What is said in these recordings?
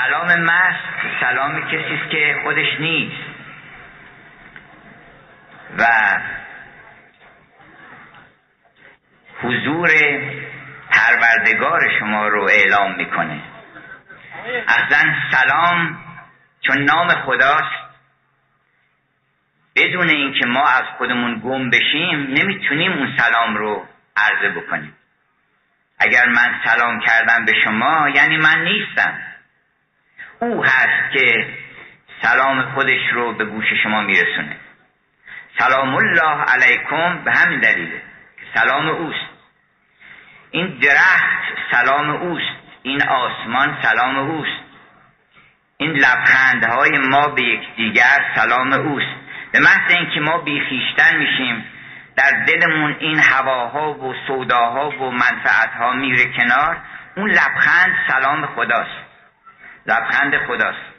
سلام مست سلام کسی است که خودش نیست. و حضور پروردگار شما رو اعلام می‌کنه. اصلا سلام چون نام خداست بدون اینکه ما از خودمون گم بشیم نمی‌تونیم اون سلام رو عرضه بکنیم. اگر من سلام کردم به شما یعنی من نیستم. او هست که سلام خودش رو به گوش شما میرسونه. سلام الله علیکم به همین دلیله سلام اوست. این درخت سلام اوست. این آسمان سلام اوست. این لبخندهای ما به یکدیگر سلام اوست. به محض اینکه ما بیخیشتن میشیم در دلمون این هواها و سوداها و منفعتها میره کنار اون لبخند سلام خداست. لبخند خداست.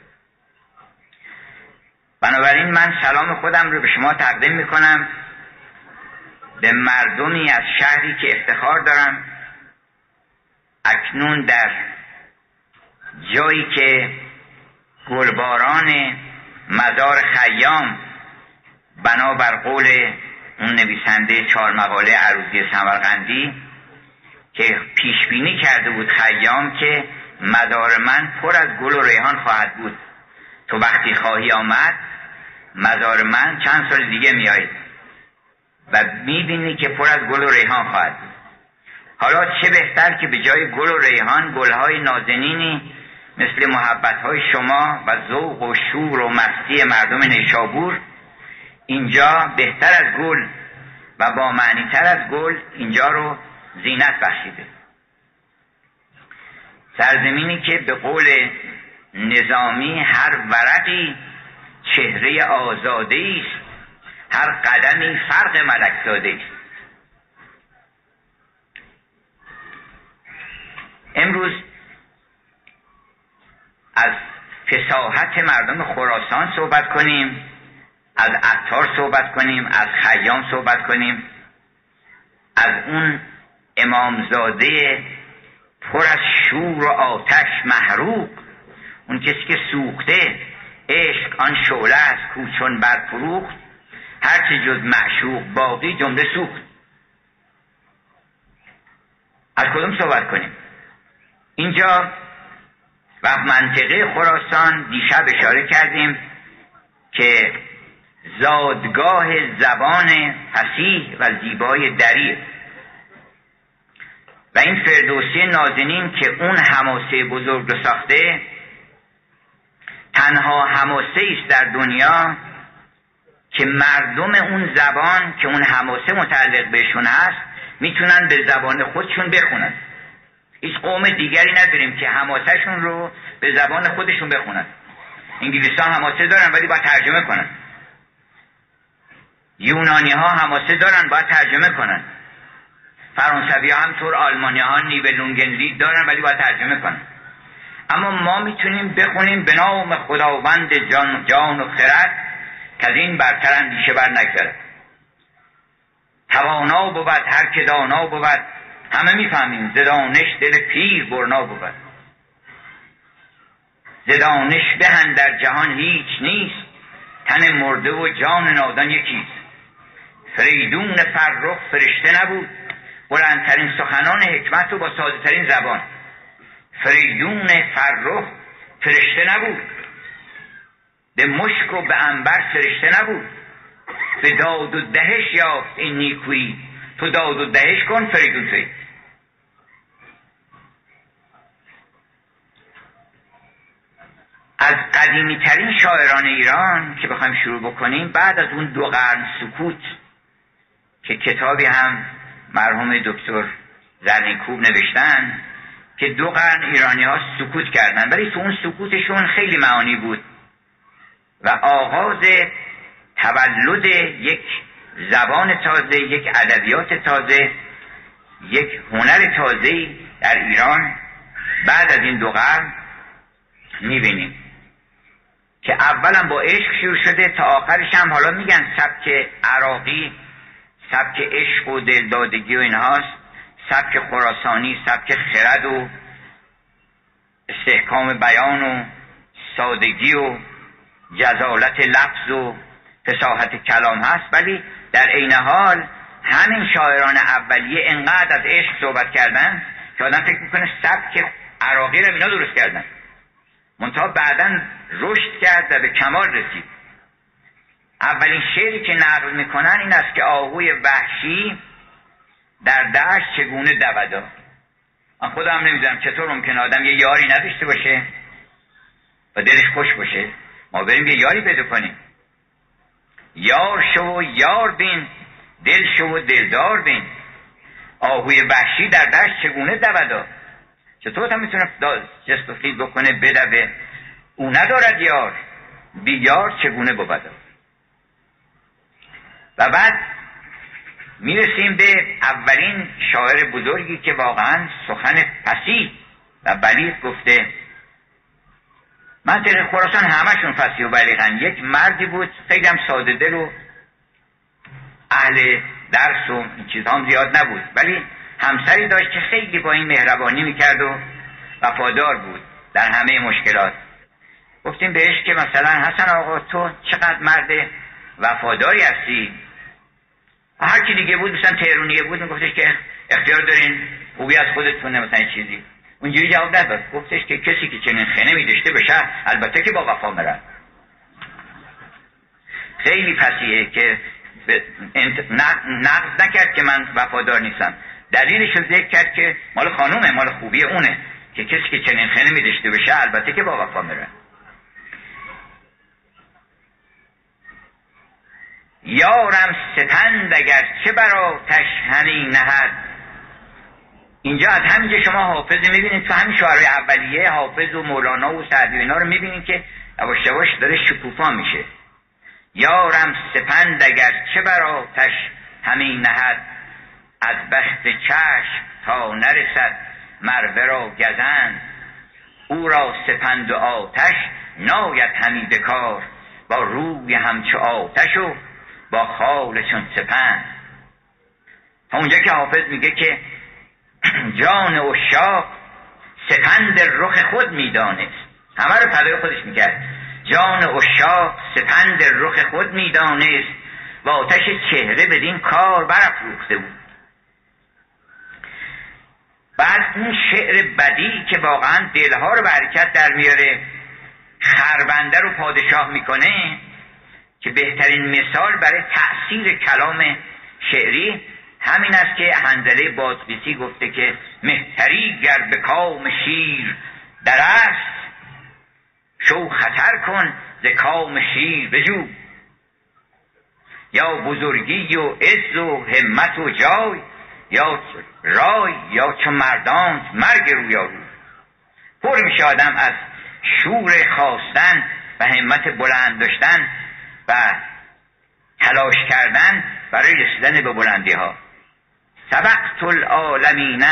بنابراین من سلام خودم رو به شما تقدیم می‌کنم. به مردمی از شهری که افتخار دارم. اکنون در جایی که گلباران مزار خیام بنابر قول اون نویسنده چهار مقاله عروضی سمرقندی که پیش بینی کرده بود خیام که مزار من پر از گل و ریحان خواهد بود. تو وقتی خواهی آمد مزار من چند سال دیگه میایید و می‌بینی که پر از گل و ریحان خواهد بود. حالا چه بهتر که به جای گل و ریحان گلهای نازنینی مثل محبتهای شما و ذوق و شور و مستی مردم نیشابور اینجا بهتر از گل و با معنی تر از گل اینجا رو زینت بخشیده. سرزمینی که به قول نظامی هر ورقی چهره آزاده است هر قدمی فرق ملک زاده است. امروز از فساحت مردم خراسان صحبت کنیم از عطار صحبت کنیم از خیام صحبت کنیم از اون امامزاده پر از شور و آتش محروق. اون کسی که سوخته عشق آن شعله است کوچون برفروخت. هرچی جز معشوق باقی جمله سوخت. از کدوم صحبت کنیم؟ اینجا و منطقه خراسان دیشب اشاره کردیم که زادگاه زبان فسیح و زیبای دریه. و این فردوسی نازنین که اون حماسه بزرگ رو ساخته تنها حماسه است در دنیا که مردم اون زبان که اون حماسه متعلق بهشون هست می‌تونن به زبان خودشون بخونن. هیچ قوم دیگری نداریم که حماسهشون رو به زبان خودشون بخونن. انگلیسان حماسه دارن ولی باید ترجمه کنن. یونانی ها حماسه دارن باید ترجمه کنن. فرانسوی ها همطور آلمانی ها نیبلونگنلی دارن ولی باید ترجمه کنن. اما ما می‌تونیم بخونیم به نام خداوند جان, جان و خرد که از این برتر اندیشه بر نگذره توانا بود هر که دانا بود. همه می‌فهمیم زدانش دل پیر برنا بود. زدانش بهن در جهان هیچ نیست. تن مرده و جان نادان یکیست. فریدون فرخ فرشته نبود. بلندترین سخنان حکمت و با ساده زبان. فریدون فرخ فرشته نبود. به مشک و به انبر فرشته نبود. به داد و دهش یافت این نیکویی. تو داد و دهش کن فریدون توی از قدیمی ترین شاعران ایران که بخوایم شروع بکنیم بعد از اون دو قرن سکوت که کتابی هم مرحوم دکتر زرنیکوب نوشتن که دو قرن ایرانی ها سکوت کردن. ولی تو اون سکوتشون خیلی معانی بود و آغاز تولد یک زبان تازه یک ادبیات تازه یک هنر تازه در ایران بعد از این دو قرن می‌بینیم که اولا با عشق شروع شده تا آخرش هم حالا میگن سبک عراقی سبک عشق و دلدادگی و اینهاست. سبک خراسانی سبک خرد و استحکام بیان و سادگی و جزالت لفظ و فساحت کلام هست. ولی در عین حال همین شاعران اولیه انقدر از عشق صحبت کردن که آدم فکر می‌کنه سبک عراقی رو اینا درست کردن. منتها بعدا رشد کرد و به کمال رسید. اولین شعری که نقل می‌کنن این است که آهوی وحشی در دشت چگونه دودا من خودم نمی‌دونم چطور ممکن آدم یه یاری نداشته باشه و دلش خوش باشه. ما بریم یه یاری پیدا کنیم. یار شو و یار بین دل شو و دلدار بین. آهوی وحشی در دشت چگونه دودا چطور هم می‌تونه جست و خیل بکنه بدوه؟ او ندارد یار. بی یار چگونه بودا و بعد می‌رسیم به اولین شاعر بزرگی که واقعا سخن پسی و بلیغ گفته. منطقه خراسان همشون فسی و بلیغن. یک مردی بود خیلی هم ساده دل و اهل درس و این چیزها هم زیاد نبود. ولی همسری داشت که خیلی با این مهربانی می‌کرد و وفادار بود در همه مشکلات. گفتیم بهش که مثلا حسن آقا تو چقدر مرد وفاداری هستی. هر کی دیگه بود مثلا تهرونیه بود گفتش که اختیار دارین خوبی از خودتونه مثلا چیزی. اونجوری جواب نداد. گفتش که کسی که چنین خنه می داشته بشه البته که با وفا مرد خیلی پسیه که نقض نکرد که من وفادار نیستم. دلیلش رو ذکر کرد که مال خانومه مال خوبی اونه. که کسی که چنین خنه می داشته بشه البته که با وفا مرد یارم سپند اگر چه بر آتش همی نهد. اینجا از همینجا شما حافظ می‌بینید تو همین شعرهای اولیه حافظ و مولانا و سعدی اینا رو می‌بینید که یواش یواش داره شکوفا میشه. یارم سپند اگر چه بر آتش همی نهد. از بخت چشم تا نرسد مروه را گزند. او را سپند و آتش ناید همی بکار با روی همچو آتش و با خال چون سپند. اونجا که حافظ میگه که جان اشاق سپند رخ خود می‌دانست. همه رو پدای خودش می‌کرد. جان اشاق سپند رخ خود می‌دانست. و آتش چهره بدین کار برافروخته بود. بعد اون شعر بدی که واقعا دلها رو برکت در میاره خربنده رو پادشاه می‌کنه که بهترین مثال برای تأثیر کلام شعری همین است که هنزله بازبیسی گفته که مهتری گر به کام شیر در است شو خطر کن ز کام شیر بجو. یا بزرگی و عز و همت و جای یا رای یا چو مردان مرگ رویا رو پر میشه آدم از شور خواستن و همت بلند داشتن تلاش کردن برای رسیدن به بلندی ها سبقت العالمین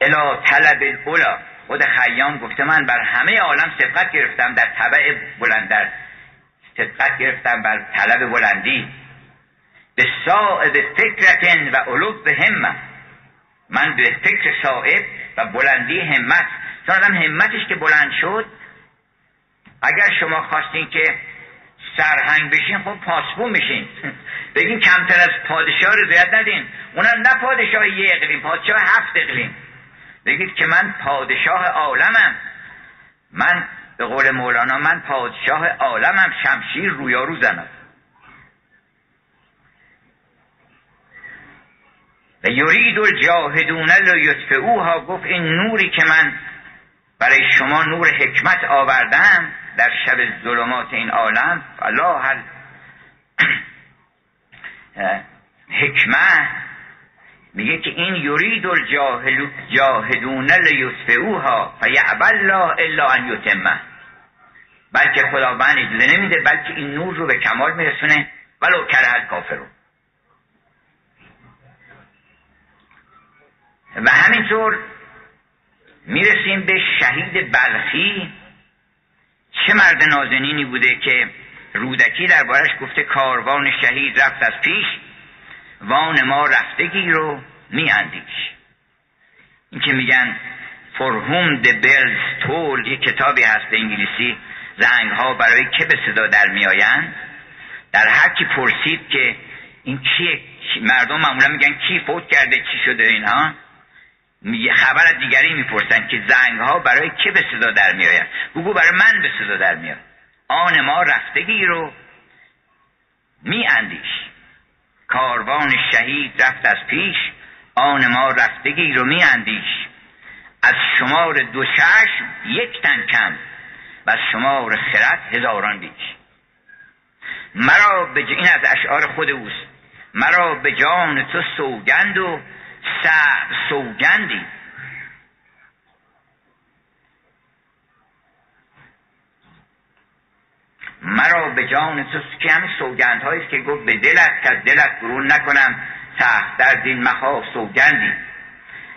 الا طلب الاولا خود خیام گفته من بر همه عالم سبقت گرفتم در طبع بلندر سبقت گرفتم بر طلب بلندی. به صاحب فکرتن و علوب به همه من به فکر صاحب و بلندی همت. چون آدم همتش که بلند شد اگر شما خواستین که سرهنگ بشین خب پاسبون میشین. بگین کمتر از پادشاه رضایت ندین. اونم نه پادشاه یه اقلیم پادشاه هفت اقلیم. بگید که من پادشاه عالمم. من به قول مولانا من پادشاه عالمم. شمشیر رویارو زنم. و یرید الجاهدون اوها گفت این نوری که من برای شما نور حکمت آوردم در شب ظلمات این عالم الله حکمت میگه که این یرید الجاهدون لیطفئوها فیعبى الله الا ان یتمه. بلکه خداوند اجازه نمیده بلکه این نور رو به کمال میرسونه. ولو کره کافرون و همینطور می‌رسیم به شهید بلخی. چه مرد نازنینی بوده که رودکی دربارش گفته کاروان شهید رفت از پیش وان ما رفتگی رو میاندیش. این که میگن فرهوم د بیلز تول یه کتابی هست به انگلیسی زنگ ها برای که به صدا در میآیند؟ در هر کی پرسید که این کیه؟ مردم معمولا میگن کی فوت کرده چی شده اینها؟ خبر از دیگری می‌پرسن که زنگ ها برای که به صدا در میآیند؟ بگو برای من به صدا در میاد آن ما رفتگی رو می اندیش کاروان شهید رفت از پیش آن ما رفتگی رو می اندیش از شمار دو چشم یک تن کم و از شمار خرد هزاران بیش. مرا به این از اشعار خود اوست. مرا به جان تو سوگند و سوگندی. مرا به جان تو که همین سوگند است که گفت به دلت که دلت برون نکنم. سخت در دین مخا سوگندی.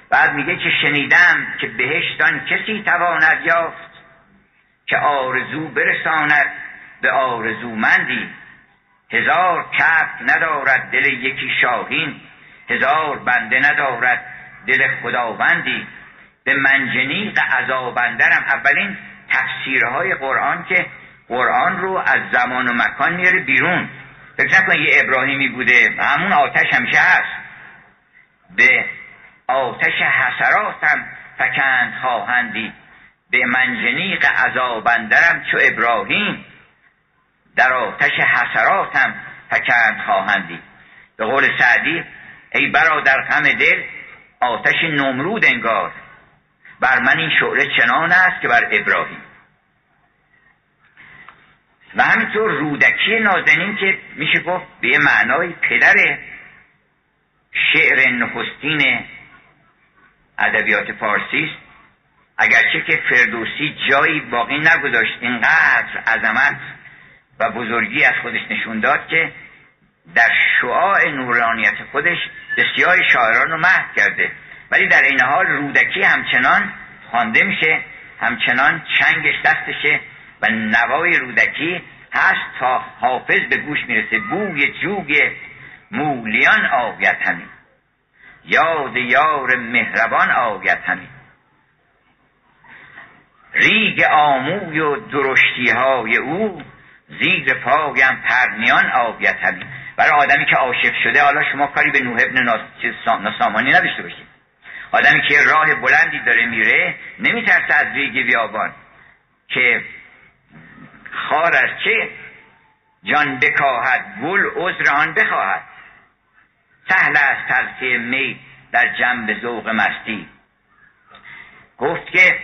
بعد میگه که شنیدم که بهشتان کسی تواند یافت که آرزو برساند به آرزومندی. هزار کف ندارد دل یکی شاهین. هزار بنده ندارد. دل خداوندی. به منجنیق عذابندرم. اولین تفسیرهای قرآن که قرآن رو از زمان و مکان میاره بیرون. فکر نکن یه ابراهیمی بوده همون آتش همیشه هست. به آتش حسراتم فکند خواهندی. به منجنیق عذابندرم چو ابراهیم. در آتش حسراتم فکند خواهندی. به قول سعدی ای برادر غم دل آتش نمرود انگار. بر من این شعره چنان است که بر ابراهیم. و همینطور رودکی نازنین که میشه گفت به یه معنای پدر شعر نخستین ادبیات فارسی است. اگرچه که فردوسی جایی باقی نگذاشت اینقدر عظمت و بزرگی از خودش نشون داد که در شعاع نورانیت خودش بسیار شاعران رو محو کرده. ولی در این حال رودکی همچنان خوانده میشه همچنان چنگش دستشه و نوای رودکی هست تا حافظ به گوش می‌رسه. بوی جوگ مولیان آید همین. یاد یار مهربان آید همین. ریگ آموی و درشتی های او زیر پایم پرنیان آید همین. برای آدمی که عاشق شده حالا شما کاری به نوح ابن نسامانی نداشته باشید. آدمی که راه بلندی داره میره نمیترسه از ریگ بیابان که خار از چه؟ جان بکاهد گل عذر آن بخواهد. سهل است تلخی می در جنب ذوق مستی. گفت که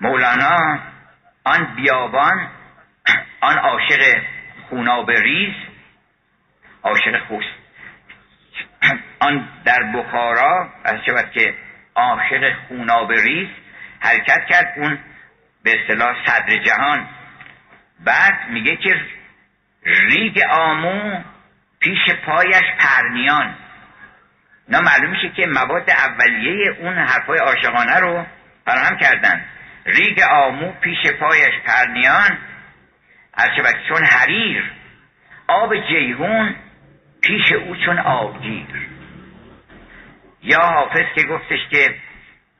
مولانا آن بیابان آن عاشق خوناب ریز عاشق خوست آن در بخارا از شود که عاشق خوناب ریز حرکت کرد اون به اصطلاح صدر جهان. بعد میگه که ریگ آمو پیش پایش پرنیان. نه معلوم میشه که مواد اولیه اون حرفای عاشقانه رو فراهم کردن. ریگ آمو پیش پایش پرنیان از چون حریر آب جیهون پیش او چون آبگیر. یا حافظ که گفتش که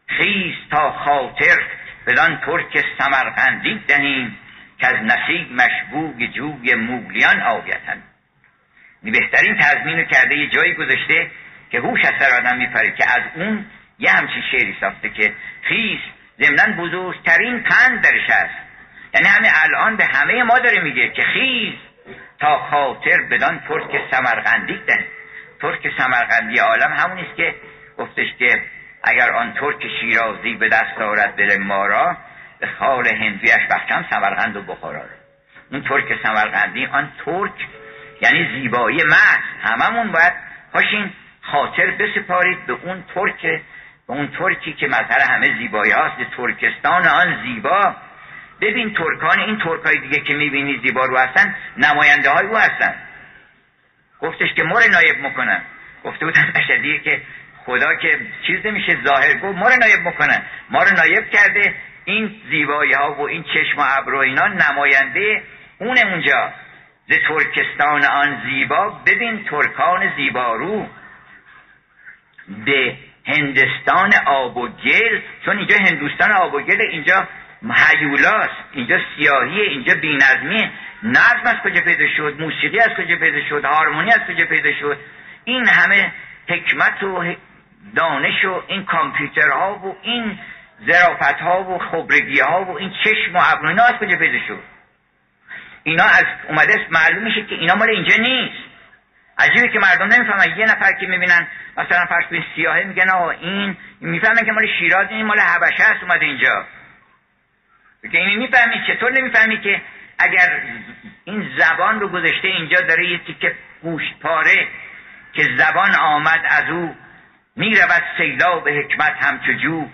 خیز تا خاطر بدان ترک سمرقندی دهیم که از نصیب مشبوگ جوی مولیان آیتن بهترین تضمین رو کرده یه جایی گذاشته که هوش از سر آدم میپره که از اون یه همچین شعری ساخته که خیز ضمنا بزرگترین پند درش هست یعنی همه الان به همه ما داره میگه که خیز تا خاطر بدان ترک سمرقندی دن. ترک سمرقندی عالم همونیست که گفتش که اگر آن ترک شیرازی به دست آورد دل ما را به خال هندویش بخشم سمرقند و بخارا را. اون ترک سمرقندی آن ترک یعنی زیبایی محض. هممون باید پاشین خاطر بسپارید به اون ترک به اون ترکی که مظهر همه زیبایی هاست ترکستان آن زیبا. ببین ترکان این ترکای دیگه که می‌بینی زیبا رو هستن نماینده های او هستن. گفتش که مر نایب می‌کنن گفته بودن اشدیه که خدا که چیز نمیشه ظاهر گفت ما نایب می‌کنن ما رو نایب کرده این زیبایی ها و این چشم و ابرو اینا نماینده اون اونجا. ز ترکستان آن زیبا ببین ترکان زیبارو به هندستان آب و گل چون اینجا هندوستان آب و گل اینجا هیولاست اینجا سیاهیه اینجا بینظمیه. نظم از کجا پیدا شد؟ موسیقی از کجا پیدا شد؟ هارمونی از کجا پیدا شد؟ این همه حکمت و دانش و این کامپیوترها و این ظرافت ها و خبرگی ها و این چشم و ابرو از کجا پیدا شد؟ اینا از اومده معلوم میشه که اینا مال اینجا نیست. عجیبه که مردم نمی‌فهمن. یه نفر که می‌بینن مثلا فرض کنید سیاهه میگن آقا این می‌فهمن که مال شیراز این مال حبشه است اومده اینجا. که این می‌فهمی؟ چطور نمی‌فهمی که اگر این زبان رو گذاشته اینجا داره یه تیکه گوشت پاره که زبان آمد از او می‌رود سیلاب حکمت همچو جو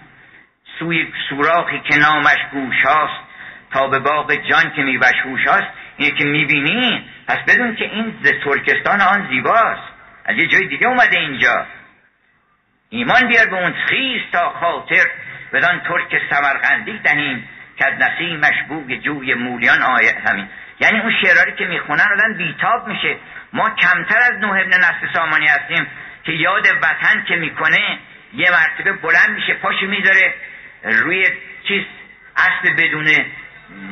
سوی سوراخی که نامش گوش هاست تا به باغ جان که میوش هاست اینه که می‌بینی پس بدون که این ز ترکستان آن زیباست. از یه جای دیگه اومده اینجا. ایمان بیار به اون خیز تا خاطر بدان ترک سمرقندی دهیم که از نسیمش بوگ جوی مولیان آیت همین. یعنی اون شعراری که می‌خونن آدم بیتاب میشه. ما کمتر از نوح ابن نسل سامانی هستیم که یاد وطن که می‌کنه یه مرتبه بلند میشه پاشو می‌ذاره روی چیز اصل بدون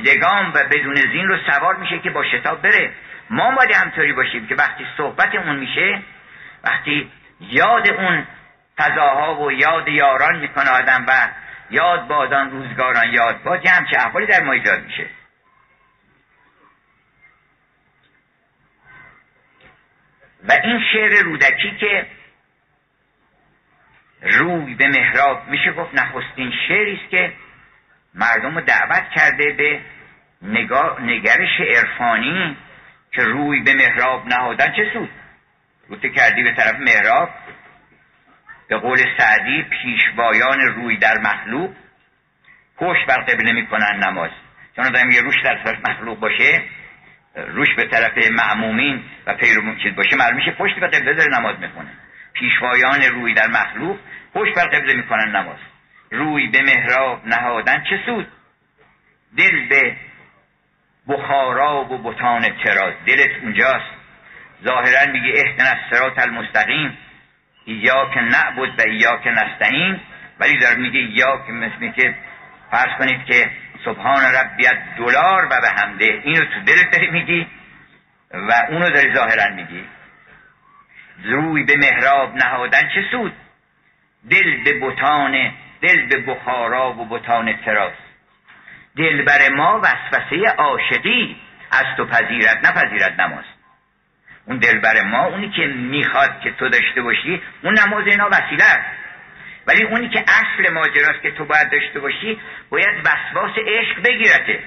لگام و بدون زین رو سوار میشه که با شتاب بره. ما باید همطوری باشیم که وقتی صحبتمون میشه وقتی یاد اون فضاها و یاد یاران می‌کنه آدم و یاد بادان روزگاران یاد با چه احوالی در ما ایجاد میشه. و این شعر رودکی که روی به محراب میشه گفت نخستین شعری است که مردم رو دعوت کرده به نگرش عرفانی که روی به محراب نهادن چه سود؟ روته کردی به طرف محراب؟ به قول سعدی پیشوایان روی در مخلوق. پشت بر قبله می‌کنن نماز. چون آدم یه روش در طرف مخلوق باشه روش به طرف معمومین و پیرو چیز باشه معلوم میشه پشت به قبله داره نماز می‌خونه. پیشوایان روی در مخلوق پشت بر قبله می‌کنن نماز. روی به محراب نهادن چه سود؟ دل به بخارا و بطان تراز دلت اونجاست. ظاهرا میگه اهدن از سرات المستقیم. یا که نعبد و یا که نستعین. ولی داره میگه یا که مثل که فرض کنید که سبحان ربیت دلار و به همده اینو تو دلت داری میگی و اونو داری ظاهرا میگی. روی به محراب نهادن چه سود؟ دل به بطان دل به بخارا و بطان تراس دل بر ما وسوسه عاشقی از تو پذیرت نپذیرت نماز. اون دلبر ما اونی که می‌خواد که تو داشته باشی اون نماز اینا وسیله است. ولی اونی که اصل ماجراست که تو باید داشته باشی باید وسواس عشق بگیرته.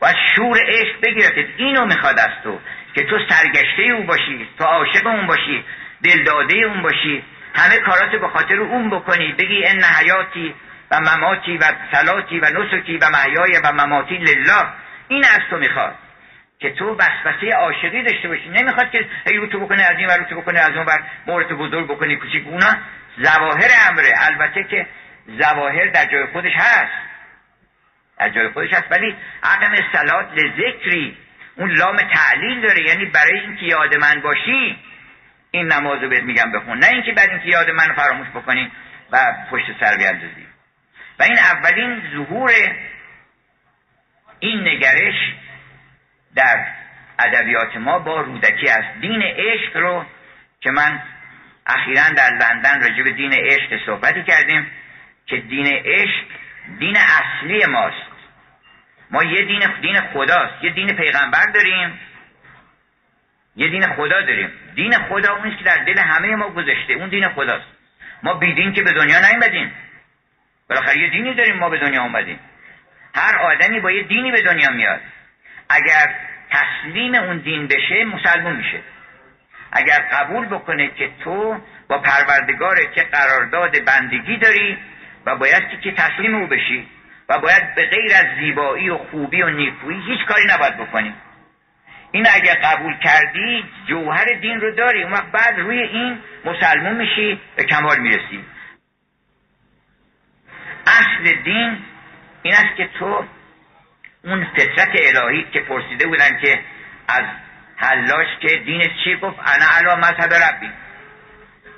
باید شور عشق بگیرته. اینو می‌خواد از تو. که تو سرگشته او باشی تو عاشق اون باشی دلداده اون باشی همه کارات به خاطر اون بکنی بگی ان حیاتی و مماتی و سلاتی و نسکی و محیای و مماتی لله. این از تو می‌خواد که تو وسوسه عاشقی داشته باشی. نمی‌خواد که هی تو بکنه از این ور تو بکنه از اون ور. مورد بزرگ بکنی کوچیک. اونا ظواهر امره. البته که ظواهر در جای خودش هست. در جای خودش هست. ولی عدم سلات لذکری اون لام تعلیل داره. یعنی برای اینکه یاد من باشی این نمازو بهت میگم بخون. نه اینکه بعد اینکه یاد من فراموش بکنی و پشت سر بیاندازی و این اولین ظهور این نگرش در ادبیات ما با رودکی است دین عشق رو که من اخیرا در لندن راجع به دین عشق صحبتی کردیم که دین عشق دین اصلی ماست. ما یه دین دین خداست یه دین پیغمبر داریم یه دین خدا داریم. دین خدا اونیست که در دل همه ما گذاشته اون دین خداست. ما بیدین که به دنیا نیومدیم. بالاخره یه دینی داریم ما به دنیا اومدیم. هر آدمی با یه دینی به دنیا میاد. اگر تسلیم اون دین بشه مسلمون میشه. اگر قبول بکنه که تو با پروردگار که قرارداد بندگی داری و بایستی که تسلیم او بشی و باید به غیر از زیبایی و خوبی و نیکویی هیچ کاری نباید بکنی. این اگر قبول کردی جوهر دین رو داری. اون وقت بعد روی این مسلمون میشی به کمال می‌رسی. اصل دین این است که تو اون فطرت الهی که پرسیده بودن که از حلاش که دین چی گفت انا علا مذهب ربی.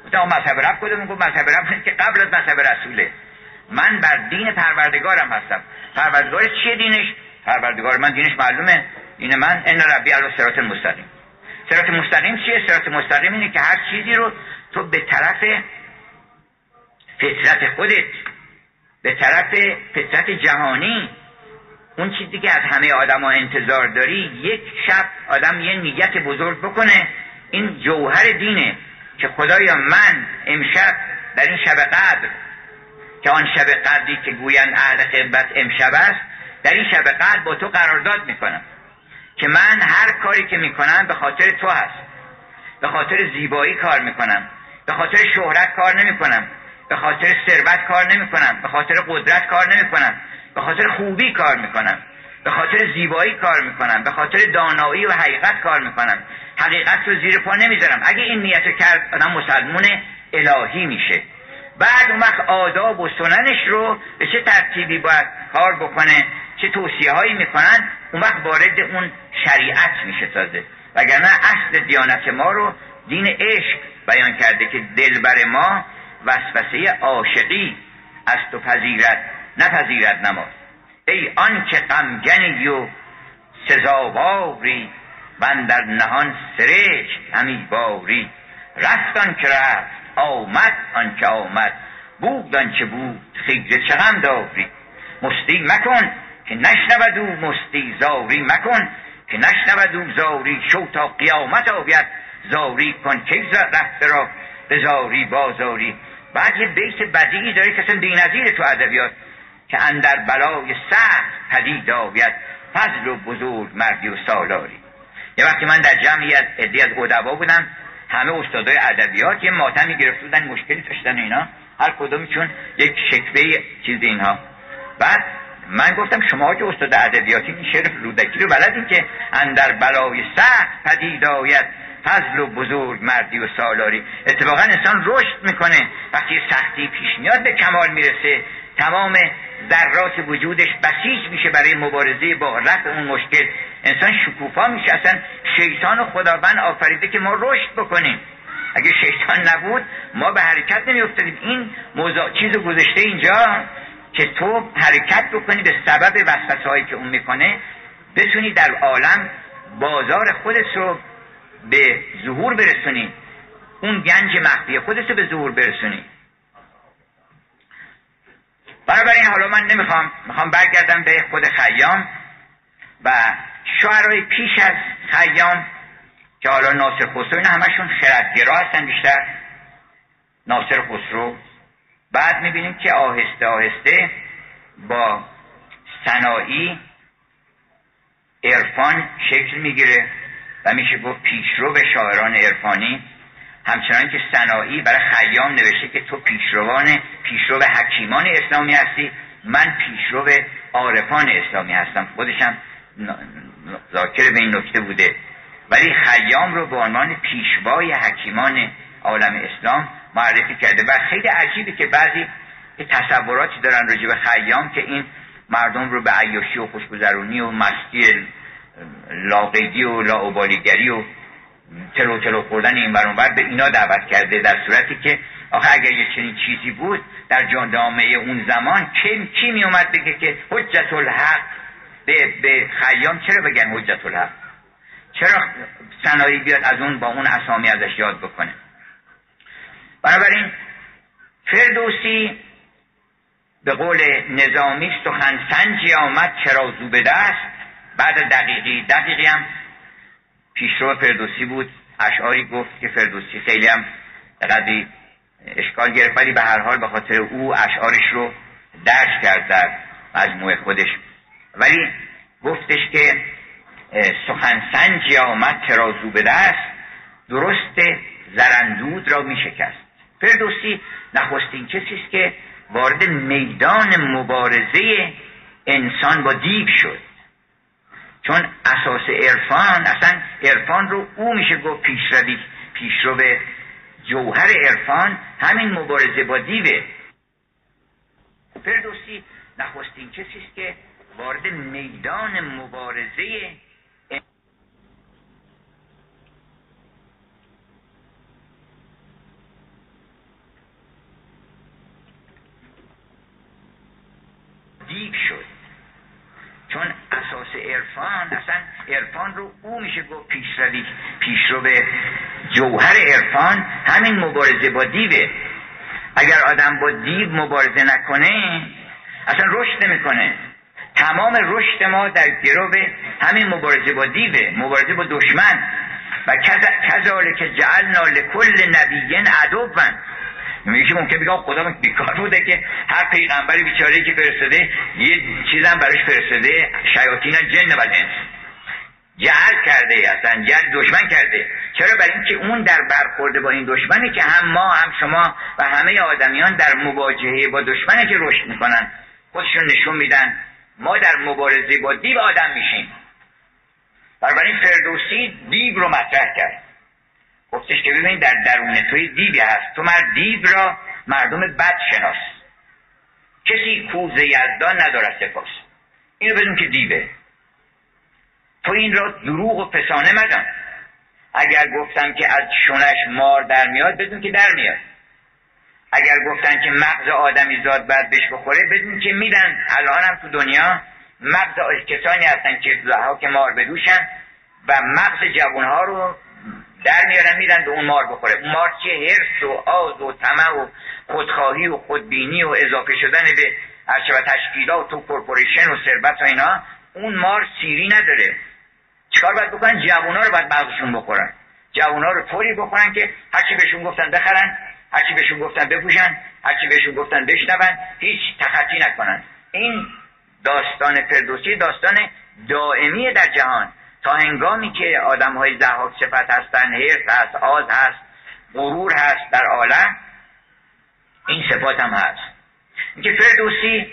گفتم مذهب رب کدوم گفت مذهب رب که قبل از مذهب رسوله. من بر دین پروردگارم هستم. پروردگار چیه دینش؟ پروردگار من دینش معلومه. این من ان ربی علی صراط مستقیم. صراط مستقیم چیه؟ صراط مستقیم اینه که هر چیزی رو تو به طرف فطرت خودت به طرف فطرت جهانی اون چیزی که از همه آدما انتظار داری یک شب آدم یه نیت بزرگ بکنه. این جوهر دینه که خدایا من امشب در این شب قدر که آن شب قدری که گویند اهل قبت امشب است در این شب قدر با تو قرارداد می‌کنم. که من هر کاری که می‌کنم به خاطر تو هست. به خاطر زیبایی کار می‌کنم. به خاطر شهرت کار نمی‌کنم. به خاطر ثروت کار نمی‌کنم به خاطر قدرت کار نمی‌کنم به خاطر خوبی کار می‌کنم به خاطر زیبایی کار می‌کنم به خاطر دانایی و حقیقت کار می‌کنم. حقیقت رو زیر پا نمی‌ذارم. اگه این نیت کرد آدم مسلمون الهی میشه. بعد اون وقت آداب و سننش رو به چه ترتیبی باید کار بکنه چه توصیه هایی می‌کنن اون وقت وارد اون شریعت میشه تازه. وگرنه اصل دیانت ما رو دین عشق بیان کرده که دلبر ما وسوسه عاشقی از تو پذیرت نپذیرد نماز. ای آن که غمگنی و سزاواری من در نهان سرشت همی باری. رفت که رفت آمد آن که آمد بود آن که بود خیزه چه غم داری؟ مستی مکن که نشنود او مستی زاری مکن که نشنود او زاری. شو تا قیامت آید زاری کن که رفته را به زاری بازاری. بعد یه بیت بدیعی داره که اصلا بینظیر تو ادبیات که اندر بلای سخت پدید آید فضل و بزرگ مردی و سالاری. یه وقتی من در جمعی از عدی از ادبا بودم همه استادای ادبیات یه ماتمی گرفته بودن مشکلی داشتن اینا. هر کدومشون یک شکوه چیز اینها. بعد من گفتم شما که استاد ادبیاتی شعر رودکی رو بلدین که اندر بلای سخت پدید آید. فضل و بزرگ مردی و سالاری. اتفاقا انسان رشد می‌کنه. وقتی سختی پیش میاد به کمال می‌رسه. تمام ذرات وجودش بسیج میشه برای مبارزه با رفع اون مشکل. انسان شکوفا میشه. اصلا شیطان و خداوند آفریده که ما رشد بکنیم. اگه شیطان نبود ما به حرکت نمیافتادیم. این موضوع چیز گذاشته اینجا که تو حرکت بکنی به سبب وسوسه که اون می‌کنه بتونی در عالم بازار خودت رو به ظهور برسونی. اون گنج مخفی خودت رو به ظهور برسونی. بنابراین حالا من نمی‌خوام می‌خوام برگردم به خود خیام و شعرهای پیش از خیام که حالا ناصر خسرو این همشون خردگرا هستن بیشتر. ناصر خسرو. بعد می‌بینیم که آهسته آهسته با سنایی عرفان شکل می‌گیره. و میشه گفت پیشرو به شاعران عرفانی. همچنان که سنایی برای خیام نوشته که تو پیشروان پیشرو به حکیمان اسلامی هستی من پیشرو به عارفان اسلامی هستم. خودشم ذاکر به این نکته بوده. ولی خیام رو به عنوان پیشوای حکیمان عالم اسلام معرفی کرده. و خیلی عجیبه که بعضی تصوراتی دارن راجع به خیام که این مردم رو به عیاشی و خوشگذرونی و مستی لاقیدی و لاعبالیگری و تلو تلو خوردن این برانبر به اینا دعوت کرده در صورتی که آخه اگر یه چنین چیزی بود در جامعه اون زمان کی, کی می اومد بگه که حجت الحق به, به خیام چرا بگن حجت الحق چرا سنایی بیاد از اون با اون اسامی ازش یاد بکنه؟ بنابراین فردوسی به قول نظامی سخن سنجی آمد چرا زو به دست؟ بعد دقیقی دقیقی هم پیشرو فردوسی بود. اشعاری گفت که فردوسی خیلی هم قدری اشکال گرفت ولی به هر حال به خاطر او اشعارش رو درش کرد در مجموع خودش. ولی گفتش که سخن سنجی آمد ترازو به دست درست زرندود را می شکست. فردوسی نخستین کسی است که وارد میدان مبارزه انسان با دیو شد. چون اساس عرفان اصلا عرفان رو او میشه گفت پیشروی پیشرو جوهر عرفان همین مبارزه با دیوه فردوسی نخستین کسی که وارد میدان مبارزه دیو شد. عرفان اصلا عرفان رو او میشه گفت پیشروی پیشرو به جوهر عرفان همین مبارزه با دیوه. اگر آدم با دیو مبارزه نکنه اصلا رشد نمی‌کنه. تمام رشد ما در گروه همین مبارزه با دیوه مبارزه با دشمن. و کذالک جعلنا لکل نبیین عدوان. میگه ممکن بگم خدا بیکار بوده که هر پیغمبری بیچاره که فرستاده یه چیزم براش فرستاده شیاطین جن و انس جهل کرده اصلا جهل دشمن کرده. چرا؟ برای اینکه اون در برخورده با این دشمنی که هم ما هم شما و همه آدمیان در مواجهه با دشمنی که رشد می‌کنن. خودشون نشون میدن ما در مبارزه با دیو آدم میشیم. بنابراین فردوسی دیو رو مطرح کرد. گفتش که ببین در درون توی دیوی هست. تو مرد دیو را مردم بد شناس. کسی کوز یزدان ندارد سپاس. اینو بدون که دیوه تو این را دروغ و فسانه مدن اگر گفتم که از شونش مار در میاد بدون که در میاد. اگر گفتن که مغز آدمی زاد بعد بهش بخوره بدون که میدن. الان هم تو دنیا مغز کسانی هستن که که مار بدوشن و مغز جوانها رو در میارن میرن به اون مار بخوره. اون مار چیه هرس و آز و طمع و خودخواهی و خودبینی و اضافه شدن به هرچه و تشکیلات و کورپوریشن و ثروت و اینا اون مار سیری نداره. چیکار باید بکنن؟ جوونا رو باید مغزشون بخورن. جوونا رو طوری بخورن که هرچی بهشون گفتن بخرن هرچی بهشون گفتن بپوشن هرچی بهشون گفتن بشنون هیچ تخطی نکنن. این داستان فردوسی داستان دائمی در جهان. تا هنگامی که آدم های زهاک صفت هستن حرف هست آز هست غرور هست در عالم این صفات هم هست. اینکه فردوسی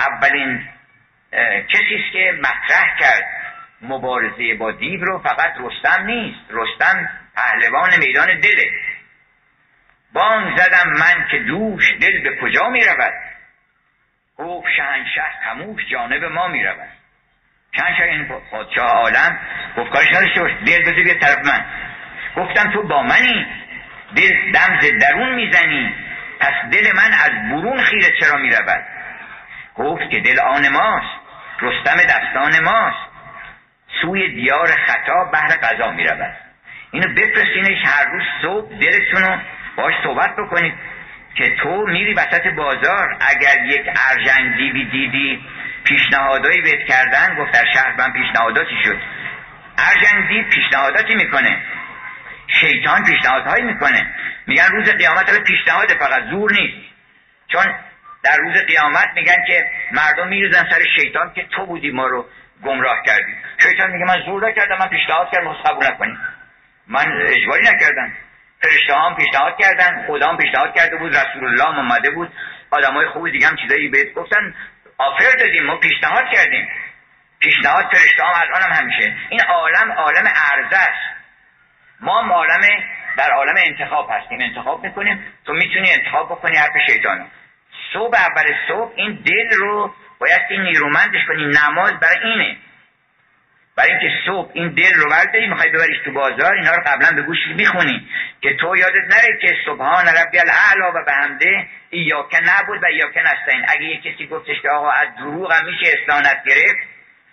اولین کسی است که مطرح کرد مبارزه با دیو رو فقط رستم نیست. رستم پهلوان میدان دله. بانگ زدم من که دوش دل به کجا می رود گفت شهنشه خموش جانب ما می شهنشه این پادشاه عالم گفت کارش نداشته باش دل بده بیا طرف من. گفتم تو با منی دل دم درون می‌زنی. پس دل من از برون خیره چرا می رود گفت که دل آن ماست رستم دستان ماست. سوی دیار خطا بهر قضا می رود اینو بفرستینش هر روز صبح دلتونو باش صحبت بکنید که تو میری وسط بازار اگر یک ارجنگ دیوی دیدی پیشنهادایی بهت کردن گفت در شهر من پیشنهاداتی شد. ارجنگ دیو پیشنهاداتی می‌کنه. شیطان پیشنهادهایی می‌کنه. میگن روز قیامت حالا پیشنهاد فقط زور نیست. چون در روز قیامت میگن که مردم میریزن سر شیطان که تو بودی ما رو گمراه کردی. شیطان میگه من زور نکردم من پیشنهاد کردم قبول نکنیم. من اجباری نکردم. فرشته هم پیشنهاد کردن خدا پیشنهاد کرده بود رسول الله هم اومده بود. های خوبی دیگه هم چیزایی بهت گفتن. آفر دادیم ما پیشنهاد کردیم. پیشنهاد فرشته هم الان هم همیشه. این عالم عالم عرضه است. ما عالم در عالم انتخاب هستیم. انتخاب می‌کنیم. تو می‌تونی انتخاب بکنی حرف شیطان صبح اول صبح این دل رو باید این نیرومندش کنی. نماز برای اینه. برای اینکه صبح این دل رو برداری می‌خوای ببریش تو بازار اینا رو قبلا به گوش می‌خونی که تو یادت نره که سبحان ربی الاعلا و به همده ایاکه نبود و ایاکه نستین اگه یه کسی گفتش که آقا از دروغ هم میشه استانت گرفت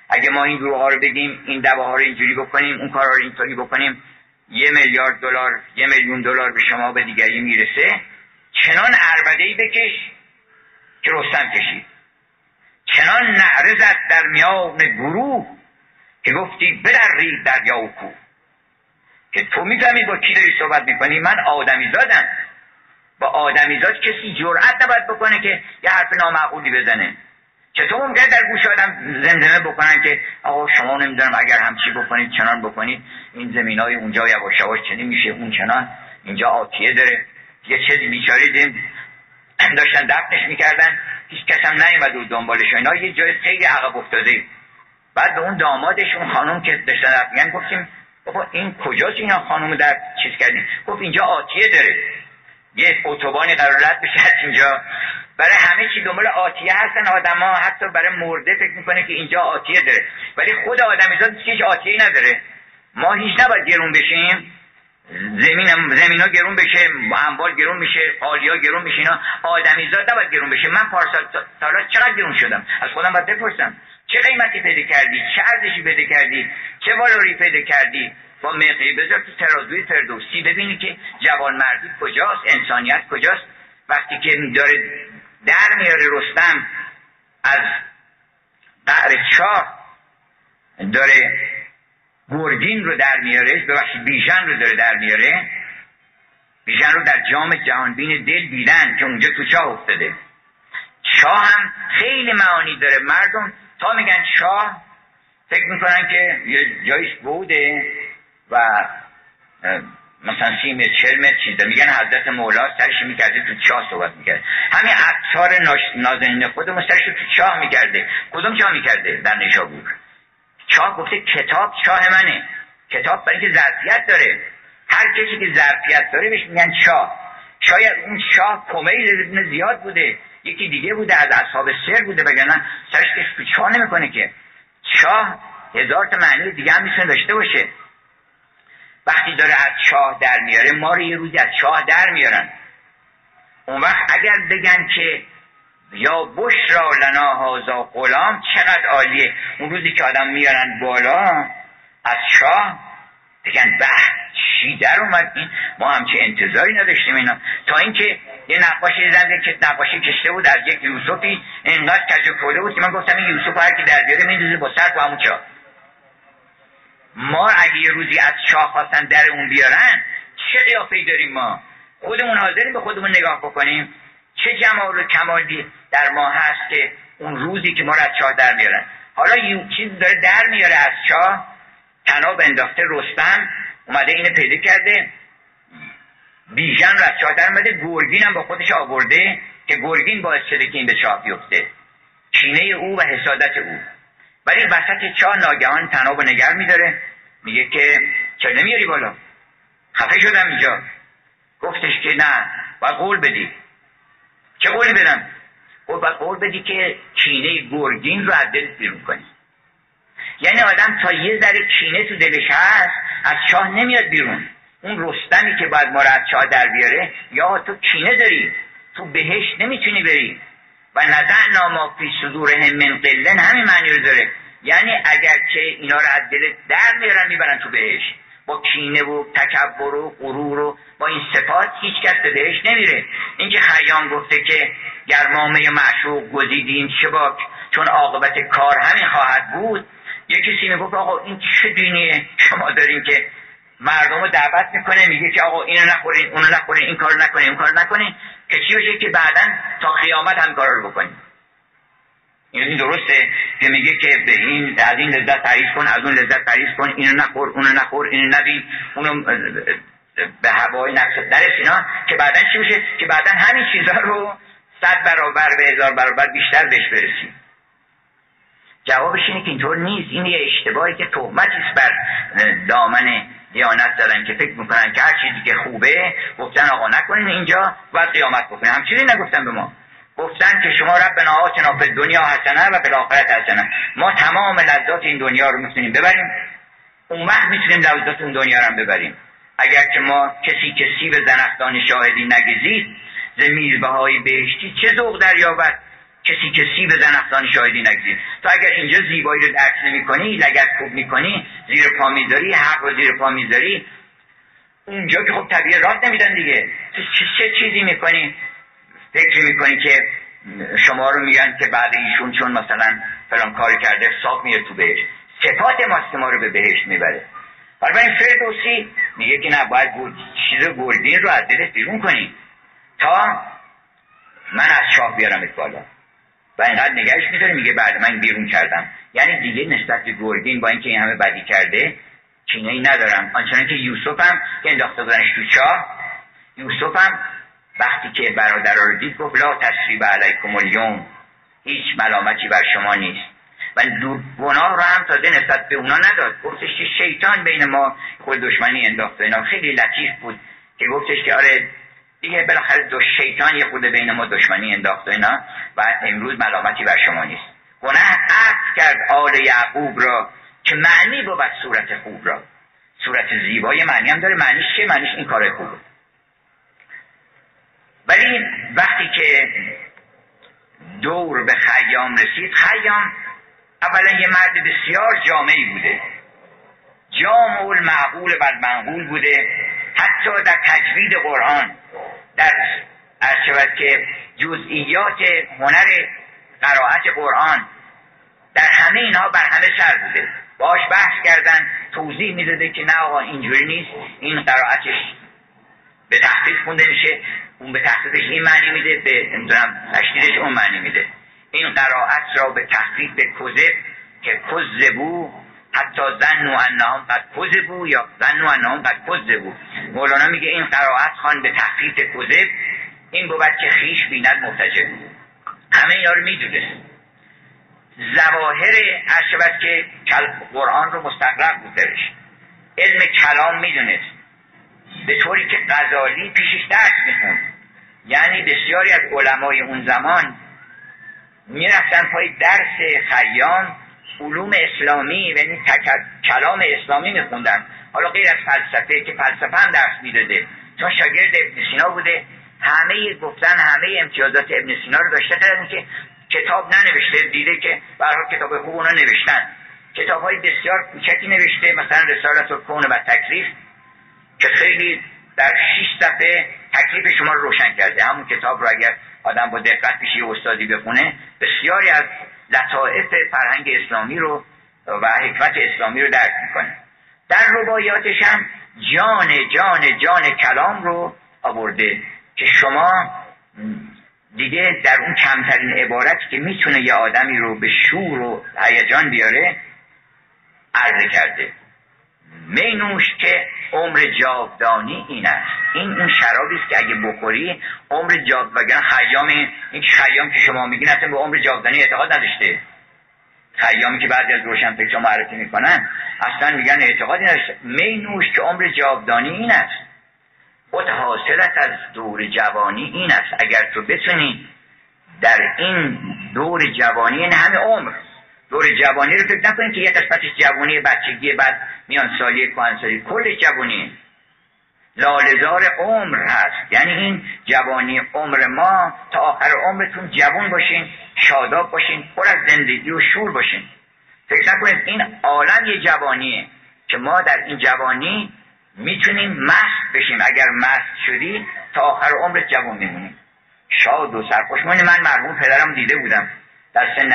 اگه ما این دروغ ها رو بگیم این دواها رو اینجوری بکنیم اون کارا رو اینطوری بکنیم یه میلیارد دلار یه میلیون دلار به شما به دیگری می‌رسه چنان عربده ای بکش که رستم کشید. چنان نعرزت در میان گروه. که گفتی بدرید دریا و کو که تو می‌فهمی با کی داری صحبت می‌کنی؟ من آدمی زادم با آدمیزاد کسی جرأت نباید بکنه که یه حرف نامعقولی بزنه. چطور ممکنه در گوش آدم زمزمه بکنن که آقا شما نمی‌دونم اگر همچی بکنید چنان بکنید. این زمین های اونجا یواش یواش چنین میشه اون چنان. اینجا آتیه داره. یه چیزی بیچاری دیم. داشتن دفنش می‌کردن. هیچ کس هم نیومد و دنبالش. اینا یه جای خیلی عقب افتاده. بعد به اون دامادش اون خانم که داشتن میگن گفتیم بابا این کجاست اینا خانم در چیز کردیم گفت اینجا آتیه داره. یه اتوبانی قرار رد بشه از اینجا. برای همه چی دنبال آتیه هستن آدما حتی برای مرده فکر می‌کنه که اینجا آتیه داره. ولی خود آدمیزاد هیچ آتیه نداره. ما هیچ نباید گرون بشیم. زمین زمین ها گرون بشه اموال گرون میشه ها گرون میشه اینا. آدمیزاد نباید گرون بشه. من پارسال سالا چقدر گرون شدم؟ از خودم باید بپرسم. چه قیمتی پیدا کردی؟ چه ارزشی پیدا کردی؟ چه والاوری پیدا کردی؟ با مقی بذار تو ترازوی فردوسی ببینی که جوان مردی کجاست انسانیت کجاست. وقتی که داره در میاره رستم از قعر چاه داره گرگین رو در میاره ببخشید بیژن رو داره در میاره. بیژن رو در جام جهانبین دل دیدن که اونجا تو چاه افتاده. شاه هم خیلی معانی داره. مردم تا میگن شاه فکر می‌کنن که یه جایش بوده و مثلا سی متر چل متر چیزا میگن حضرت مولا سرش می‌کرده تو چاه صحبت می‌کرده همین اکثار نازنین خودمون سرش تو چاه می‌کرده. کدوم چاه می‌کرده در نشابور؟ چاه گفته کتاب چاه منه. کتاب برای که ظرفیت داره. هر کسی که ظرفیت داره بهش میگن چاه. شاید اون شاه کمیل زیاد بوده یکی دیگه بوده از اصحاب سر بوده وگرنه سرش که تو چاه نمی‌کنه که. شاه هزار تا معنی دیگه هم می‌تونه داشته باشه. وقتی داره از چاه در میاره ما رو یه روزی از چاه در میارن. اون وقت اگر بگن که یا بشرا لنا هازا غلام چقدر عالیه. اون روزی که آدم میارن بالا از چاه بگن به چی در اومد این ما همچه انتظاری نداشتیم اینا. تا اینکه یه نقاشی زنده که نقاشی کشته بود از یک یوسفی اینقدر کج و بود که من گفتم این یوسف هر کی در بیاره میندازه با سر با همون چاه ما اگه یه روزی از چاه خواستن در اون بیارن چه قیافه داریم ما؟ خودمون حاضریم به خودمون نگاه بکنیم. چه جمال و کمالی در ما هست که اون روزی که ما رو از چاه در میارن. حالا یه چیز داره در میاره از چاه. تناب انداخته رستم. اومده اینو پیدا کرده. بیژن رو از چاه در اومده گرگین هم با خودش آورده که گرگین باعث شده که این به چاه بیفته. کینه او و حسادت او. ولی وسط چاه ناگهان تناب نگر میداره. میگه که چرا نمیاری بالا؟ خفه شدم اینجا. گفتش که نه باید قول بدی. چه قولی بدم؟ گفت باید قول بدی که کینه گرگین رو از دلت بیرون کنی. یعنی آدم تا یه ذره کینه تو دلش هست از چاه نمیاد بیرون. اون رستمی که باید ما از چاه در بیاره یا تو کینه داری تو بهش نمی‌تونی بری. و نزعنا ما فی صدورهم من قلن همین معنی رو داره. یعنی اگر که اینا رو از دل در میارن می‌برن تو بهش با کینه و تکبر و غرور و با این صفات هیچ کس به بهش نمیره. اینکه خیام گفته که گرمامه معشوق گزیدیم باک؟ چون عاقبت کار همین خواهد بود. یه کسی می‌گفت آقا این چه دینیه؟ شما دارین که مردم رو دعوت می‌کنه میگه که آقا اینو نخورین اونو نخورین این کارو نکنین اون کارو نکنین که چی بشه که بعدا تا قیامت هم کار رو بکنین این درسته که میگه که به این از این لذت تعریف کن از اون لذت تعریف کن اینو نخور اونو نخور اینو نبین اونو به هوای نفس درس اینا که بعدا چی بشه که بعدا همین چیزها رو صد برابر به هزار برابر بیشتر بهش برسیم. جوابش اینه که اینطور نیست. این یه اشتباهی که تهمتی بر دامن دیانت دارن که فکر می‌کنن که هر چیزی که خوبه گفتن آقا نکنین اینجا و قیامت بکنین. همچنین نگفتن به ما. گفتن که شما ربنا آتنا به دنیا حسنه و به آخرت حسنه. ما تمام لذات این دنیا رو می‌تونیم ببریم. اون وقت می‌تونیم لذات اون دنیا رو هم ببریم. اگر که ما کسی که سیب زنختان شاهدی نگزید ز میزبه بهشتی چه ذوق دریابد؟ کسی که سیب زنختان شاهدی نگزید. تو اگر اینجا زیبایی رو درک نمی کنی لگت خوب می‌کنی زیر پا می‌ذاری حق رو زیر پا می‌ذاری اونجا که خب طبیعه راست نمیدن دیگه. تو چه چیزی می‌کنی؟ فکر می‌کنی که شما رو میگن که بعد ایشون چون مثلا فلان کاری کرده حساب میره تو بهش صفات ماست ما رو به بهشت می‌بره. این فردوسی میگه که نه باید چیز گلدین رو از دلت بیرون کنی. تا من از شاه بیارم بالا. و اینقدر نگهش میداره میگه بعد من بیرون کردم. یعنی دیگه نسبت به گرگین با اینکه این همه بدی کرده کینه ای ندارم. آنچنان که یوسف هم که انداخته بودنش تو چاه یوسف هم وقتی که برادر رو دید گفت لا تصریب علیکم الیوم هیچ ملامتی بر شما نیست. و گناه رو هم تازه نسبت به اونا نداد. گفتش که شیطان بین ما خود دشمنی انداخته اینا. خیلی لطیف بود که گفتش که آره دیگه بالاخره دو شیطان یه خود بین ما دشمنی انداخته اینا و امروز ملامتی بر شما نیست. گناه عقد کرد آل یعقوب را که معنی بود صورت خوب را. صورت زیبای معنی هم داره. معنیش چه معنیش این کار خوبه ولی وقتی که دور به خیام رسید خیام اولا یه مرد بسیار جامعی بوده. جامع المعقول و المنقول بوده. حتی در تجوید قرآن در شود که جزئیات هنر قرائت قرآن در همه اینها بر همه سر بوده. باش بحث کردن توضیح می‌داده که نه آقا اینجوری نیست. این قرائتش به تحقیق خونده میشه. اون به تحقیقش این معنی میده به نمی‌دونم تشکیلش اون معنی میده. این قرائت را به تحقیق به کذب که کذبو حتی زن و انهم قد کذبو یا و انهم قد کذبو مولانا میگه این قرائت خان به تحقیق کذب این بود که خیش بیند محتجب همه اینا رو می‌دونست. زواهر شود که قرآن رو مستقرق بود درش. علم کلام می‌دونست. به طوری که غزالی پیشش درس می‌خوند. یعنی بسیاری از علمای اون زمان می‌رفتن پای درس خیام علوم اسلامی و یعنی کلام اسلامی میخوندن. حالا غیر از فلسفه که فلسفه هم درس می‌داده. چون شاگرد ابن سینا بوده. همه گفتن همه امتیازات ابن سینا رو داشته که کتاب ننوشته. دیده که برای کتاب خوب اونا نوشتن. کتاب های بسیار کوچکی نوشته. مثلا رسالت کون و تکلیف که خیلی در شیش صفحه تکلیف شما رو روشن کرده. همون کتاب رو اگر آدم با دقت پیشی استادی بخونه بسیاری از لطائف فرهنگ اسلامی رو و حکمت اسلامی رو درک می‌کنه. در ربایاتش هم جان جان جان کلام رو آورده که شما دیگه در اون کمترین عبارتی که می‌تونه یه آدمی رو به شور و هیجان بیاره عرضه کرده. مینوش که عمر جاودانی این است این اون شرابی است که اگه بخوری عمر جاود وگرنه خیام این خیام که شما میگین اصلا به عمر جاودانی اعتقاد نداشته. خیامی که بعضی از روشن فکر معرفی می‌کنن اصلا میگن اعتقادی نداشته. مینوش که عمر جاودانی این است. خود حاصلت از دور جوانی این است. اگر تو بتونی در این دور جوانی این همه عمر دور جوانی رو فکر نکنید که یه قسمتش جوانی بچگی بعد میان سالی کهنسالی کل جوانی. لالزار عمر هست. یعنی این جوانی عمر ما تا آخر عمرتون جوان باشین شاداب باشین پر از زندگی و شور باشین. فکر نکنید این عالم یه جوانیه که ما در این جوانی می‌تونیم مست بشیم. اگر مست شدی تا آخر عمرت جوان میمونی. شاد و سرخوشمانی من مرحوم پدرم دیده بودم. در سن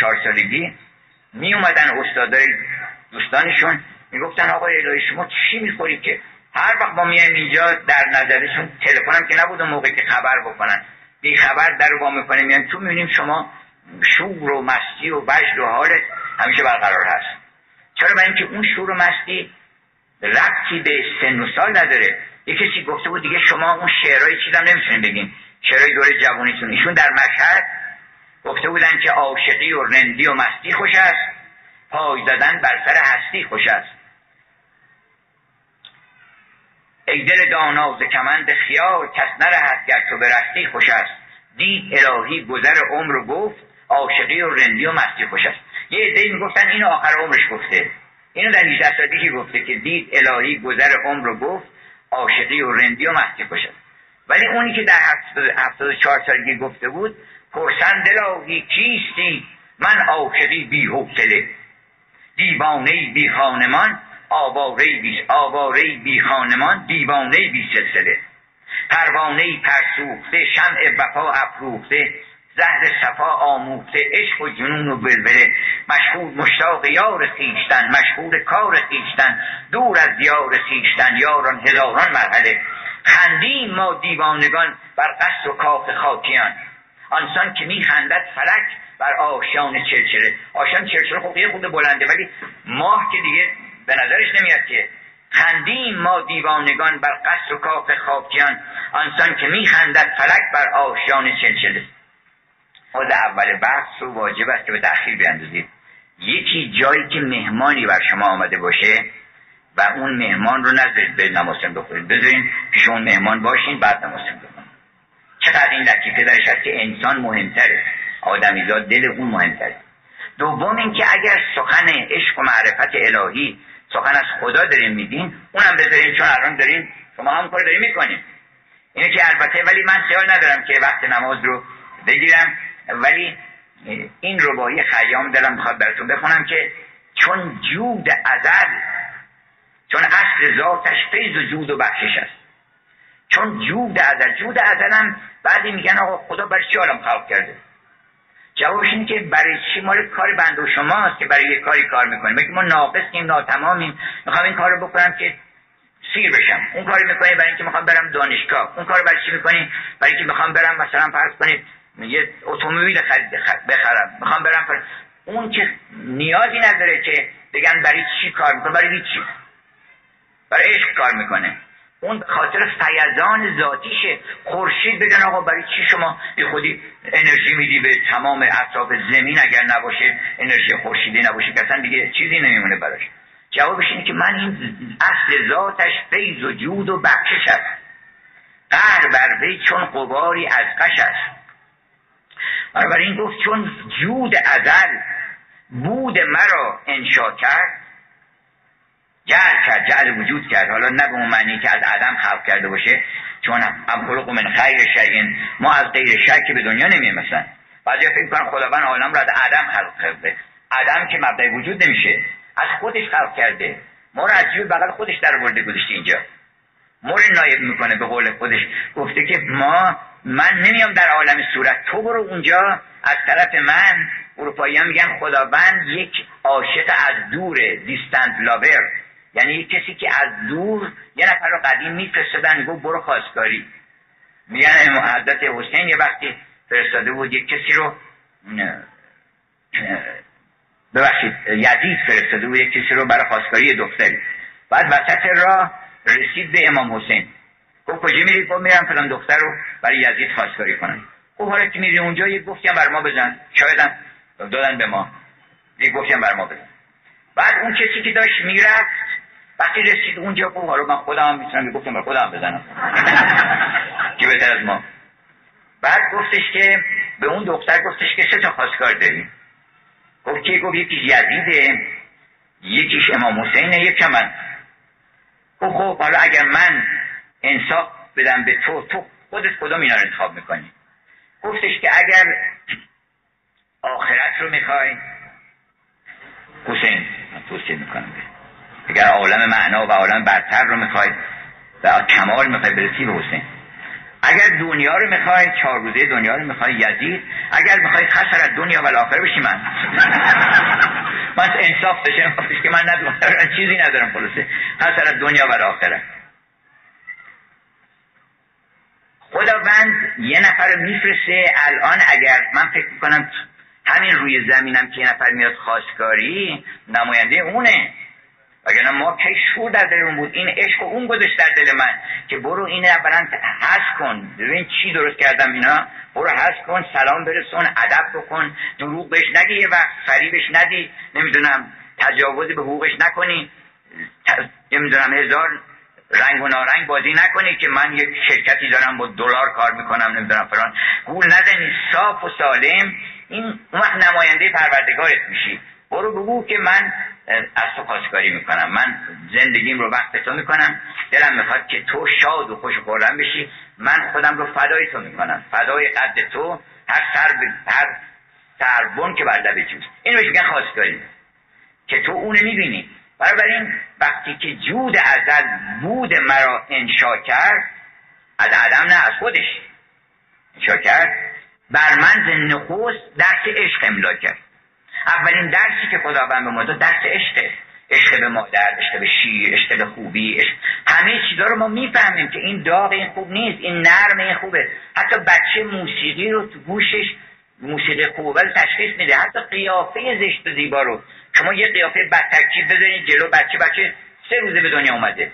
چهار سالگی می اومدن استادای دوستانشون می‌گفتن آقای الهی شما چی می‌خوری که؟ هر وقت ما میایم اینجا در نظرشون تلفنم که نبود موقع که خبر بکنن بی خبر در رو می‌کنیم. میان تو می‌بینیم شما شور و مستی و وجد و حالت همیشه برقرار هست. چرا؟ برای اینکه اون شور و مستی ربطی به سن و سال نداره. یه کسی گفته بود دیگه شما اون شعرهای چیزم نمی‌تونین بگین شعرهای دوره جوانیتون. ایشون در مشهد گفته بودن که عاشقی و رندی و مستی خوش است. پای زدن بر سر هستی خوش است. ای دل دانا ز کمند خیال کس نرهد گر تو برستی خوش است. دید الهی گذر عمر گفت عاشقی و رندی و مستی خوش است. یه عدهای می‌گفتن این آخر عمرش گفته. اینو در 18 سالگی گفته که دید الهی گذر عمر گفت عاشقی و رندی و مستی خوش است. ولی اونی که در 74 سالگی گفته بود پرسن دلاهی کیستی من عاشقی بی حوصله. دیوانه بی خانمان آواره بی آواره بی خانمان دیوانه بی سلسله. پروانه پرسوخته شمع وفا افروخته زهر صفا آموخته عشق و جنون و بلبله. مشهور مشتاق یار خیشتن مشهور کار خیشتن دور از دیار خیشتن یاران هزاران مرحله. خندیم ما دیوانگان بر قصد و کاخ خاکیان. آنسان که میخندد فلک بر آشان چلچله. آشان چلچله خب یه خود بلنده ولی ماه که دیگه به نظرش نمیاد که خندیم ما دیوانگان بر قصر و کاخ خاکیان. آنسان که میخندد فلک بر آشان چلچله. خود اول بحث رو واجب است که به تأخیر بیاندازید. یکی جایی که مهمانی بر شما آمده باشه و اون مهمان رو نذارید به نماسم بخورید بذارین پیش اون مهمان باشین بعد نماسم بخورید چقدر این لطیفه درش هست که انسان مهمتره. آدمیزاد دل اون مهمتره. دوم اینکه اگر سخن عشق و معرفت الهی سخن از خدا داریم میدین اونم بذارین چون الان دارین شما هم کار دارین می‌کنین. اینه که البته ولی من خیال ندارم که وقت نماز رو بگیرم. ولی این ربایی خیام دلم می‌خواد براتون بخونم که چون جود ازل چون اصل ذاتش فیض و جود و بخشش است. چون جود ازل جود ازل هم بعدی میگن آقا خدا برای چی عالم خلق کرده؟ جوابش اینه که برای چی مال کار بند و شماست که برای یه کاری کار می‌کنیم. بگیم ما ناقصیم ناتمامیم. می‌خوام این کار رو بکنم که سیر بشم. اون کاری می‌کنی برای اینکه می‌خوام برم دانشگاه. اون کار برای چی می‌کنی برای اینکه می‌خوام برم مثلا فرض کنید یه اتومبیل بخرم. می‌خوام برم پر... اون که نیازی نداره که بگن برای چی کار می‌کنه؟ برای چی برای عشق کار می‌کنه. اون خاطر فیضان ذاتیشه. خورشید بگن آقا برای چی شما بی خودی انرژی میدی به تمام اطراف زمین؟ اگر نباشه انرژی خورشیدی نباشه که اصلا دیگه چیزی نمیمونه براش. جوابش اینه که من این اصل ذاتش فیض و جود و بخشش است. قهر بر وی چون قباری از قش است. بنابراین گفت چون جود ازل بود مرا انشا کرد جعل کرد جعل وجود کرد. حالا نه به اون معنی که از عدم خلق کرده باشه چون هم خلق من خیر شیء ما از غیر شک به دنیا نمیم مثلا. بعضی فکر کنم خداوند عالم را از عدم خلق کرده. عدم که مبدأ وجود نمیشه. از خودش خلق کرده. ما رو از جیب بغل خودش در برده گذاشته اینجا. ما نایب می‌کنه به قول خودش. گفته که ما من نمیام در عالم صورت. تو برو اونجا. از طرف من اروپایی میگن خداوند یک عاشق از دوره دیستنت لاور یعنی یک کسی که از دور یه نفر رو قدیم میفرستادن گفت برو خواستگاری. میگن حضرت حسین یه وقتی فرستاده بود یک کسی رو ببخشید یزید فرستاده بود یک کسی رو برای خواستگاری دختری. بعد وسط راه رسید به امام حسین. گفت کجا میری؟ گفت میرم فلان دختر رو برای یزید خواستگاری کنم. گفت حالا که میری اونجا یه گفتی بر ما بزن. شاید دادن به ما. یه گفتی بر ما بزن. بعد اون کسی که داشت می‌رفت وقتی رسید اونجا گفت حالا من خودم هم می‌تونم گفتم بر خودم بزنم. که بهتر از ما. بعد گفتش که به اون دختر گفتش که سه تا خواستگار داری گفت که گفت یکیش یزیده یکیش امام حسینه یکی من. گفت خب حالا اگر من انصاف بدم به تو تو خودت کدوم اینا رو انتخاب می‌کنی؟ گفتش که اگر آخرت رو می‌خوای. حسین من توصیه می‌کنم. اگر عالم معنا و عالم برتر رو می‌خوای و کمال می‌خوای برسی به حسین. اگر دنیا رو می‌خوای چهار روزه دنیا رو می‌خوای یزید. اگر می‌خوای خسر از دنیا و آخر بشی من. من انصاف بشه. که من ندارم. چیزی ندارم خلاصه. خسر از دنیا و آخره خداوند یه نفر میفرسته. الان اگر من فکر می‌کنم همین روی زمینم که یه نفر میاد خواستگاری نماینده اونه. وگرنه ما کی شور در دلمون بود. این عشق و اون گذاشت در دل من که برو این اولا حس کن. ببین چی درست کردم اینا. برو حس کن سلام برسون ادب بکن. دروغ بهش نگی یه وقت فریبش ندی. نمی‌دونم تجاوز به حقوقش نکنی. نمی‌دونم هزار رنگ و نارنگ بازی نکنی که من یک شرکتی دارم با دلار کار می‌کنم نمی‌دونم فران گول نزنی صاف و سالم. این وقت نماینده پروردگارت میشی. برو بگو که من از تو خواستگاری می‌کنم. من زندگیم رو وقت تو می‌کنم. دلم می‌خواد که تو شاد و خوش و بشی. من خودم رو فدای تو می‌کنم. فدای قد تو. هر سر هر سربون که بر لب جوز این بهش میگن خواستگاری. که تو اونو می‌بینی. این وقتی که جود ازل بود مرا انشا کرد از عدم نه از خودش انشا کرد بر من نخست درس عشق املا کرد. اولین درسی که خداوند به ما داد درس عشقه عشق به مادر عشق به شیر عشق به خوبی عشق همه چیزا رو ما می‌فهمیم که این داغ این خوب نیست این نرم این خوبه. حتی بچه موسیقی رو تو گوشش موسیقی خوبه ولی تشخیص میده. حتی قیافه زشت و زیبا رو. شما یه قیافه بدترکی بذارید جلو بچه بچه سه روزه به دنیا اومده.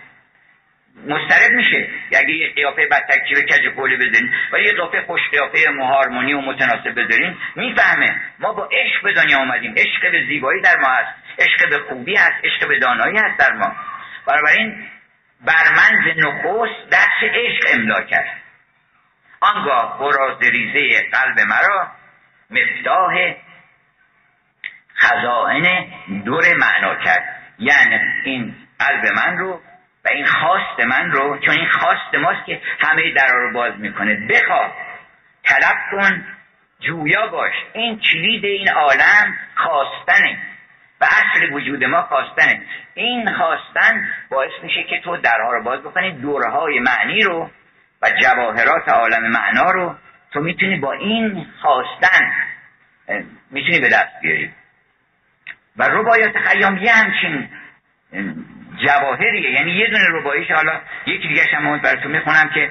مسترب میشه. اگه یه قیافه بدتکی به کج کولی بذارین و یه قیافه خوش قیافه مهارمونی و متناسب بذارین می‌فهمه. ما با عشق به دنیا آمدیم عشق به زیبایی در ما هست. عشق به خوبی هست. عشق به دانایی هست در ما. بنابراین برمنز نخست دست عشق املا کرد. آنگاه براز ریزه قلب مرا مفتاح خزائن دور معنا کرد. یعنی این قلب من رو و این خواست من رو چون این خواست ماست که همه در رو باز می‌کنه. بخواه طلب کن جویا باش. این کلید این عالم خواستنه و اصل وجود ما خواستنه. این خواستن باعث میشه که تو درها رو باز بکنی دوره های معنی رو و جواهرات عالم معنا رو. تو می‌تونی با این خواستن می‌تونی به دست بیاری. و ربایات خیام یه همچین جواهریه. یعنی یه دونه رباییش حالا یکی دیگه هم براتون می‌خونم که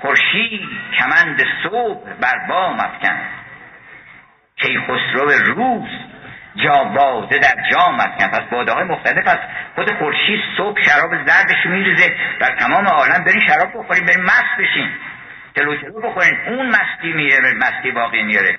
خورشید کمند صبح بر بام افکن کی خسرو روز جا باده در جام افکن پس باده های مختلف از خود خورشید صبح شراب زردش میریزه. در تمام عالم برین شراب بخورین برین مست بشین. تلو تلو بخورین. اون مستی میاره مستی باقی میاره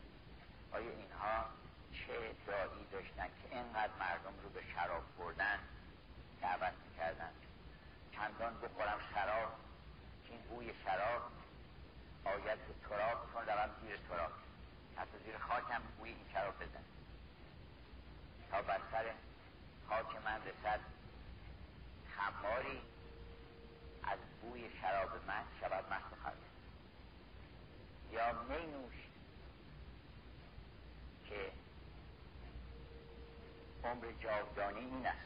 آیا اینها چه دایی داشتن که اینقدر مردم رو به شراب بردن دعوت می‌کردن؟ چندان بخورم شراب که این بوی شراب آید به تراب چون روم زیر تراب. حتی زیر خاکم بوی این شراب بزن. تا بر سر خاک من رسد خماری از بوی شراب من شود مست و یا می نوش که عمر جاودانی این است.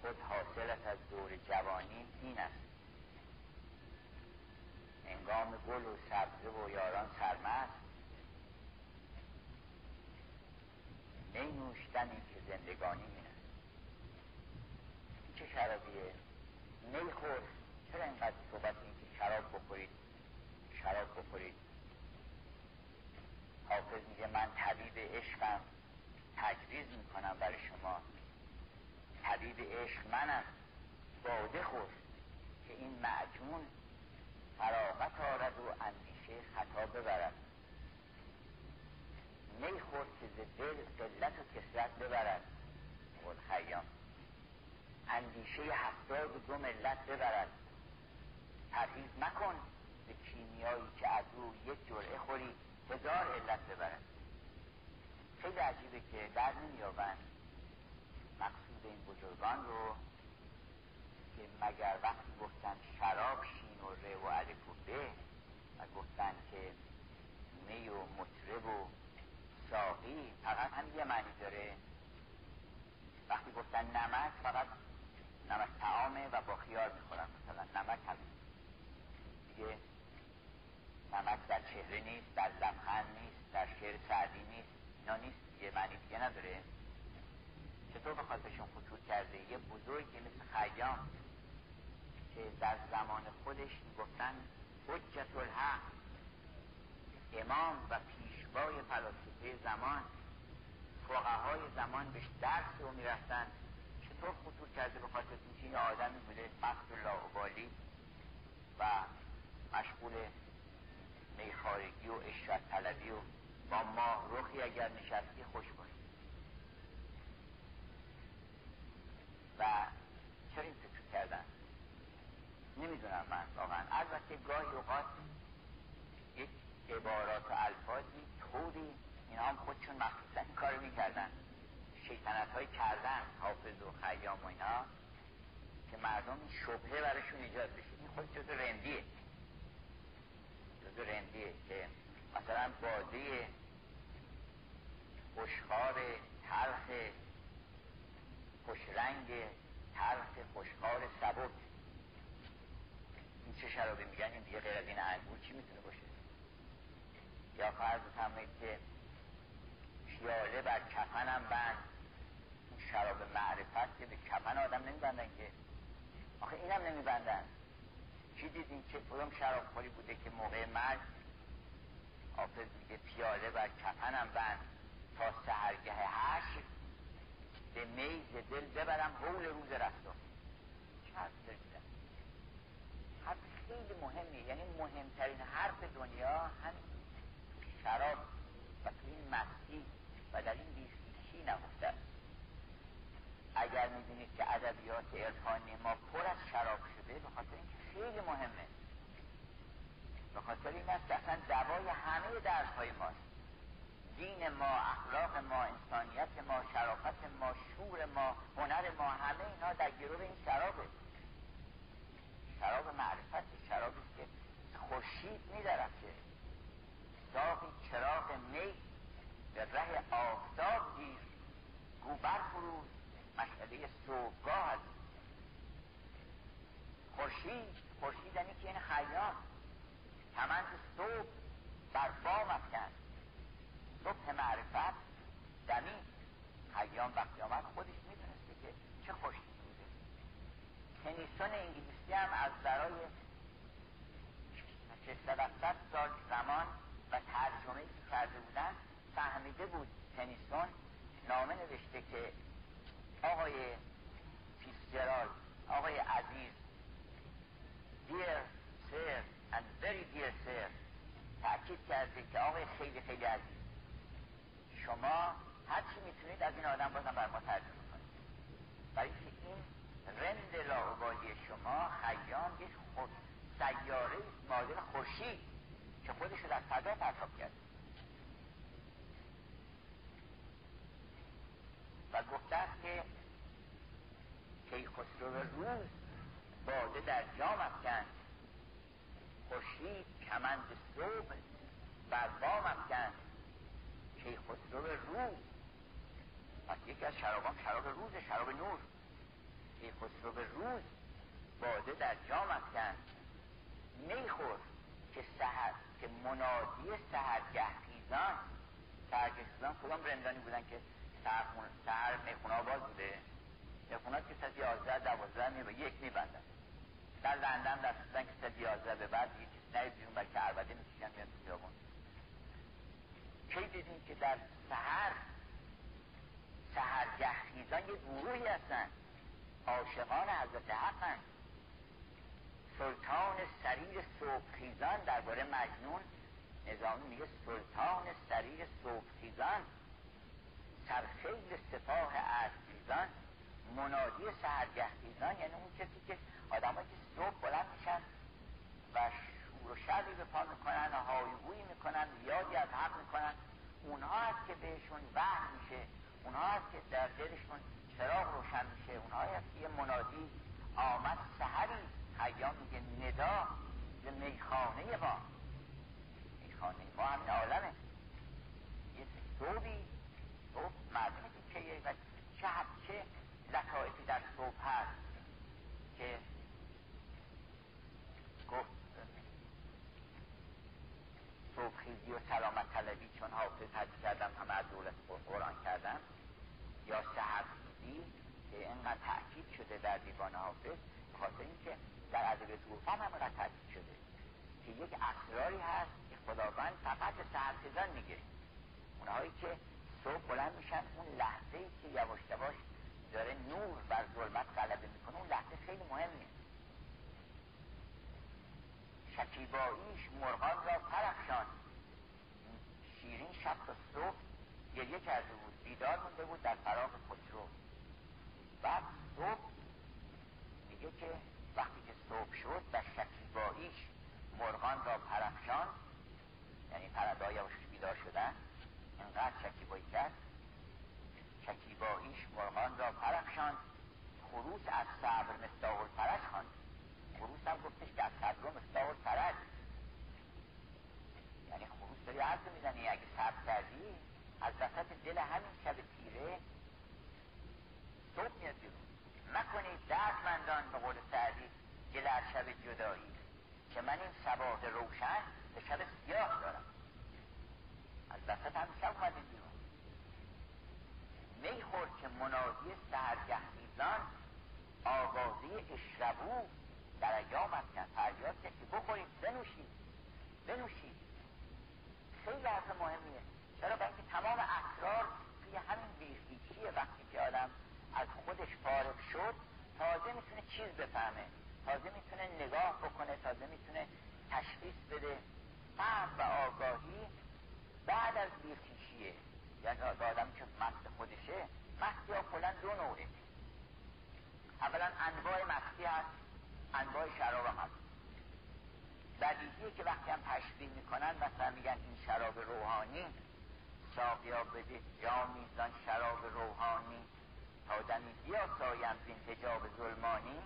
خود حاصلت از دور جوانی این است. انگام گل و سبزه و یاران سرمست. می نوشتنی که زندگانی چه شرابیه؟ می خور چرا اینقدر صحبت این که شراب بخورید؟ شراب بخورید. میگه من طبیب عشقم تجویز می‌کنم برای شما. طبیب عشق منم. باده خور که این معجون فراغت آرد و اندیشه خطا ببرد. می خور که ز دل قلت و کسرت ببرد. قول خیام. اندیشه هفتاد دو ملت ببرد. پرهیز مکن به کیمیایی که از او یک جرعه خوری هزار علت ببرد. خیلی عجیبه که در نمیابند. مقصود این بزرگان رو که مگر وقتی گفتن شراب شین و ره و الف و به و گفتن که می و مطرب و ساقی فقط هم یه معنی داره. وقتی گفتن نمک فقط نمک تعامه و با خیار می‌خورن مثلا نمک هم. دیگه نمک در چهره نیست در لبخند نیست در شعر سعدی نیست. اینا نیست یه معنی دیگه نداره. چطور بخواد بهشون خطور کرده؟ یه بزرگی مثل خیام که در زمان خودش می‌گفتن حجت الحق امام و پیشوای فلاسفه زمان فقهای زمان بهش درس رو می‌رفتن. چطور خطور کرده به خاطر اینکه این آدمی بوده مست لاعبالی و مشغول میخارگی و اشرت طلبی و با ماه رخی اگر نشستی خوش باش و چرا این فکر کردن؟ نمی‌دونم من واقعا. البته گاهی اوقات یک عبارات و الفاظی طوری اینا هم خودشون مخصوصا این کار می‌کردن. شیطنت های کردن حافظ و خیام و اینا که مردم شبهه براشون ایجاد بشه. این خود جزو رندیه. جزو رندیه که مثلا باده خوشخار تلخ خوشرنگ تلخ خوشخار سبک. این چه شرابی میگن؟ این دیگه غیر از این انگور چی می‌تونه باشه؟ یا فرض بفرمایید که پیاله بر کفنم بند. اون شراب معرفت که به کفن آدم نمیبندن که. آخه اینم نمیبندن. چی دیدین که کدوم شراب خوری بوده که موقع مرگ حافظ میگه پیاله بر کفنم بند. تا سهرگه هشت به میز دل ببرم حول روز رفتار چه حرف خیلی مهمی یعنی مهمترین حرف دنیا هم شراب و تو این مستی و در این بیخیشی نهفته. اگر می‌دونید که ادبیات عرفانی ما پر از شراب شده به خاطر اینکه خیلی مهمه. به خاطر این است که اصلا دوای همه درس های ماست. دین ما اخلاق ما انسانیت ما شرافت ما شور ما هنر ما همه اینا در گروه این شرابه. شراب معرفت شرابی که خورشید میدرخشه داغی چراغ می به ره آفتاب گیر. گو برفروز مشعله صبحگاه از خورشید خورشید یعنی که این خیام کمند صبح بر بام افکن صبح معرفت دمی خیام وقتی آمد خودش می‌دونسته که چه خورشید بوده تنیسون انگلیسی هم از برای 600 سال زمان و ترجمه که کرده بودن فهمیده بود تنیسون نامه نوشته که آقای فیسجرال آقای عزیز dear sir and very dear sir تأکید کرده که آقای خیلی خیلی عزیز شما هر چی می‌تونید از این آدم بازم بر ما ترجمه کنید. برای که این رند لاعبالی شما خیام یک خود سیاره مادر خورشید که خودش رو در فضا پرتاب کرد. و گفته است که کیخسرو روز باده در جام افکن خورشید کمند صبح بر بام افکن کیخسرو روز. پس یکی از شرابان شراب روز شراب نور. کیخسرو روز باده در جام افکن میخور که سهر که منادی سهرگه خیزان. سهرگه خیزان رندانی بودن که سهر می‌خونه آباد بوده؟ می‌خونه که ساعت یازده دوازده می یک میبندن. در لندن دست بودن که ساعت یازده به بعد یه کسی نهی بیرون بلکه عربده می‌کشن میان تو خیابون. کی دیدیم که در سهر سهرگه خیزان یه گروهی هستن. عاشقان حضرت حقن سلطان سریر صبحخیزان درباره مجنون نظامی میگه سلطان سریر صبحخیزان سرخیل سپاه ارزیزان منادی سهرگهخیزان یعنی اون کسی که آدمایی که صبح بلند میشن و شور و شری به پا می‌کنن و هایگویی می‌کنن یادی از حق می‌کنن اونها هست که بهشون وحی میشه. اونها هست که در دلشون چراغ روشن میشه. اونها هست که یه منادی آمد سهری خیام میگه ندا به میخانه ما. میخانه ما همین عالمه. یه صوبی صبح مردمی که و چه چه لطایفی در صبح هست که گفت صبحخیزی و سلامت طلبی چون حافظ حدیث کردم همه از دولت قرآن کردم یا سهرخیزی که اینقدر تأکید شده در دیوان حافظ خاطر اینکه در ادبیات اروپا هم تاکید شده. که یک اسراری هست که خداوند فقط سهرخیزان میگه اونهایی که صبح بلند میشن اون لحظه ای که یواش یواش داره نور بر ظلمت غلبه می‌کنه اون لحظه خیلی مهمه شکیباییش مرغان را پرخشان شیرین شب تا صبح گریه کرده بود بیدار مونده بود در فراغ خسرو. بعد صبح میگه که وقتی که صبح شد و شکیباییش مرغان را پرخشان یعنی پرنده‌ها بیدار شدن اینقدر شکیبایی کرد شکیباییش مرغان را پرخشان خروس از صبر مستاق الفرج خواند. خروس هم گفتش که از صبر مستاق الفرج. یعنی خروس داری عرض می‌زنی. اگه صبر کردی از وسط دل همین شب تیره صبح میاد بیرون. نکنید دردمندان به قول سعدی گل از شب جدایی. که من این سواد روشن به شب سیاه دارم. میخور که منادی سهرگه میزان آوازه اشربو در ایام از فریاد که بخورید بنوشید. بنوشید. خیلی حرف مهمیه. چرا؟ بلکه تمام اکرار توی همین بیخیچیه وقتی که آدم از خودش فارغ شد؟ تازه می‌تونه چیز بفهمه. تازه می‌تونه نگاه بکنه تازه می‌تونه تشخیص بده. فهم و آگاهی بعد از بیخیچیه یعنی آدم که مست خودشه. مستی ها کلا دو نوعه. اولا انواع مستی هست انواع شراب هم هست. بدیهیه که وقتی هم تشبیه می‌کنن مثلا میگن این شراب روحانی ساقیا بده جامی زن شراب روحانی. تا دمی بیا سایم زین حجاب ظلمانی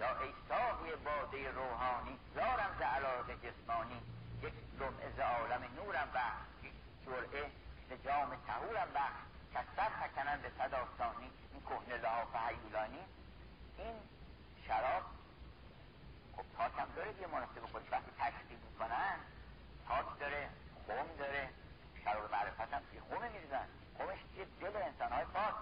یا ای ساقی باده روحانی زارم ز جسمانی. یک لمعه ز عالم نورم بخش یک جرعه ز جام تهورم بخش که سر فکنن به صد این کهنه لحاف حیولانی این شراب خب پاک هم داره دیگه مناسب خودش. وقتی تشکیل می‌کنن پاک داره خم داره شراب معرفت هم که خمه میریزن. خمش چیه دل انسان های پاک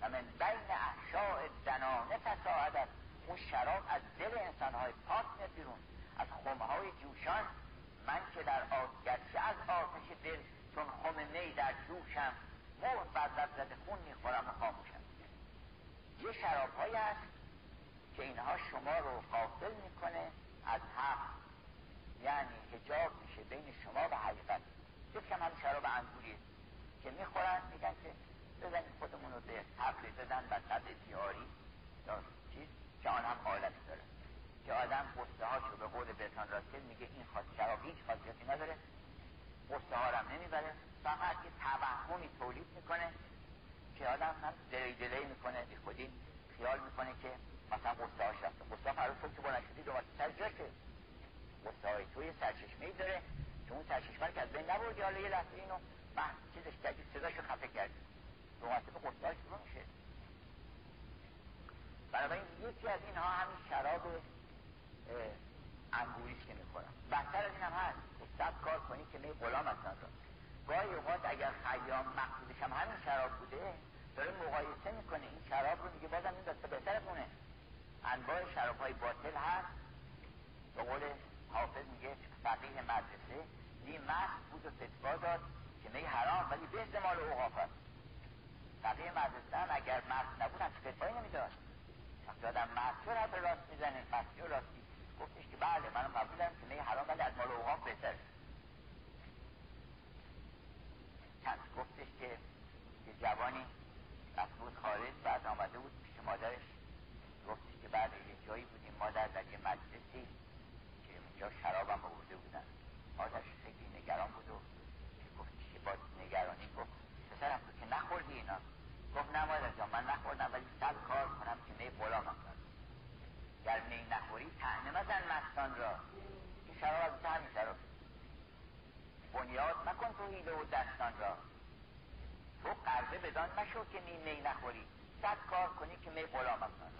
و من بین احشاء زنانه تساعدت اون شراب از دل انسان های پاک میاد بیرون. از خمه های جوشان. من که در آت گرچه از آتش دل چون خم می در جوشم مور بر زده خون می‌خورم و خاموشم. یه شراب های هست که اینها شما رو غافل می‌کنه از حق. یعنی هجاب میشه بین شما و حقیقت. یک کم هم شراب انگوریه که می‌خورن میگن که بزنید خودمون رو به حقلی بزن و صد دیاری. یا چیز؟ که آن هم حالتی داره. که آدم قصه هاشو به قول برتان راسل میگه این خواست شراب هیچ خاصیتی نداره. هم نمی‌بره. فقط یه توهمی تولید می‌کنه که آدم هم دلی دلی می‌کنه بی خودی خیال می‌کنه که مثلا هاش رفته قصه فرض کن که شدی دوباره سر جاشه قصه های توی سرچشمه ای داره. که اون سرچشمه که از بین نبردی. حالا یه لحظه اینو من چیزش کردی صداشو خفه کردی. به قصه های شروع میشه. بنابراین یکی از اینها همین شراب انگوریش که می‌خورم. بدتر از این هم هست. صد کار کنی که می غلام هستن را گاهی اوقات اگر خیام مقصودش هم همین شراب بوده داره مقایسه می‌کنه. این شراب رو میگه بازم این دسته بهتر مونه انواع شراب های باطل هست. به قول حافظ میگه فقیه مدرسه دی مست بود و فتوا داد که می حرام ولی به استعمال اوقاف هست. فقیه مدرسه هم اگر مست نبود هم فتوایی نمی‌داد. وقتی آدم مست شد راست می‌زنه مستی و راستی گفتش که بله منم قبولم که می حرام ولی از مال اوقاف بهتر چند گفتش که یه جوانی رفت بود خارج بعد آمده بود پیش مادرش. گفتش که بعد یه جایی بودیم مادر در یه مجلسی که اونجا شرابم آورده بودن. مادرش خیلی نگران بود و گفتش که با نگرانی گفت پسرم تو که نخوردی اینا؟ گفت نه مادر جان من نخوردم ولی سب کار کنم که می غلامم. کنم گر می نخوری تهنه مزن مستان را. این شراب از همین شراب. بنیاد مکن تو حیله و دستان را. تو قرضه بدان مشو که نی می نخوری. صد کار کنی که می غلامم کنم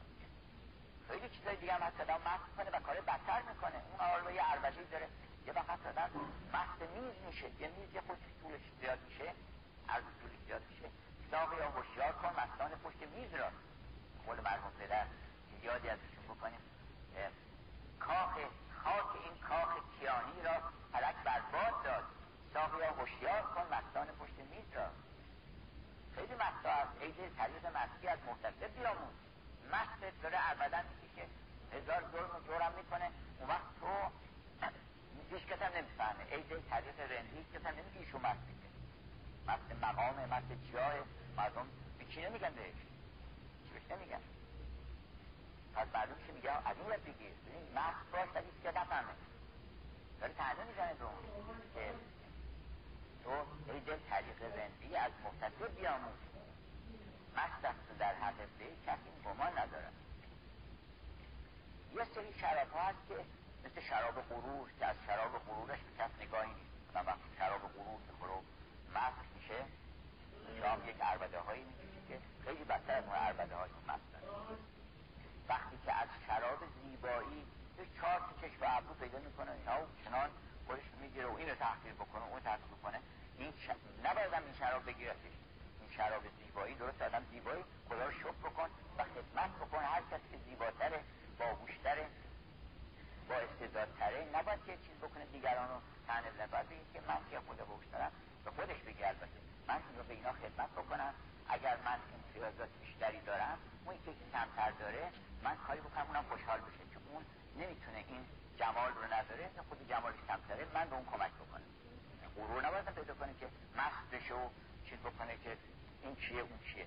خیلی چیزای دیگه هم هست. آدم مست کنه و کار بدتر می‌کنه. اون حالا یه عربدی داره. یه وقت آدم مست میز میشه. یه میز یه خود طولش زیاد میشه. عرض طولش زیاد میشه. ساقی یا هوشیار کن مستان پشت میز را. قول مرحوم پدر. یادی ازشون بکنیم. کاخ خاک این کاخ کیانی را فلک برباد داد. ساقی یا هوشیار کن مستان پشت میز را. خیلی مستا ای دل طریق مستی از محتسب بیامون مست داره ابدا که هزار ظلم و جورم می‌کنه. اون وقت تو هیچ کس هم نمی‌فهمه. ای دل طریق رندی هیچ کس هم نمیگه ایشون مست میگه مست مقام مست جای مردم به چی نمیگن بهش؟ چی بهش نمیگن؟ پس معلوم که میگه؟ از این یاد بگیر مست باش ولی که نفهمه داره تنه می‌زنه به که تو ای دل طریق رندی از محتسب بیاموز مست است در حق به کسی این گمان ندارد یه سری شراب ها هست که مثل شراب غرور که از شراب غرورش به کس نگاهی نیست. مثلا وقتی شراب غرور می‌خوره مست میشه شام یک عربده هایی می‌کشه که خیلی بدتر از اون عربده های مست وقتی که از شراب زیبایی یه چهار چشم و ابرو پیدا می‌کنه. اینا و چنان خودش می‌گیره و اینو تحقیر بکنه اون تحقیر بکنه این ش... نباید این شراب بگیرتش. این شراب زیبایی درست آدم زیبایی خدا رو شکر بکن و خدمت بکن. هر کسی که زیباتره باهوشتره با استعدادتره نباید که چیز بکنه دیگران رو تنه بزنه باید که من که خود باهوشترم به خودش بگی البته. من این به اینا خدمت بکنم. اگر من امتیازات بیشتری دارم اون که کمتر داره من کاری بکنم اونم خوشحال بشه. که اون نمی‌تونه این جمال رو نداره خود جمالش کمتره من به اون کمک بکنم. غرور نباید پیدا کنه که مست بشه و چیز بکنه که این چیه اون چیه.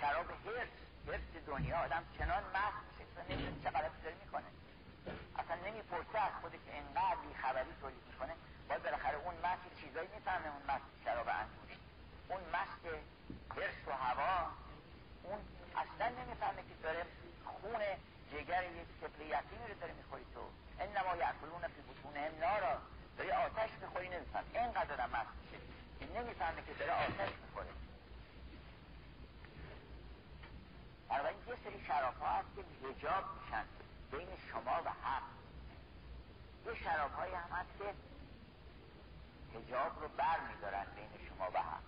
شراب هرس هرس دنیا آدم چنان مست میشه که نمی‌دونه چه غلطی داره می‌کنه. اصلا نمی‌پرسه از خودش انقدر بیخبری تولید می‌کنه. باید بالاخره اون مست چیزایی می‌فهمه اون مست شراب انگوری. اون مست هرس و هوا. اون اصلا نمی‌فهمه که داره خون جگر یک سپر یتیمی رو داره می‌خوری تو. انما یعقلون فی بطونهم نارا. داری آتش می‌خوری نمیفهم اینقدر دارم مست میشه که نمی‌فهمه که داره آتش می‌خوره. بنابراین یه سری شراب ها هست که هجاب میشن بین شما و حق یه شراب های هم هست که هجاب رو بر میدارن بین شما و حق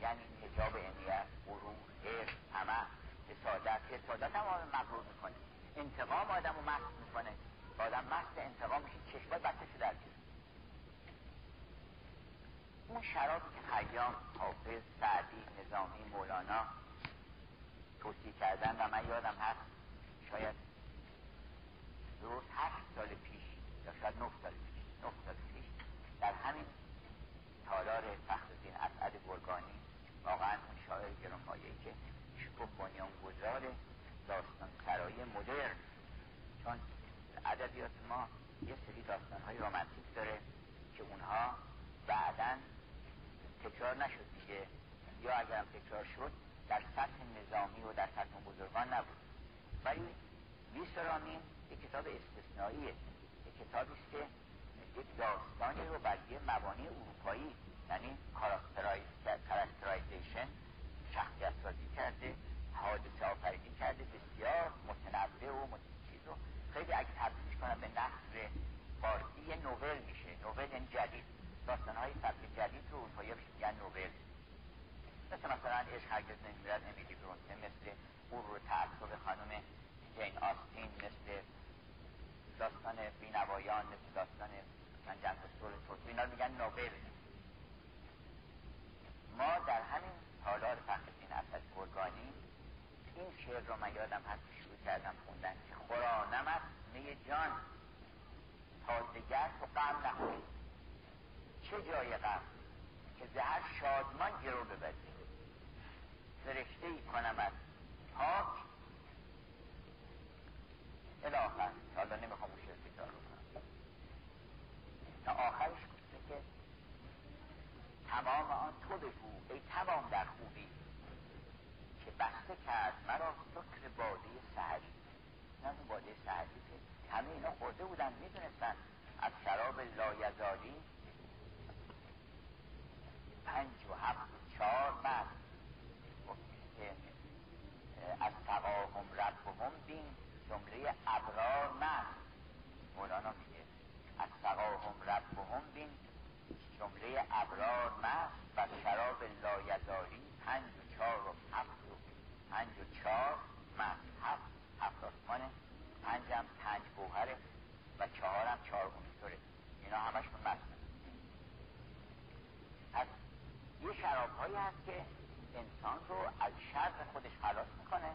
یعنی هجاب امیت غرور حرص طمع حسادت. حسادت هم آدم مغرور می‌کنه. انتقام آدم رو مست می‌کنه. آدم مست انتقام میشه. چشمای بچه در اون شرابی که خیام حافظ سعدی نظامی مولانا توصیه کردن و من یادم هست شاید درست هشت سال پیش یا شاید نه سال پیش نه سال پیش در همین تالار فخرالدین اسعد گرگانی واقعا شاعر گرانمایه‌ای که گفت بنیانگذار داستان سرایی مدرن. چون ادبیات ما یه سری داستان های رومانتیک داره که اونها بعدا تکرار نشد دیگه. یا اگرم تکرار شد در سطح نظامی و در سطح بزرگان نبود. ولی ویسرامین یک کتاب استثنائیه. یک کتابی است که یک داستانی رو بر یه مبانی اروپایی یعنی کاراکترایزیشن شخصیت سازی کرده حادثه آفریدی کرده بسیار متنوع و چیز رو خیلی اگه تبدیلش کنم به نصر فارسی یه نوول میشه. نوول یعنی جدید. داستان های سبک جدید رو اروپایی میگن نوول. مثل مثلا عشق هرگز نمیرد امیلی برونته مثل غرور تعصب خانم جین آستین مثل داستان بینوایان مثل داستان من جنگ و اینا میگن نوبل. ما در همین تالار فخرالدین اسد گرگانی این شعر رو من یادم هست شروع کردم خوندن که خورانم است می جان تا دگر و غم نخوری. چه جای غم؟ که زهر شادمان گرو ببری. فرشته ای کنم از پاک. الاخر حالا نمی‌خوام اون شعر تکرار کنم تا آخرش گفته که تمام آن تو بگو ای تمام در خوبی که بسته کرد مرا سکر باده سهری نه باده سهری که همه اینا خورده بودن می‌دونستن از شراب لایزالی پنج و هفت و چهار مرد از تقاهم ربهم بین جمله ابرار مرد. مولانا از تقاهم ربهم بین جمله ابرار مست و شراب لایزاری پنج و چهار و هفت و پنج و چهار مست. هفت هفت آسمانه. پنجم پنج گوهره و چهارم چهار عنصره اینا همشون مست. پس یه شراب هایی هست که انسان رو از شر خودش خلاص می‌کنه.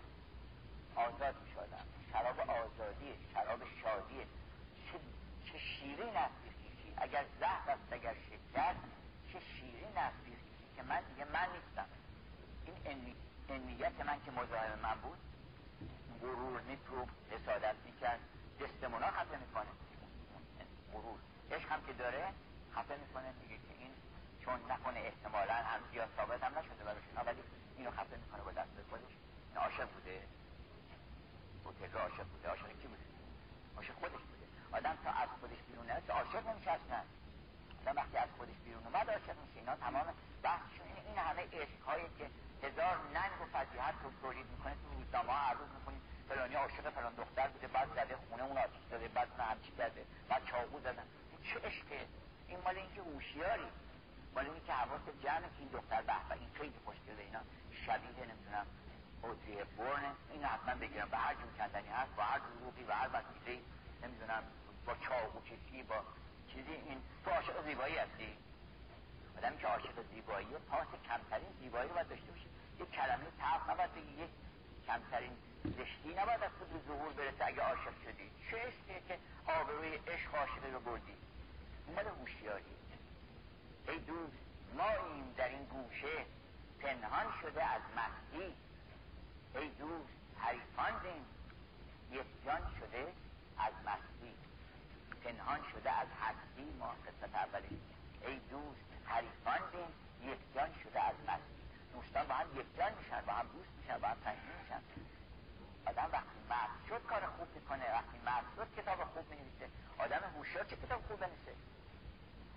آزاد می‌شدن شراب آزادی شراب شادیه شیرین است. اگر زهر است اگر شکر چه شیرین است. که من دیگه من نیستم. این انیت من که مزاحم من بود غرور نیست رو حسادت می‌کرد. دستمونا خفه می‌کنه. غرور. عشق هم که داره خفه می‌کنه. میگه که این چون نکنه احتمالا هم زیاد ثابت هم نشده براش اینا ولی اینو خفه می‌کنه با دست خودش. این عاشق بوده. بوده عاشق بوده. عاشق کی بوده؟ عاشق خودش بوده. آدم تا از خودش بیرون است عاشق نمیشه اصلا آدم وقتی از خودش بیرون اومد عاشق میشه. اینا تمام بحثشون این, این همه عشق هایی که هزار ننگ و فضیحت رو تولید می‌کنه تو روزنامه هر روز می‌کنیم فلانی عاشق فلان دختر بوده بعد زده خونه اون آتیش داده بعد همچی کرده بعد چاقو زدن. چه عشقه؟ این مال اینکه هوشیاری. مال اینی که حواس جمع که این دختر به این خیلی خوشگله. اینا شبیه نمی‌دونم. اوزی برنه این حتما بگیرم به هر جور کندنی هست با هر روحی و هر وسیله نمی‌دونم با چاقو کشی با چیزی این تو عاشق زیبایی هستی؟ آدمی که عاشق زیبایی پاس کمترین زیبایی رو باید داشته باشه یک کلمه تلخ نباید بگی یک کمترین زشتی نباید از خود ظهور برسه اگه عاشق شدی. چه که آبروی عشق عاشقی رو بردی؟ مال هوشیاری. ای دوست ما این در این گوشه پنهان شده از مستی. ای دوست حریفان یک جان شده از مستی. پنهان شده از هستی ما قسمت اولی. ای دوست حریفان دین یک جان شده از مستی. دوستان با هم یک جان میشن با هم دوست میشن با هم تنگی میشن. آدم وقتی مرد شد کار خوب می‌کنه وقتی مرد شد کتاب خوب می‌نویسه آدم هوشیار چه کتاب خوب بنویسه؟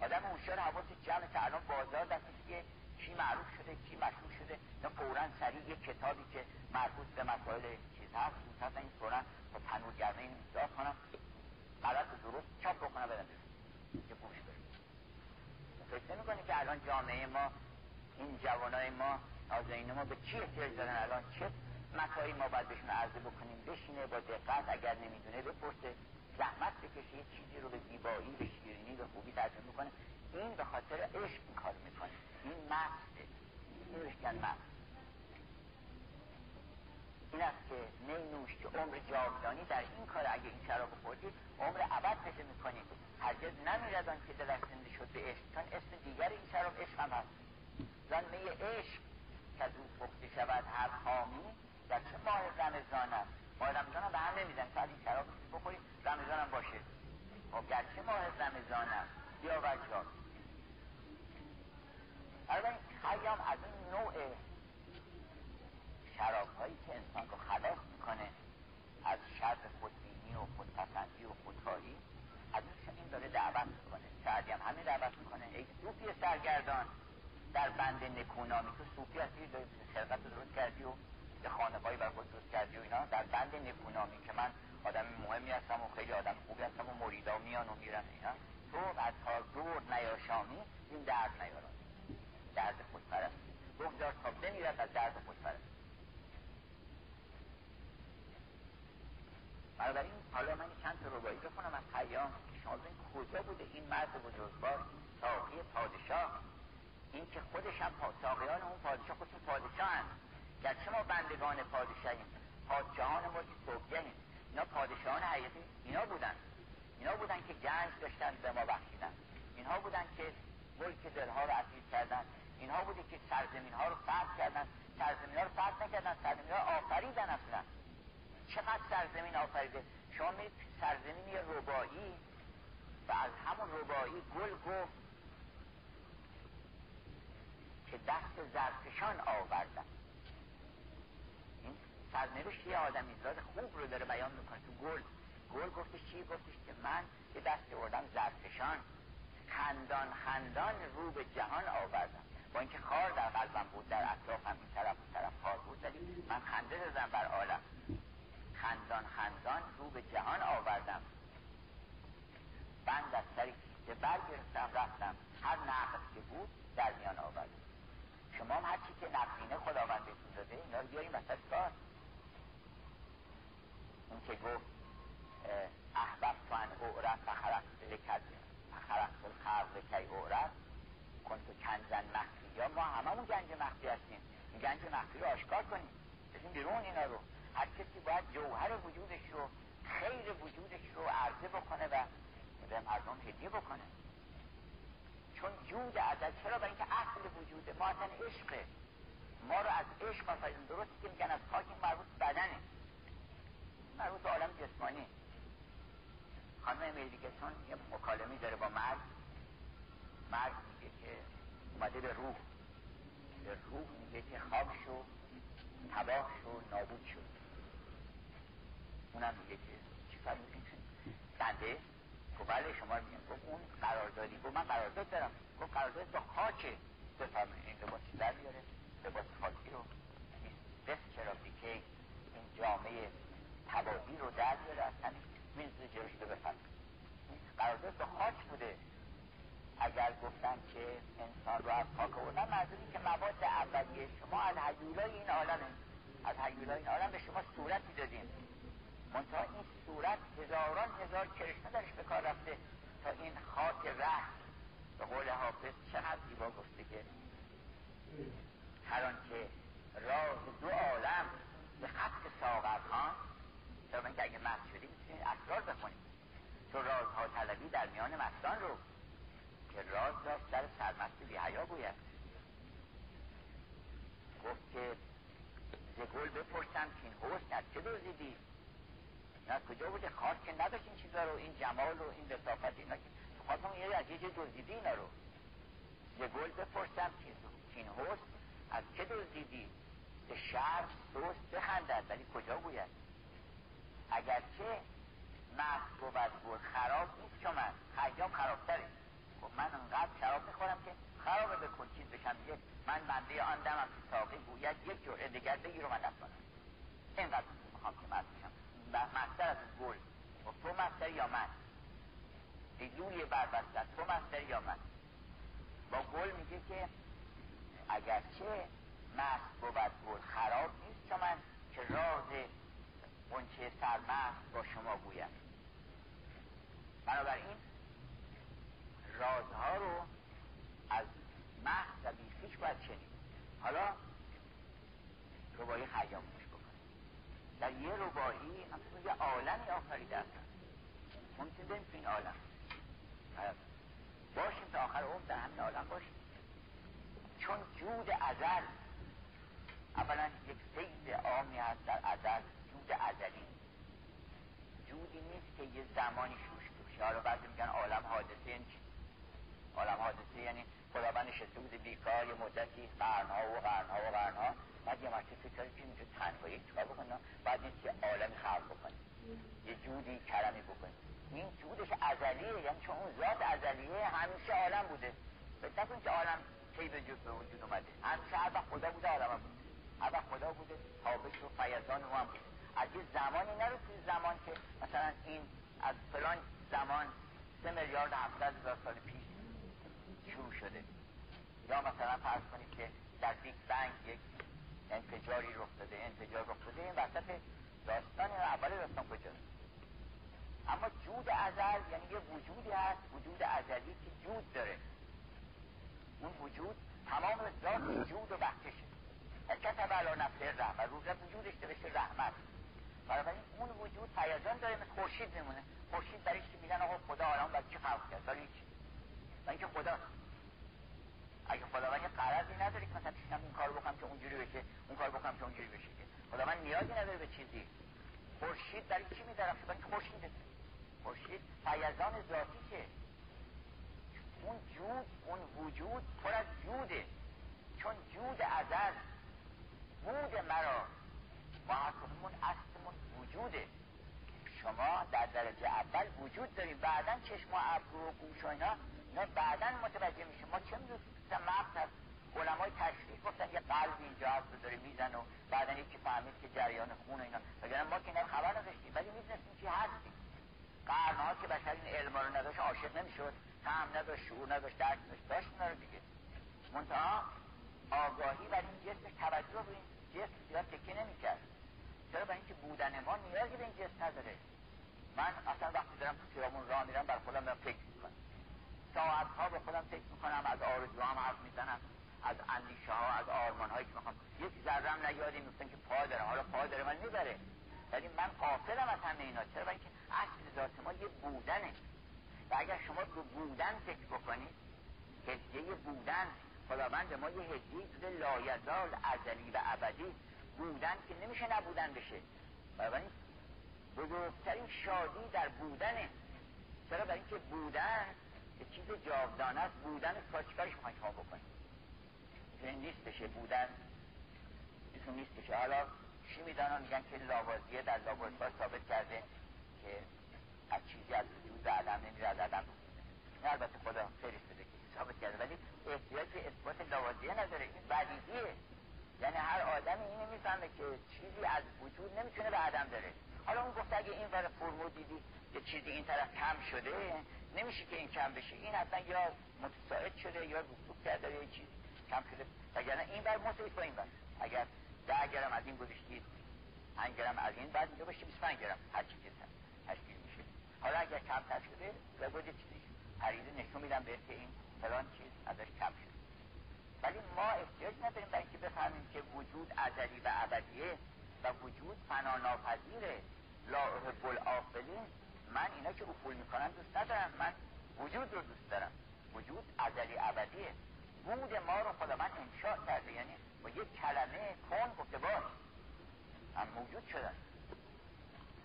آدم هوشیار حواس جمع که الان بازار دست که کی معروف شده کی مشهور شده یا فورا سریع یه کتابی که مربوط به مسائل چیز هست هست این فورا با تنور گرمه این امضا کنم. غلط و درست چاپ بکنم بدم که پوش بریم فکر نمی که الان جامعه ما این جوانای ما نازنین ما به چی احتیاج دارن الان؟ چه متایی ما باید بهشون عرضه بکنیم؟ بشینه با دقت اگر نمی‌دونه بپرسه. زحمت بکشه یه چیزی رو به زیبایی به شیرینی به خوبی ترجمه می‌کنه این به خاطر عشق این کار می‌کنه. این مقصده این روشکن مقصد این است که نی نوش که عمر جاودانی در این کار اگه این شراب خوردی عمر ابد پیدا می‌کنید هرگز نمیرد که دلش زنده شد به عشق چون اسم دیگر این شراب عشق هم هست. زن می عشق که از او پخته شود هر خامی در چه ماه رمضان است. ماه رمضان هم به هم نمیدن شاید این شراب بخورید رمضان هم باشه. خب گرچه ماه رمضان است. یا وجه این خیام از این نوع شراب هایی که انسان رو خلاص می‌کنه از شر خودبینی و خودپسندی و خودخواهی از این داره دعوت می‌کنه سعدی هم همین دعوت می‌کنه ای صوفی سرگردان در بند نکونامی تو صوفی هستی خلقت درست کردی و یه خانقایی بر خود درست کردی و اینا در بند نکونامی که من آدم مهمی هستم و خیلی آدم خوبی هستم و مریدا میان و میرن اینا تو از تا دور نیاشامی این درد نیارانی درد خودپرست بگذار تا بمیرد از درد خودپرست بنابراین حالا من چند تا ربایی بخونم از خیام. که شما کجا بوده این مرد بزرگوار این ساقی پادشاه؟ این که خودش هم ساقیان اون پادشاه خودشون پادشاه هم گرچه ما بندگان پادشاهیم. پادشاهان ما که صبحگهیم اینا پادشاهان حقیقی اینا بودن. اینا بودن که گنج داشتن به ما بخشیدن. اینها بودن که ملک دلها رو اسیر کردن. اینها بوده که سرزمین ها رو فتح کردن. سرزمین ها رو فتح نکردن. سرزمین ها آفریدن اصلا. چقدر سرزمین آفریده؟ شما میرید سرزمین یه ربایی و از همون ربایی گل گفت که دست زرفشان آوردن. این سرنوشت یه آدمیزاد خوب رو داره بیان می‌کنه تو گل. گل گفتش چی؟ گفتش که من یه دست آوردم زرفشان. خندان خندان رو به جهان آوردم. با اینکه خار در قلبم بود در اطرافم این طرف اون طرف خار بود ولی من خنده دادم بر عالم. خندان خندان رو به جهان آوردم. بند از سری کیسه برگرفتم رفتم. هر نقص که بود در میان آوردم شما هم هرچی که نقصینه خداوند بهتون داده اینا رو بیاریم وسط کار. اون که گفت احبب ان اعرف فخرقت لکد فخرقت الخلق کی اعرف؟ کن تو کنزن مخفی. یا ما هممون گنج مخفی هستیم. گنج مخفی رو آشکار کنیم. بزین بیرون اینا رو. هر کسی باید جوهر وجودش رو خیر وجودش رو عرضه بکنه و به مردم هدیه بکنه. چون جود ازل چرا؟ برای اینکه اصل وجود ما اصلا عشقه. ما رو از عشق آفریدن درست که میگن از خاک مربوط بدنه. مربوط عالم جسمانی. خانم میدیگسون یه مکالمی داره با مرد. مرد اومده به روح. به روح میگه که خواب شو تباه شو نابود شد اونم میگه که چی فرمودین بنده؟ گفت بله شما میگن گفت اون قراردادی گفت من قرارداد دارم. گفت قرارداد با خاکه بفرمایید این لباسی در بیاره لباس خاکی رو بس چرا که این جامعه تبادی رو در بیاره از همین میز جلوش رو بفرمایید. قرارداد با خاک بوده. اگر گفتن که انسان رو از خاک آوردن منظوری که مواد اولیه شما از حیولای این عالمه از حیولای این عالم به شما صورتی دادیم. منتها این صورت هزاران هزار کرشمه درش به کار رفته تا این خاک ره به قول حافظ چقدر زیبا گفته که هر که راز دو عالم به خط ساغر خان چرا که اگه مرد شدیم می‌تونید اسرار بخونیم تو رازها طلبی در میان مستان رو که راز داشت در سرمست بی حیا گوید. گفت که ز گل بپرسم که این حسن از چه دزدیدی؟ نه کجا بوده؟ خاص که نداشت این چیزا رو این جمال رو این لطافت اینا که خواستم یه از یه دزدیدی اینا رو. ز گل بپرسم که این حسن از چه دزدیدی؟ به شرم سوست بخندد ولی کجا گوید؟ اگرچه مست بود خراب نیست چون من. خیام خرابتره. خب من انقدر شراب می‌خورم که خرابه به چیز بشم. دیگه من بنده آن دمم که ساقی گوید یک جرعه دیگر بگیر رو من کنم اینقدر می‌خوام که مست بشم. مستر از گل. و خب تو مستر یا من؟ لولی بربستن تو مستر یا من؟ با گل میگه که اگرچه مست بود گل خراب نیست چون من که راز اونچه سرمست با شما گویم. بنابراین رازها رو از محض و بیفیش باید چنید حالا ربایی گوش بکنید در یه ربایی یه عالمی آفریده هستن ممکن بریم تو این عالم. باشیم تا آخر عمر در همین عالم باشیم. چون جود ازل اولا یک سید عامی هست در ازل جود ازلی. جودی نیست که یه زمانی شوش توشه. حالا بعضی میگن عالم حادثه یعنی عالم حادثه یعنی خداوند نشسته بود بیکار یه مدتی قرنها و قرنها و قرنها بعد یه مرتبه فکر که اینجا تنهایی چیکار بکنه؟ بعد این که عالمی خلق بکنه. یه جودی کرمی بکنه. این جودش ازلیه یعنی چون اون ذات ازلیه همیشه عالم بوده. فکر نکن که عالم کی به به وجود اومده. همیشه هر خدا بوده عالم بوده. هر خدا بوده تابش و فیضان و هم بوده. از یه زمانی نرو زمان که مثلا این از فلان زمان سه میلیارد هفتاد هزار سال پیش شروع شده. یا مثلا فرض کنید که در بیگ بنگ یک انفجاری رخ داده انفجار رخ داده این وسط داستان اول داستان کجاست؟ اما جود ازل یعنی یه وجودی هست وجود ازلی که جود داره. اون وجود تمام ذات جود و بخششه کتب علا نفسه رحمت رو وجودش نوشته رحمت. بنابراین اون وجود پیاجان داره مثل خورشید میمونه. خورشید برایش که میگن؟ آقا خدا عالم باید چی خلق کرد؟ ولی و اینکه خدا اگه خداوند قرضی نداره که مثلا پیشم این کار بکنم که اونجوری بشه اون کار بکنم که اونجوری بشه که. خداوند نیازی نداره به چیزی. خورشید برای چی میدرخشه؟ برای که خورشیده خورشید پیزان ذاتیشه اون جود اون وجود پر از جوده. چون جود ازل بود مرا. محکمون اصلمون وجوده. شما در درجه اول وجود داریم. بعدا چشم و ابرو و گوش و اینا. نه بعدا متوجه میشه ما چه می‌دونیم؟ مغز هست علمای تشریح گفتن یه قلب اینجا هست و داره میزن و بعدا یکی فهمید که جریان خون و اینا. وگرنه ما که اینا خبر نداشتیم ولی می‌دونستیم که هستیم. قرنها که بشر این علم رو نداشت عاشق نمی‌شد. هم نداشت شعور نداشت درک نداشت. داشت اینا رو دیگه. منتها آگاهی بر این جسمش توجه به این جسم زیاد تکیه نمی‌کرد. چرا برای اینکه بودن ما نیازی به این جسم نداره؟ من اصلا وقتی دارم تو خیابون راه میرم بر خودم دارم فکر می‌کنم. ساعت ها به خودم فکر می‌کنم از هم حرف می‌زنم از اندیشه ها از آرمان هایی که می‌خوام. یک ذرم نیادی میفتن که پا داره حالا پا داره من می‌بره. ولی من قافلم از همه اینا. چرا؟ اینکه اصل ذات ما یه بودنه. و اگر شما به بودن فکر بکنید هدیه بودن خداوند ما یه هدیه داده لایزال ازلی و ابدی بودن که نمیشه نبودن بشه. بنابراین بزرگترین شادی در بودنه. چرا؟ برای اینکه بودن که چیز جاودانه است. بودن کار چیکارش می‌خواین شما بکنید می‌تونه نیست بشه بودن. می‌تونه نیست بشه حالا چی می‌دانن میگن که لاوازیه در لابراتوار ثابت کرده که از چیزی از وجود عدم نمیره از عدم نه البته خدا که ثابت کرده. ولی احتیاج به اثبات لاوازیه نداره. این بدیهیه یعنی هر آدمی اینو می‌فهمه که چیزی از وجود نمی‌تونه به عدم داره حالا اون گفت اگه این ور فرمو دیدی که چیزی این طرف کم شده نمیشه که این کم بشه. این اصلا یا متساعد شده یا رسوب کرده یا چیزی کم شده. وگرنه این بر مساوی با این بر اگر ده گرم از این گذاشتید 5 گرم از این بعد اینجا باشه 25 گرم. هر چی که تشکیل میشه. حالا اگر کمتر شده لابد چیزی پریده نشون میدم به این فلان چیز ازش کم شده. ولی ما احتیاج نداریم برای اینکه بفهمیم که وجود ازلی و ابدیه و وجود فنا ناپذیره لا احب من اینا که افول می‌کنن دوست ندارم. من وجود رو دوست دارم. وجود ازلی ابدیه. بود ما رو خداوند انشاء کرده. یعنی با یک کلمه کن گفته باش. هم موجود شدن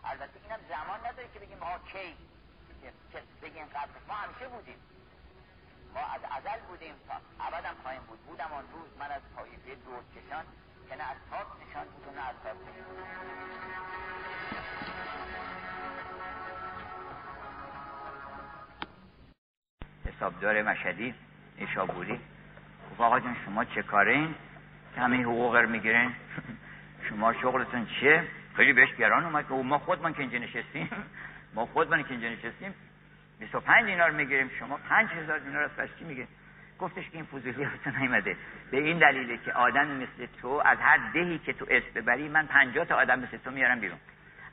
البته اینم زمان نداره که بگیم ما کی؟ بگیم قبل ما همیشه بودیم. ما از ازل بودیم تا ابدم خواهیم بود. بودم آن روز من از طایفه دور کشان که نه از تاک نشان بود و نه از تاک حسابدار مشهدی اشابوری خب آقا جان شما چه کاره این که همه حقوق رو می‌گیرین؟ شما شغلتون چیه؟ خیلی بهش گران اومد. که ما خودمان که اینجا نشستیم. ما خودمان که اینجا نشستیم. 25 دینار می‌گیریم شما 5000 دینار از پس چی میگه؟ گفتش که این فضولی تو نیمده به این دلیله که آدم مثل تو از هر دهی که تو اسم ببری من 50 تا آدم مثل تو میارم بیرون.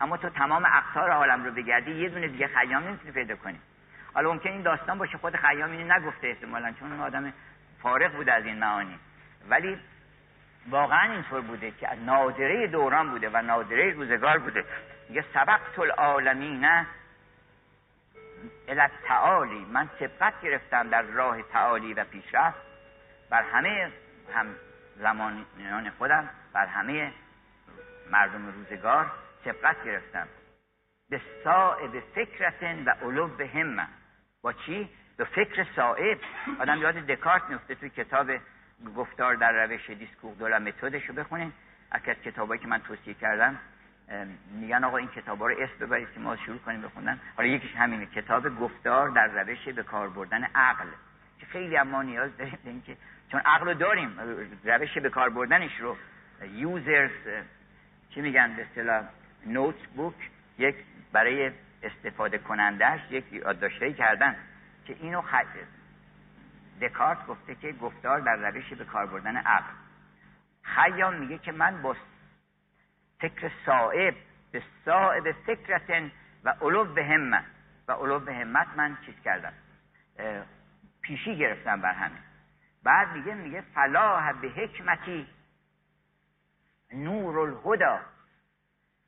اما تو تمام اقطار عالم رو بگردی یه دونه دیگه خیام نمی‌تونی پیدا کنی. حالا ممکن این داستان باشه خود خیام اینو نگفته احتمالا چون اون آدم فارغ بوده از این معانی. ولی واقعا اینطور بوده که نادره دوران بوده و نادره روزگار بوده. یه سبقت العالمین الى تعالی من سبقت گرفتم در راه تعالی و پیشرفت. بر همه هم زمانیان خودم بر همه مردم روزگار سبقت گرفتم. به صاحب فکرتن و علو به همه با چی؟ به فکر صاحب. آدم یاد دکارت میفته توی کتاب گفتار در روش دیسکور دولا متدش رو بخونین. از کتابایی که من توصیه کردم میگن آقا این کتابا رو اسم ببرید که ما شروع کنیم بخوندن. حالا یکیش همینه کتاب گفتار در روش به کار بردن عقل. که خیلی ما نیاز داریم به اینکه چون عقل رو داریم روش به کار بردنش رو. یوزرز چی میگن به اصطلاح؟ نوت بوک یک برای استفاده کنندهش یک یادداشتهایی کردن که اینو خد... دکارت گفته که گفتار در روش به کار بردن عقل. خیام میگه که من با فکر صاحب به صاحب فکرتن و علو به همت و علو به همت من چیز کردم. پیشی گرفتم بر همه بعد میگه میگه فلاح به حکمتی نور الهدا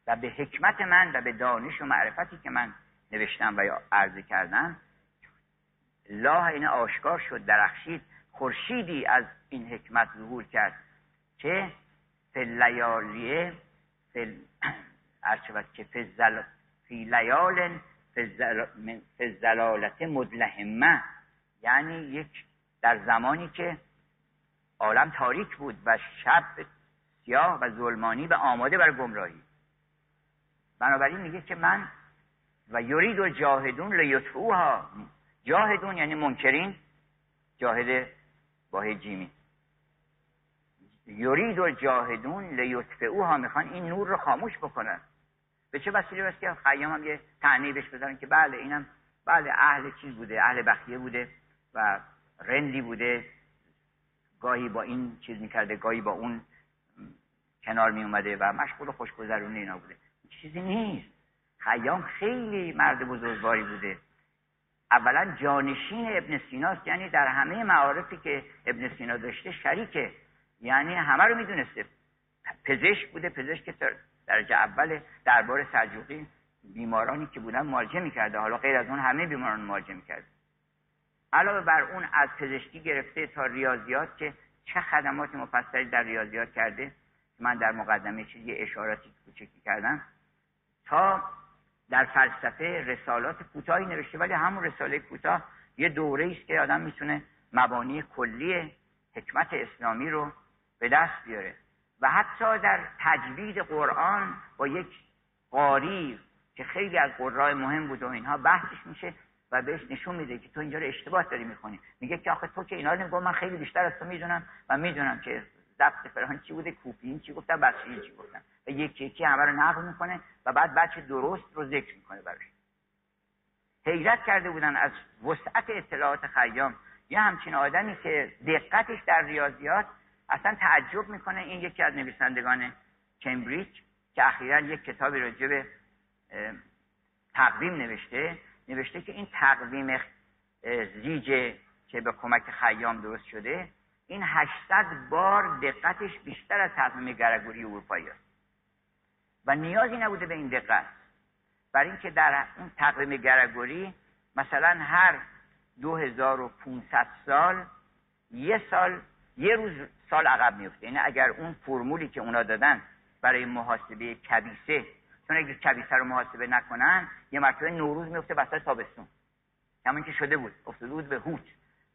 و به حکمت من و به دانش و معرفتی که من نوشتم و یا عرضه کردم لاه این آشکار شد درخشید خورشیدی از این حکمت ظهور کرد که فلیالیه فل که فزل فی لیال فزلالت مدلهمه یعنی یک در زمانی که عالم تاریک بود و شب سیاه و ظلمانی و آماده بر گمراهی. بنابراین میگه که من و یرید و جاهدون لیطفوها. جاهدون یعنی منکرین جاهد با جیمی. یرید و جاهدون لیطفئوها می‌خوان این نور رو خاموش بکنن. به چه وسیله بس که خیام هم یه تعنی بهش بذارن که بله اینم بله اهل چیز بوده؟ اهل بخیه بوده و رندی بوده. گاهی با این چیز می‌کرده گاهی با اون کنار می اومده و مشغول خوشگذرون اینا بوده. چیزی نیست. خیام خیلی مرد بزرگواری بوده. اولا جانشین ابن سیناست یعنی در همه معارفی که ابن سینا داشته شریکه. یعنی همه رو می‌دونسته. پزشک بوده پزشک درجه اول دربار سلجوقی بیمارانی که بودن معالجه می‌کرده. حالا غیر از اون همه بیماران معالجه می‌کرده. علاوه بر اون از پزشکی گرفته تا ریاضیات که چه خدمات مفصلی در ریاضیات کرده. من در مقدمه چیزی اشاراتی کوچکی کردم. تا در فلسفه رسالات کوتاهی نوشته ولی همون رساله کوتاه یه دوره است که آدم می‌تونه مبانی کلی حکمت اسلامی رو به دست بیاره. و حتی در تجوید قرآن با یک قاری که خیلی از قرای مهم بود و اینها بحثش میشه و بهش نشون میده که تو اینجا رو اشتباه داری می‌کنی میگه که آخه تو که اینا رو من خیلی بیشتر از تو می‌دونم و می‌دونم که ضبط فرهان چی بوده کوپین چی گفتن بصری چی گفتن. و یکی یکی همه رو نقل می‌کنه و بعد بچه درست رو ذکر می‌کنه براش. حیرت کرده بودن از وسعت اطلاعات خیام. یه همچین آدمی که دقتش در ریاضیات اصلا تعجب می‌کنه این یکی از نویسندگان کمبریج که اخیرا یک کتابی راجع به تقویم نوشته نوشته که این تقویم زیجه که به کمک خیام درست شده این 800 بار دقتش بیشتر از تقویم گرگوری اروپایی است. و نیازی نبوده به این دقت. برای اینکه در اون تقویم گرگوری مثلا هر 2500 سال یه سال یه روز سال عقب میفته یعنی اگر اون فرمولی که اونا دادن برای محاسبه کبیسه چون اگر کبیسه رو محاسبه نکنن یه مرتبه نوروز میفته وسط تابستون. همون که شده بود. افتاده بود به هوت.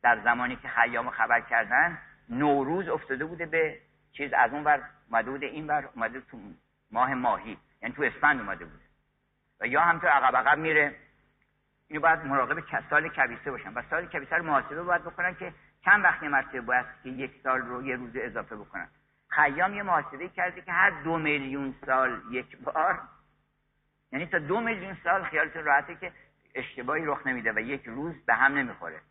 در زمانی که خیام خبر کردن نوروز افتاده بوده به چیز از اون بر اومده بوده این بر اومده تو ماه ماهی. یعنی تو اسفند اومده بوده. و یا همطور عقب عقب میره. اینو باید مراقب سال کبیسه باشن. و سال کبیسه رو محاسبه باید بکنن که چند وقت مرتبه باید که یک سال رو یه روز اضافه بکنن خیام یه محاسبه کرده که هر دو میلیون سال یک بار یعنی تا دو میلیون سال خیالتون راحته که اشتباهی رخ نمیده و یک روز به هم نمی‌خوره.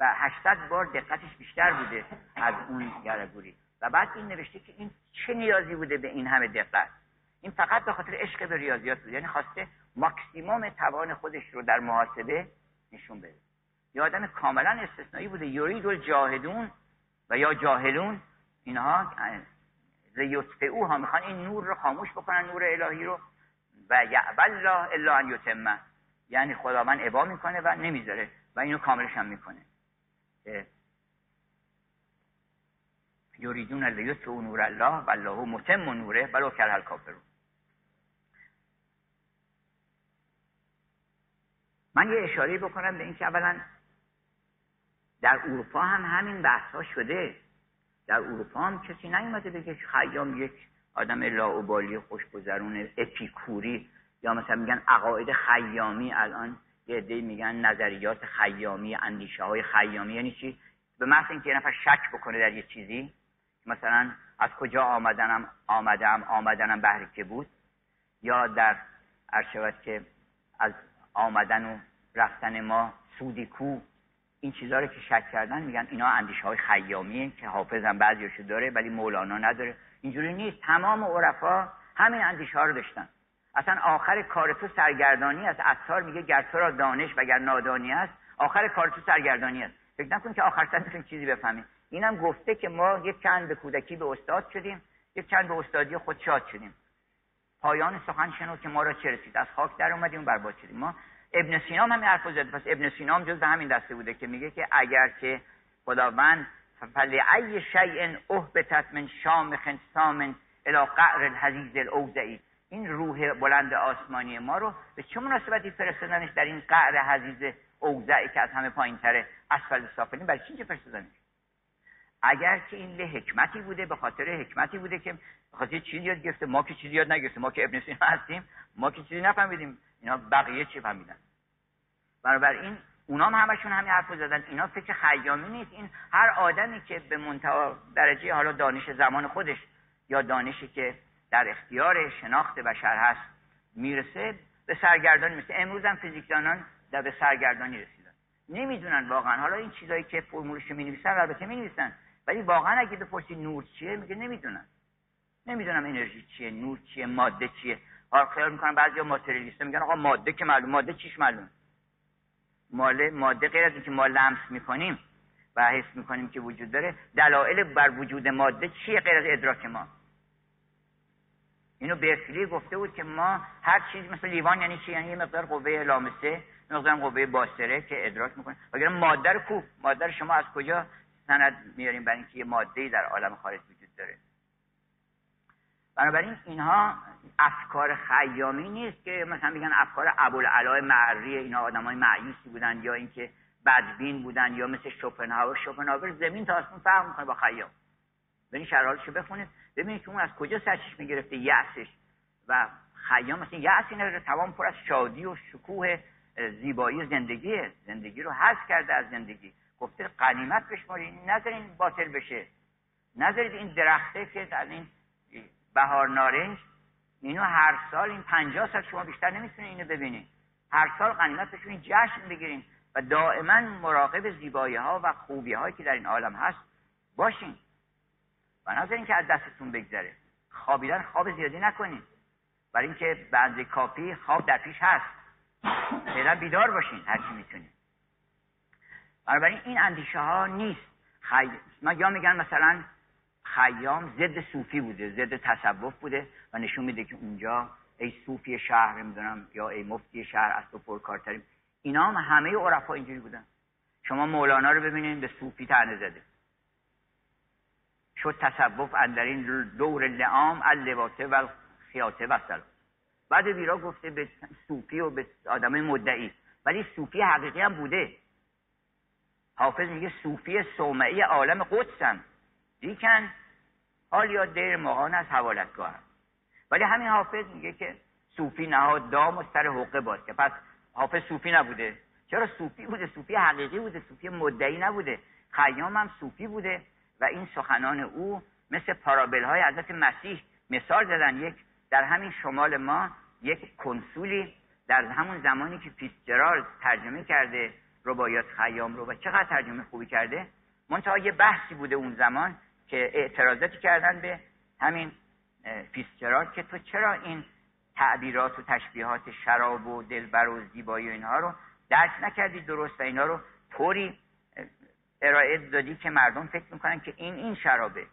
و 800 بار دقتش بیشتر بوده از اون گرگوری. و بعد این نوشته که این چه نیازی بوده به این همه دقت؟ این فقط به خاطر عشق به ریاضیات بود. یعنی خواسته ماکسیموم توان خودش رو در محاسبه نشون بده. یه آدم کاملا استثنایی بوده. یورید الجاهدون و یا جاهلون اینها او ها می‌خوان این نور رو خاموش بکنن نور الهی رو. و یعبل الله الا ان یتمه. یعنی خداوند ابا می‌کنه و نمی‌ذاره و اینو کاملش هم می‌کنه. یریدون لیطفئوا نور الله و الله متم نوره ولو کره الکافرون من یه اشاره بکنم به اینکه اولا در اروپا هم همین بحث ها شده. در اروپا هم کسی نیومده بگه خیام یک آدم لاعبالی خوشگذرون اپیکوری یا مثلا میگن عقاید خیامی الان یه عده میگن نظریات خیامی اندیشه های خیامی. یعنی چی؟ به محض اینکه یه نفر شک بکنه در یه چیزی. مثلا از کجا آمدنم آمدم آمدنم بهر که بود؟ یا در ارشود که از آمدن و رفتن ما سودی کو این چیزها رو که شک کردن میگن اینا اندیشه های خیامیه که حافظم بعضیشو داره ولی مولانا نداره. اینجوری نیست. تمام عرفا همین اندیشه ها رو داشتن. اصلا آخر کار تو سرگردانی است. عطار میگه گر تو را دانش و گر نادانی است آخر کار تو سرگردانی است. فکر نکن که آخر سر چیزی بفهمیم اینم گفته که ما یک چند به کودکی به استاد شدیم یک چند به استادی خود شاد شدیم. پایان سخن شنو که ما را چه رسید. از خاک در اومدیم شدیم. ما ابن سینا هم همین حرف زد. پس ابن سینا هم جز همین دسته بوده که میگه که اگر که خداوند فلعی شیء اهبتت من شامخ سامن الى قعر الحزیز الاوزعی این روح بلند آسمانی ما رو به چه مناسبتی فرستادنش در این قعر حزیز اوزعی که از همه پایین تره اسفل سافلین برای چی فرستادنش؟ اگر که این له حکمتی بوده به خاطر حکمتی بوده که خاطر چیزی یاد گرفته ما که چیزی یاد نگرفتیم ما که ابن سینا هستیم ما که چیزی نفهمیدیم. اینا بقیه چی فهمیدن؟ بنابراین اونام همشون همین حرف زدن. اینا فکر خیامی نیست. این هر آدمی که به منتها درجه حالا دانش زمان خودش یا دانشی که در اختیار شناخت بشر هست می‌رسه به سرگردانی می‌رسه. امروز هم فیزیکدانان در به سرگردانی رسیدن. نمی‌دونن واقعا. حالا این چیزایی که فرمولش می نویسن البته می نویسن ولی واقعا اگه بپرسی نور چیه میگه نمی‌دونن. نمی‌دونم انرژی چیه نور چیه ماده چیه. خیال می‌کنن بعضیا ماتریالیست میگن آقا ماده که معلوم ماده چیش معلوم؟ ماله ماده غیر از اینکه ما لمس می‌کنیم و حس می‌کنیم که وجود داره دلایل بر وجود ماده چیه غیر از ادراک ما؟ اینو برکلی گفته بود که ما هر چیزی مثل لیوان یعنی چی؟ یعنی یه مقدار قوه لامسه مقدار قوه باسره که ادراک می‌کنه. اگر ماده رو کو ماده شما از کجا سند میاریم برای اینکه یه ماده در عالم خارج وجود داره؟ بنابراین اینها افکار خیامی نیست که مثلا میگن افکار ابوالعلا معری اینا آدمای معیوسی بودن یا اینکه بدبین بودن یا مثل شوپنهاور. شوپنهاور زمین تا آسمون فرق می‌کنه با خیام. برین شرحالشو بخونید. ببینید که اون از کجا سرچش می‌گرفته یأسش. و خیام مثلا یأس اینا تمام پر از شادی و شکوه زیبایی زندگیه. زندگی رو حذف کرده از زندگی. گفته قنیمت بشمارید. نذارین باطل بشه. نذارید این درخته که در این بهار نارنج اینو هر سال این پنجاه سال شما بیشتر نمی‌تونید اینو ببینید هر سال غنیمت بشونید جشن بگیرین و دائما مراقب زیبایی ها و خوبی هایی که در این عالم هست باشین. و نظر که از دستتون بگذره. خوابیدن خواب زیادی نکنید برای اینکه بعضی کافی خواب در پیش هست. فعلا بیدار باشین هر چی می‌تونید بنابراین این اندیشه ها نیست. خی... یا میگن مثلا خیام ضد صوفی بوده ضد تصوف بوده و نشون میده که اونجا ای صوفی شهر نمی‌دونم یا ای مفتی شهر از تو پرکارتریم اینا هم همه عرفا اینجوری بودن. شما مولانا رو ببینید به صوفی تنه زده. شد تصوف اندرین دور لعام اللباسه و خیاطه و سلام بعد ویرا گفته به صوفی و به آدم مدعی. ولی صوفی حقیقی هم بوده. حافظ میگه صوفی صومعی عالم قدسن. دیکن حال یا دیر مغان از حوالتگاه ولی همین حافظ میگه که صوفی نهاد دام و سر حقه باز که. پس حافظ صوفی نبوده. چرا صوفی بوده؟ صوفی حقیقی بوده. صوفی مدعی نبوده. خیام هم صوفی بوده. و این سخنان او مثل پارابل های حضرت مسیح مثال زدن. یک در همین شمال ما یک کنسولی در همون زمانی که فیتزجرالد ترجمه کرده ربایات خیام رو. و چقدر ترجمه خوبی کرده؟ منتها یه بحثی بوده اون زمان که اعتراضاتی کردن به همین فیتزجرالد که تو چرا این تعبیرات و تشبیهات شراب و دلبر و زیبایی و اینها رو درک نکردی درست و اینها رو طوری ارائه دادی که مردم فکر می‌کنن که این این شرابه؟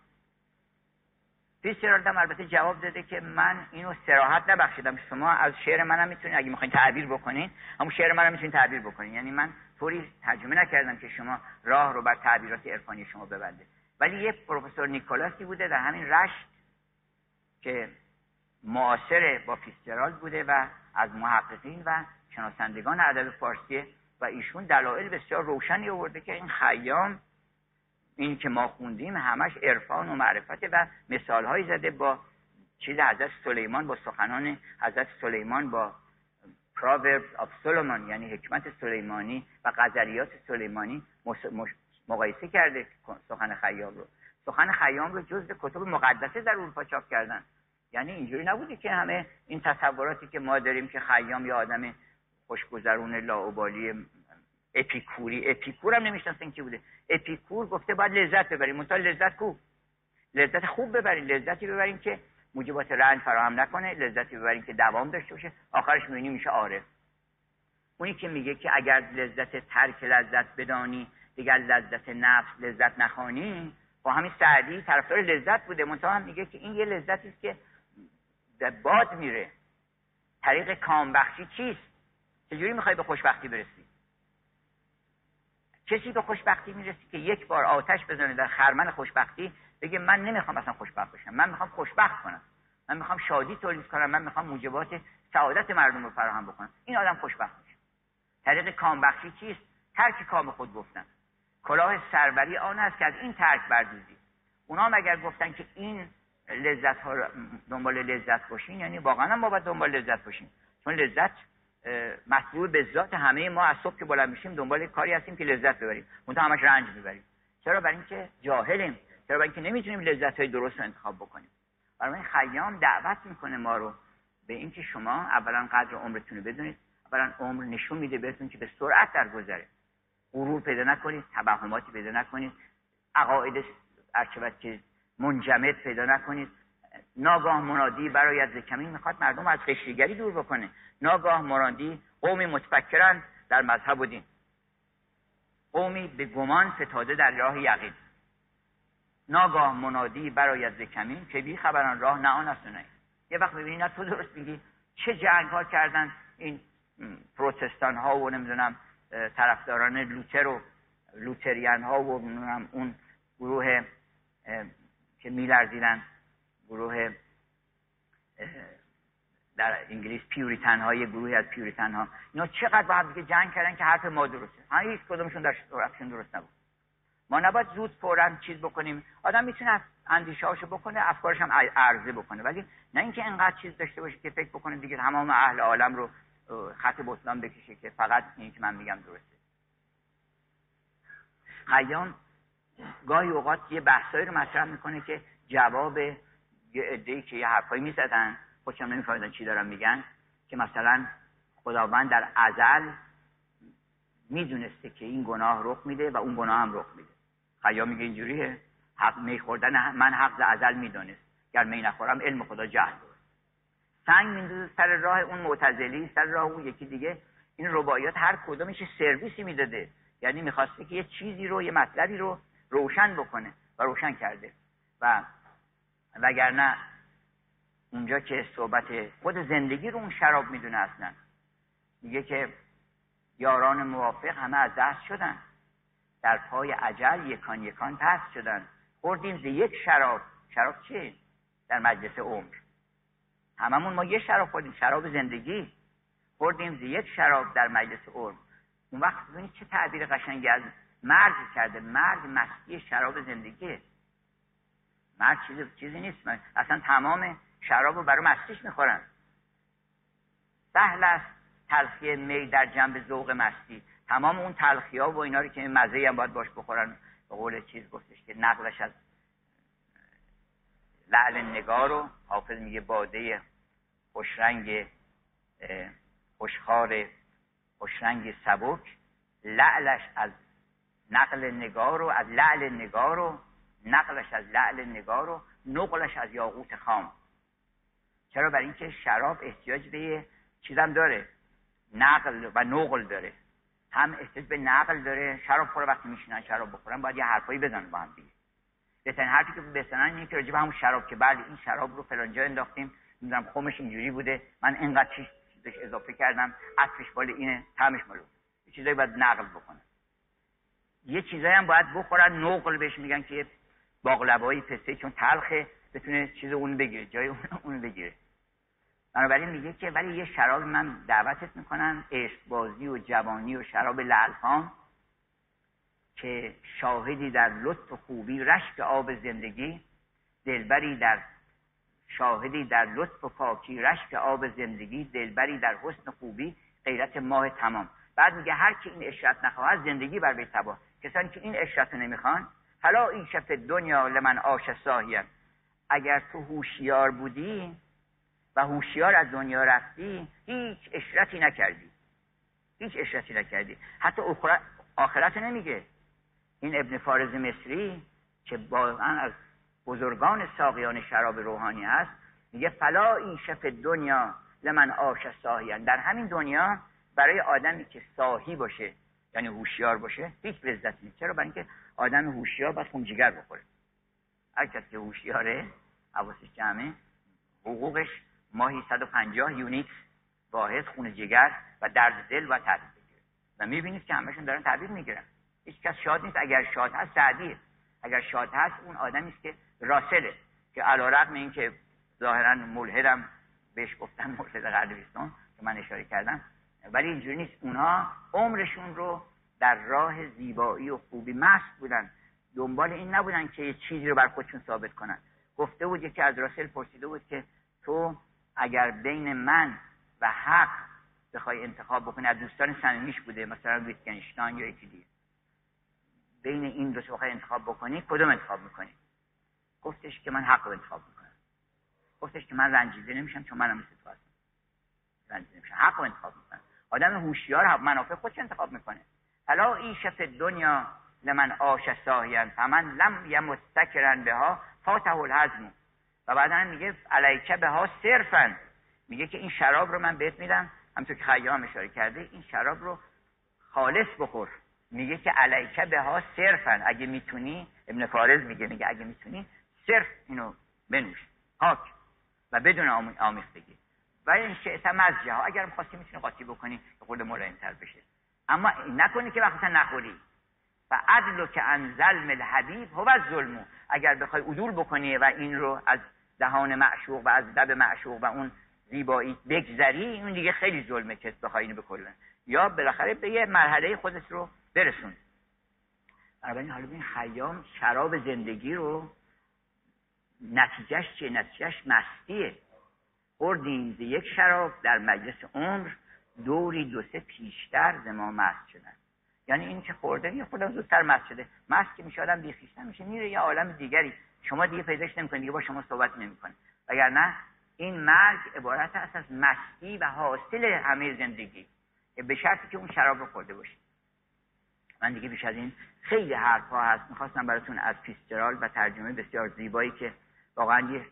فیتزجرالد هم البته جواب داده که من اینو سراحت نبخشیدم. شما از شعر منم می‌تونید اگه می‌خواین تعبیر بکنین همون شعر منم می‌تونید تعبیر بکنین. یعنی من طوری ترجمه نکردم که شما راه رو بر تعبیرات عرفانی شما ببنده ولی یه پروفسور نیکولاسی بوده در همین رشت که معاصر با فیتزجرالد بوده و از محققین و شناسندگان ادب فارسی و ایشون دلایل بسیار روشنی آورده که این خیام این که ما خوندیم همش عرفان و معرفت و مثالهایی زده با چیز حضرت سلیمان با سخنان حضرت سلیمان با Proverbs of Solomon یعنی حکمت سلیمانی و غزلیات سلیمانی مقایسه کرده سخن خیام رو. سخن خیام رو جز کتب مقدسه در اروپا چاپ کردن. یعنی اینجوری نبوده که همه این تصوراتی که ما داریم که خیام یه آدم خوشگذرون لاوبالی اپیکوری اپیکور هم نمی‌شناسن کی بوده. اپیکور گفته باید لذت ببریم. منتها لذت کو؟ لذت خوب ببریم. لذتی ببریم که موجبات رنج فراهم نکنه. لذتی ببریم که دوام داشته باشه. آخرش می‌بینی میشه عارف. اونی که میگه که اگر لذت ترک لذت بدانی دیگر لذت نفس لذت نخوانی. با همین سعدی طرفدار لذت بوده. منتها هم میگه که این یه لذتی است که باد میره. طریق کامبخشی چیست؟ چجوری می‌خوای به خوشبختی برسی؟ کسی به خوشبختی می‌رسی که یک بار آتش بزنه در خرمن خوشبختی بگه من نمی‌خوام اصلا خوشبخت باشم. من می‌خوام خوشبخت کنم. من می‌خوام شادی تولید کنم. من می‌خوام موجبات سعادت مردم رو فراهم بکنم. این آدم خوشبخت میشه. طریق کامبخشی چیست؟ ترک کام خود گفتن. کلاه سروری آن است که از این ترک بردوزی اونا هم اگر گفتن که این لذت ها دنبال لذت باشین یعنی واقعا هم باید دنبال لذت باشین چون لذت مطلوب به ذات همه ما از صبح که بلند میشیم دنبال کاری هستیم که لذت ببریم. منتها همش رنج می‌بریم. چرا؟ برای اینکه جاهلیم. چرا؟ برای اینکه نمی‌تونیم لذت های درست رو انتخاب بکنیم. برای خیام دعوت می‌کنه ما رو به اینکه شما اولا قدر عمرتون رو بدونید. اولا عمر نشون میده بهتون که به سرعت در گذره غرور پیدا نکنید توهماتی پیدا نکنید عقاید ارچبت که منجمد پیدا نکنید. ناگاه منادی برای ز کمین می‌خواد مردم از قشریگری دور بکنه. ناگاه مرادی قومی متفکرن در مذهب و دین. قومی به گمان فتاده در راه یقین. ناگاه منادی برای از کمین که بی خبران راه نه آن است یه وقت ببینید نه تو درست میگی. چه جنگ ها کردن این پروتستان ها و نمی‌دونم طرفداران لوتر و لوتریان ها و اون گروه که میلرزیدن گروه در انگلیس پیوریتن های گروهی از پیوریتن ها اینا چقدر با هم جنگ کردن که حرف ما درسته. همه هیچ کدومشون در رفتشون درست نبود. ما نباید زود فورا چیز بکنیم. آدم می‌تونه اندیشه هاشو بکنه افکارش هم عرضه بکنه. ولی نه اینکه انقدر چیز داشته باشه که فکر بکنه دیگه تمام اهل عالم رو خط بطلان بکشه که فقط این که من میگم درسته. خیام گاهی اوقات یه بحثایی رو مطرح می‌کنه که جواب یه عده‌ای که یه حرفایی می‌زدن خودشم نمیفهمیدن چی دارن میگن که مثلا خداوند در ازل می‌دونسته که این گناه رخ میده و اون گناه هم رخ میده. خیام میگه اینجوریه. حق می خوردن من حق ازل می‌دونست. گر می نخورم علم خدا جهل سنگ میندازه سر راه اون معتزلی سر راه اون یکی دیگه. این رباعیات هر کدومش سرویسی می‌داده. یعنی می‌خواسته که یه چیزی رو یه مطلبی رو روشن بکنه و روشن کرده. و وگرنه اونجا که صحبت خود زندگی رو اون شراب می‌دونه اصلا. میگه که یاران موافق همه از دست شدن. در پای عجل یکان یکان پست شدن. خوردیم ز یک شراب. شراب چیه؟ در مجلس عمر. هممون ما یه شراب خوردیم شراب زندگی. خوردیم یک شراب در مجلس عمر اون وقت ببینید چه تعبیر قشنگی از مرگ کرده. مرگ مستی شراب زندگیه مرگ چیزی, چیزی نیست. من اصلا تمام شراب رو برای مستیش می‌خورن. سهل است تلخی می در جنب ذوق مستی تمام اون تلخی ها و اینا رو که مزه هم باید باش بخورن. به قول چیز گفتش که نقلش از لعل نگار رو حافظ میگه باده خوشرنگ خوشخار خوشرنگ سبک لعلش از نقل نگار و از لعل نگار و نقلش از لعل نگار و نقلش از یاقوت خام. چرا؟ برای اینکه شراب احتیاج به چیزم داره. نقل و نقل داره. هم احتیاج به نقل داره. شراب خور وقتی میشینن شراب بخورن باید یه حرفایی بزنن با هم دیگه. بهترین حرفی که بزنن اینه که راجع به همون شراب که بعد این شراب رو فلان جا انداختیم. می‌دونم خمش اینجوری بوده. من اینقدر چیز اضافه کردم. عطرش بال اینه طعمش مالو یه چیزایی باید نقل بکنن یه چیزایی هم باید بخورن نقل بهش میگن که باقلبایی پسته چون تلخه بتونه چیز اون بگیره جای اون, بگیره. بنابراین میگه که ولی یه شراب من دعوتت می‌کنم عشق بازی و جوانی و شراب لعلفام که شاهدی در لطف خوبی رشک آب زندگی دلبری در شاهدی در لطف و پاکی رشک آب زندگی دلبری در حسن خوبی غیرت ماه تمام. بعد میگه هر کی این اشرت نخواهد زندگی بر وی تباه. کسانی که این اشرت رو نمی‌خوان حالا این شف دنیا لمن آش ساهیم اگر تو هوشیار بودی و هوشیار از دنیا رفتی هیچ اشرتی نکردی. هیچ اشرتی نکردی. حتی آخرت نمیگه. این ابن فارز مصری که واقعا از بزرگان ساقیان شراب روحانی هست میگه فلا این شف دنیا لمن آش ساهیان. در همین دنیا برای آدمی که ساهی باشه یعنی هوشیار باشه هیچ لذتی نیست. چرا؟ برای اینکه آدم هوشیار باید خون جگر بخوره. هر کسی که هوشیاره حواسش جمعه حقوقش ماهی 150 یونیت واحد خون جگر و درد دل و تعبیر بگیره. و می‌بینید که همشون دارن تعبیر می‌گیرن. هیچ کس شاد نیست. اگر شاد هست سعدیه. اگر شاد هست اون آدمی است که راسله که علا رقم این که ظاهرا ملحدم بهش گفتن ملحد غربیستان که من اشاره کردم ولی اینجوری نیست. اونها عمرشون رو در راه زیبایی و خوبی مست بودن. دنبال این نبودن که یه چیزی رو بر خودشون ثابت کنن. گفته بود یکی از راسل پرسیده بود که تو اگر بین من و حق بخوای انتخاب بکنی از دوستان صمیمیش بوده مثلا ویتگنشتاین یا یکی دیگه. بین این دو بخوای انتخاب بکنی کدوم انتخاب می‌کنی؟ گفتش که من حق رو انتخاب می‌کنم. گفتش که من رنجیده نمیشم چون منم مثل تو هستم. رنجیده نمیشم. حق رو انتخاب می‌کنم. آدم هوشیار منافع خودش انتخاب می‌کنه. فلا ایش فی دنیا لمن آش ساهیان. فمن لم یمستکرن بها فاته الحزم و بعدا میگه علیکه بها صرفا. میگه که این شراب رو من بهت میدم. همونطور که خیام اشاره کرده این شراب رو خالص بخور. میگه که علیکه بها صرفا. اگه می‌تونی ابن فارز میگه میگه اگه می‌تونی صرف اینو بنوش. هاک و بدون آمیختگی. و این شعت مزجه ها. اگر خواستی می‌تونی قاطی بکنی به قول ملایم تر بشه. اما نکنی که وقتا نخوری. و عدل که ان ظلم الحبیب هو ظلمو اگر بخوای عدول بکنی و این رو از دهان معشوق و از لب معشوق و اون زیبایی بگذری اون دیگه خیلی ظلمه که بخوای اینو بکنن یا بالاخره به یه مرحله خودت رو برسون. بنابراین حالا این خیام شراب زندگی رو نتیجهش چیه؟ نتیجهش مستیه. خوردیم یک شراب در مجلس عمر دوری دو سه پیشتر ز ما مست شدن. یعنی این که خورده یه خودم زودتر مست شده. مست که میشه آدم بیخیش میشه میره یه عالم دیگری. شما دیگه پیداش نمی‌کنید دیگه با شما صحبت نمی‌کنه نه این مرگ عبارت است از مستی و حاصل همه زندگی. به شرطی که اون شراب رو خورده باشید من دیگه بیش از این خیلی حرف ها هست. می‌خواستم براتون از پیسترال و ترجمه بسیار زیبایی که واقعا یه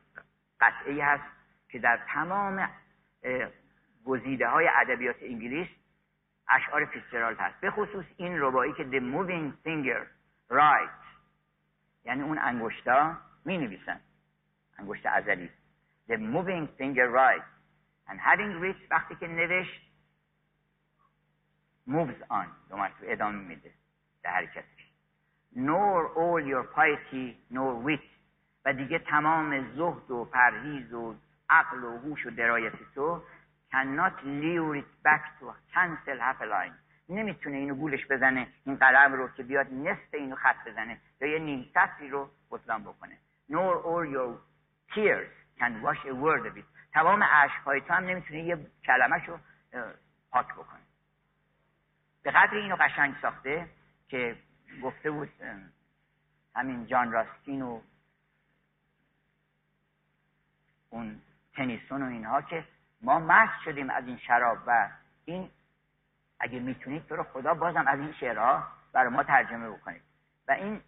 قطعه هست که در تمام گزیده های ادبیات انگلیس اشعار فیتزجرالد هست. به خصوص این ربایی که The Moving Finger Right یعنی اون انگشتا می نویسن انگشت ازلی. The moving finger right and having reached وقتی که نوشت moves on. دو مرتبه ادامه میده در حرکتش. Nor all your piety nor wit و دیگه تمام زهد و پرهیز و عقل و هوش و درایت تو cannot lure it back to cancel half a line. نمی‌تونه اینو گولش بزنه این قلم رو که بیاد نصف اینو خط بزنه یا یه نیم سطری رو بطلان بکنه. Nor all your tears can wash a word of it. تمام عشقهای تو هم نمی‌تونه یه کلمه رو پاک بکنه. به قدر اینو قشنگ ساخته که گفته بود همین جان راستین و اون تنیسون و اینها که ما مست شدیم از این شراب و این اگه می‌تونید تو رو خدا بازم از این شعرها برای ما ترجمه بکنید. و این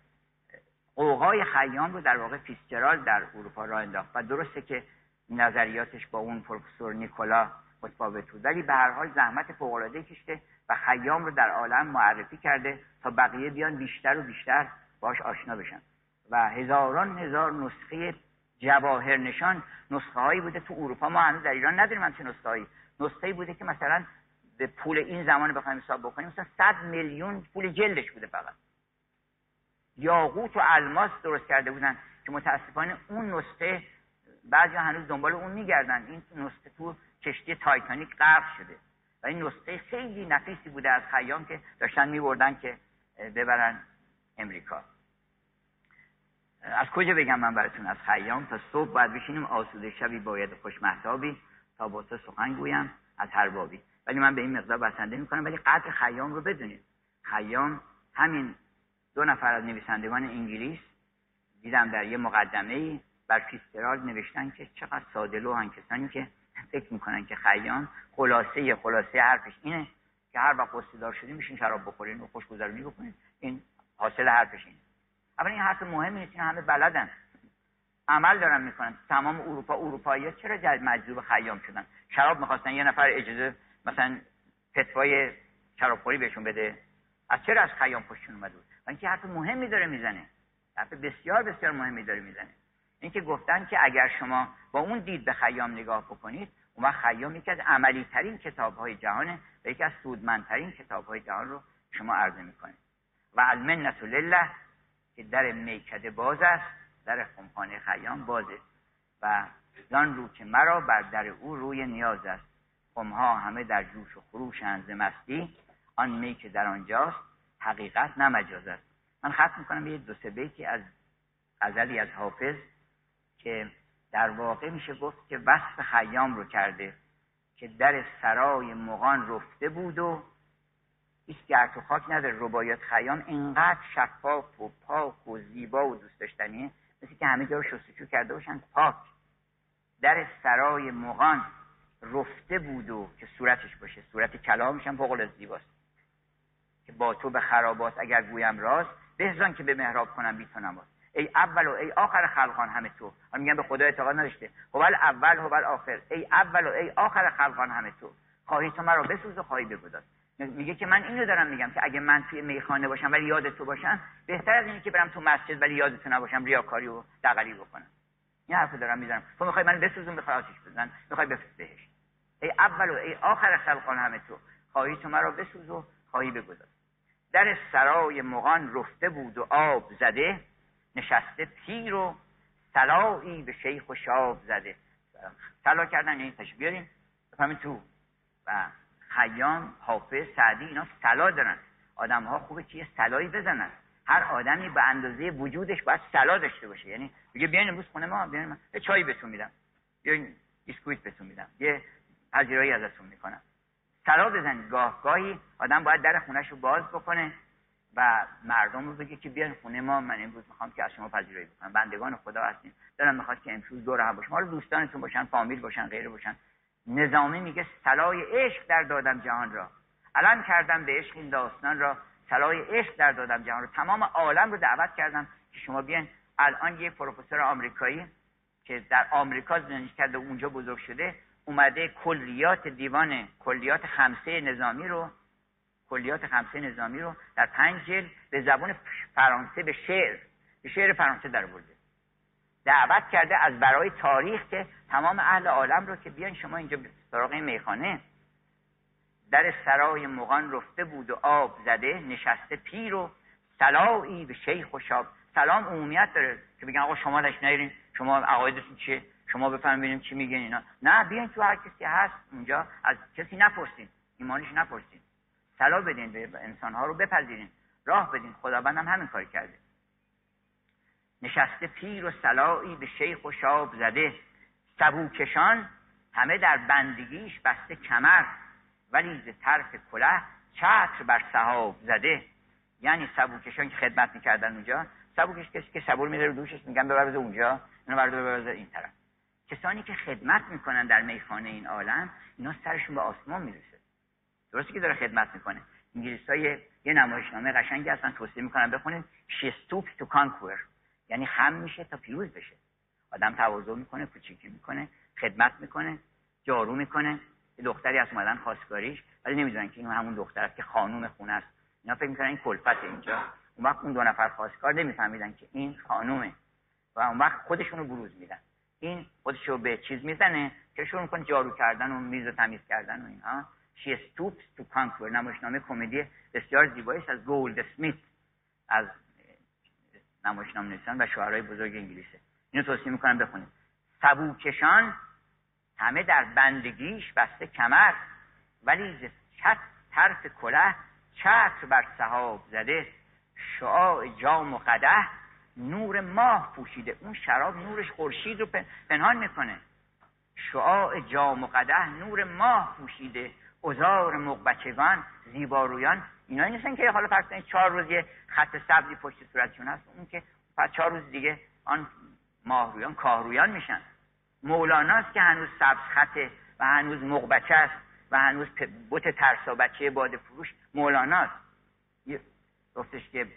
قوقای خیام رو در واقع فیسچرال در اروپا را انداخت و درسته که نظریاتش با اون پروفسور نیکولا متفاوت بود ولی به هر حال زحمت فوقالعاده کشته و خیام رو در عالم معرفی کرده تا بقیه بیان بیشتر و بیشتر باش آشنا بشن. و هزاران هزار نسخه جواهر نشان نسخه هایی بوده تو اروپا. ما هنوز در ایران نداریم همچین نسخه هایی نسخه بوده که مثلا به پول این زمان بخوایم حساب بکنیم مثلا 100 میلیون پول جلدش بوده فقط. یاقوت و الماس درست کرده بودن که متاسفانه اون نسخه بعضی هنوز دنبال اون میگردن. این نسخه تو کشتی تایتانیک غرق شده. و این نسخه خیلی نفیسی بوده از خیام که داشتن میبردن که ببرن امریکا. از کجا بگم من براتون از خیام؟ تا صبح باید بشینیم آسوده شبی باید خوش محتابی تا با تو سخن گویم از هر بابی. ولی من به این مقدار بسنده می‌کنم ولی قدر خیام رو بدونید. خیام همین دو نفر از نویسندگان انگلیس دیدم در یه مقدمه ای بر فیسترال نوشتن که چقدر ساده لوحن کسانی که فکر می‌کنن که خیام خلاصه خلاصه حرفش اینه که هر وقت قصدار شدیم میشین شراب بخورین و خوشگذرونی بکنین. این حاصل حرفش اینه. اما این حرف مهمی نیست همه بلدن. عمل دارن می‌کنن. تمام اروپا اروپایی چرا مجذوب خیام شدن؟ شراب می‌خواستن یه نفر اجازه مثلا فتوای شرابخوری بهشون بده. از چرا از خیام خوششون اومده بود؟ اینکه حرف مهمی داره می‌زنه. حرف بسیار بسیار مهمی داره می‌زنه. اینکه گفتن که اگر شما با اون دید به خیام نگاه بکنید اون وقت خیام یکی از عملی ترین کتاب های جهانه و یکی از سودمندترین کتاب های جهان رو شما عرضه می‌کنید و المنت لله که در میکده باز است در خمخانه خیام بازه و زان رو که مرا بر در او روی نیاز است. خمها همه در جوش و خروشند مستی. آن می که در آنجاست حقیقت نه است. من ختم می‌کنم یه دو سه بیتی از غزلی از حافظ که در واقع میشه گفت که وصف خیام رو کرده که در سرای مغان رفته بود و هیچ گرد و خاک نداره ربایات خیام اینقدر شفاف و پاک و زیبا و دوست داشتنیه مثل که همه جا رو شستشو کرده باشن. پاک. در سرای مغان رفته بود و که صورتش باشه. صورت کلامش هم فوق زیباست. که با تو به خرابات اگر گویم راست بهزان که به محراب کنم بی نماز ای اول و ای آخر خلقان همه تو. حالا میگن به خدا اعتقاد نداشته. هوال اول هوال آخر. ای اول و ای آخر خلقان همه تو. خواهی تو مرا بسوز و خواهی بگذار میگه که من اینو دارم میگم که اگه من توی میخانه باشم ولی یاد تو باشم بهتر از اینه که برم تو مسجد ولی یاد تو نباشم ریاکاری و دغلی بکنم. این حرفو دارم می‌زنم تو می‌خوای من بسوزون بخوای آتیش بزن می‌خوای بفرست بهش. ای اول و ای آخر خلقان همه تو خواهی تو مرا بسوز و خواهی بگذار. در سرای مغان رفته بود و آب زده نشسته پیر و سلایی به شیخ و شاب زده. سلا کردن یعنی تش بیاریم بفهمین تو. و خیام حافظ سعدی اینا سلا دارن. آدم ها خوبه که یه سلایی بزنن. هر آدمی به اندازه وجودش باید سلا داشته باشه. یعنی میگه بیاین امروز خونه ما بیاین من یه چای بهتون میدم. بیاین بیسکویت بهتون میدم. یه پذیرایی ازتون می‌کنم. سلا بزنید. گاه گاهی آدم باید در خونش رو باز بکنه و مردم رو بگه که بیان خونه ما من امروز می‌خوام که از شما پذیرایی بکنم. بندگان خدا هستیم. دارم می‌خواد که امروز دور هم باشم. حالا دوستانتون باشن فامیل باشن غیره باشن. نظامی میگه سلای عشق در دادم جهان را. علم کردم به عشق این داستان را. سلای عشق در دادم جهان را. تمام عالم رو دعوت کردم که شما بیان الان یه پروفسور آمریکایی که در آمریکا زندگی کرده اونجا بزرگ شده اومده کلیات دیوان کلیات خمسه نظامی رو کلیات خمسه نظامی رو در پنج جلد به زبان فرانسه به شعر به شعر فرانسه در برده. دعوت کرده از برای تاریخ که تمام اهل عالم رو که بیان شما اینجا سراغ میخانه. در سرای مغان رفته بود و آب زده نشسته پیر و سلایی به شیخ و شاب. سلام عمومیت داره که بگن آقا شما لش نیرین شما عقایدتون چیه؟ شما بفهمین چی میگن اینا. نه بیاین تو هر کسی هست اونجا از کسی نپرسین ایمانش نپرسین. سلا بدین به انسانها رو بپذیرین راه بدین. خداوند هم همین کار کرده. نشسته پیر و سلایی به شیخ و شاب زده. سبوکشان همه در بندگیش بسته کمر ولی ز طرف کله چتر بر صحاب زده. یعنی سبوکشان که خدمت می‌کردن اونجا سبوکش کسی که سبور می‌ذاره دوشش میگن ببر اونجا اینو برده این طرف. کسانی که خدمت می‌کنن در میخانه این عالم اینا سرشون به آسمان می‌رسه. درسته که داره خدمت می‌کنه. انگلیس های یه نمایشنامه قشنگی هستن توصیه می‌کنن بخونید. Stoops to conquer. یعنی خم میشه تا پیروز بشه. آدم تواضع می‌کنه کوچیکی می‌کنه خدمت می‌کنه جارو می‌کنه. یه دختری از اومدن خواستگاریش ولی نمی‌دونن که این همون دختر است که خانوم خونه است. اینا فکر می‌کنن این کلفت اینجا. اون وقت اون دو نفر خواستگار نمیفهمیدن که این خانومه. و اون وقت خودشون رو بروز میدن. این خودش رو به چیز می‌زنه که شروع می‌کنه جارو کردن و میز و تمیز کردن و اینها She stoops to conquer نمایشنامه کمدی بسیار زیبایی از گولد سمیت از نمایشنامه نویسان و شعرهای بزرگ انگلیسه. اینو توصیه می‌کنم بخونید. سبوکشان همه در بندگیش بسته کمر ولی ز چت طرف کله چتر بر صحاب زده. شعاع جام و قده نور ماه پوشیده. اون شراب نورش خورشید رو پنهان می‌کنه. شعاع جام و قده نور ماه پوشیده. ازار مقبچگان زیبارویان اینا نیستن که حالا فرض چهار روز یه خط سبزی پشت صورتشون هست اون که پس چهار روز دیگه آن ماهرویان کاهرویان میشن. مولاناست که هنوز سبز خطه و هنوز مقبچه است و هنوز بوت ترسا بچه باد فروش مولاناست گفتش که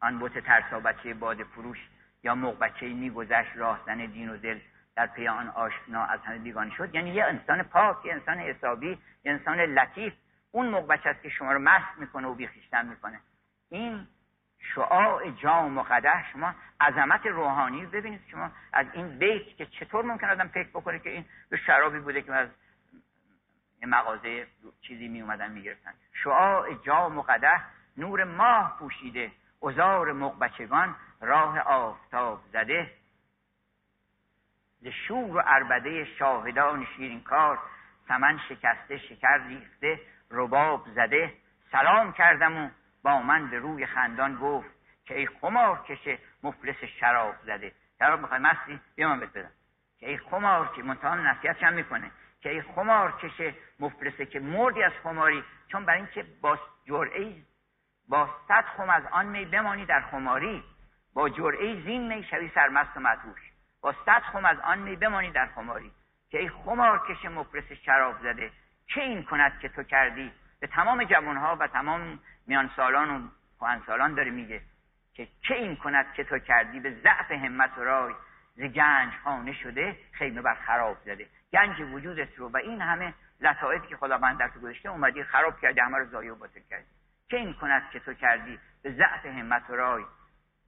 آن بوت ترسا بچه باد فروش یا مقبچه میگذشت راهزن دین و دل در پی آن آشنا از همه بیگانه شد. یعنی یه انسان پاک یه انسان حسابی یه انسان لطیف. اون مقبچه است که شما رو مست می‌کنه و بیخیشتن می‌کنه. این شعاع جام و قده شما عظمت روحانی ببینید. شما از این بیت که چطور ممکن آدم فکر بکنه که این به شرابی بوده که از مغازه چیزی می اومدن می‌گرفتن. شعاع جام و قده نور ماه پوشیده. ازار مقبچگان راه آفتاب زده. ز شور و عربده شاهدان شیرین کار سمن شکسته شکر ریخته. رباب زده سلام کردم و با من به روی خندان گفت که ای خمار کشه مفلس شراب زده. شراب می‌خوای مستی؟ بیا من بدم. که ای خمار که منتها نصیحتش هم می‌کنه. که ای خمار کشه مفلسه که مردی از خماری چون برای اینکه با جرعه با صد خم از آن می بمانی در خماری با جرعه زین می شوی سرمست و مدهوش. با صد خم از آن می بمانی در خماری. که ای خمار کش مفلس شراب زده. چه این کند که تو کردی؟ به تمام جوانها و تمام میان سالان و پوهن سالان داره میگه که چه این کند که تو کردی؟ به ضعف همت و رای ز گنج خانه شده خیمه بر خراب زده. گنج وجودت رو و این همه لطائفی که خداوند در تو گذاشته اومدی خراب کردی همه رو ضایع و باطل کردی. چه این کند که تو کردی؟ به ضعف همت و رای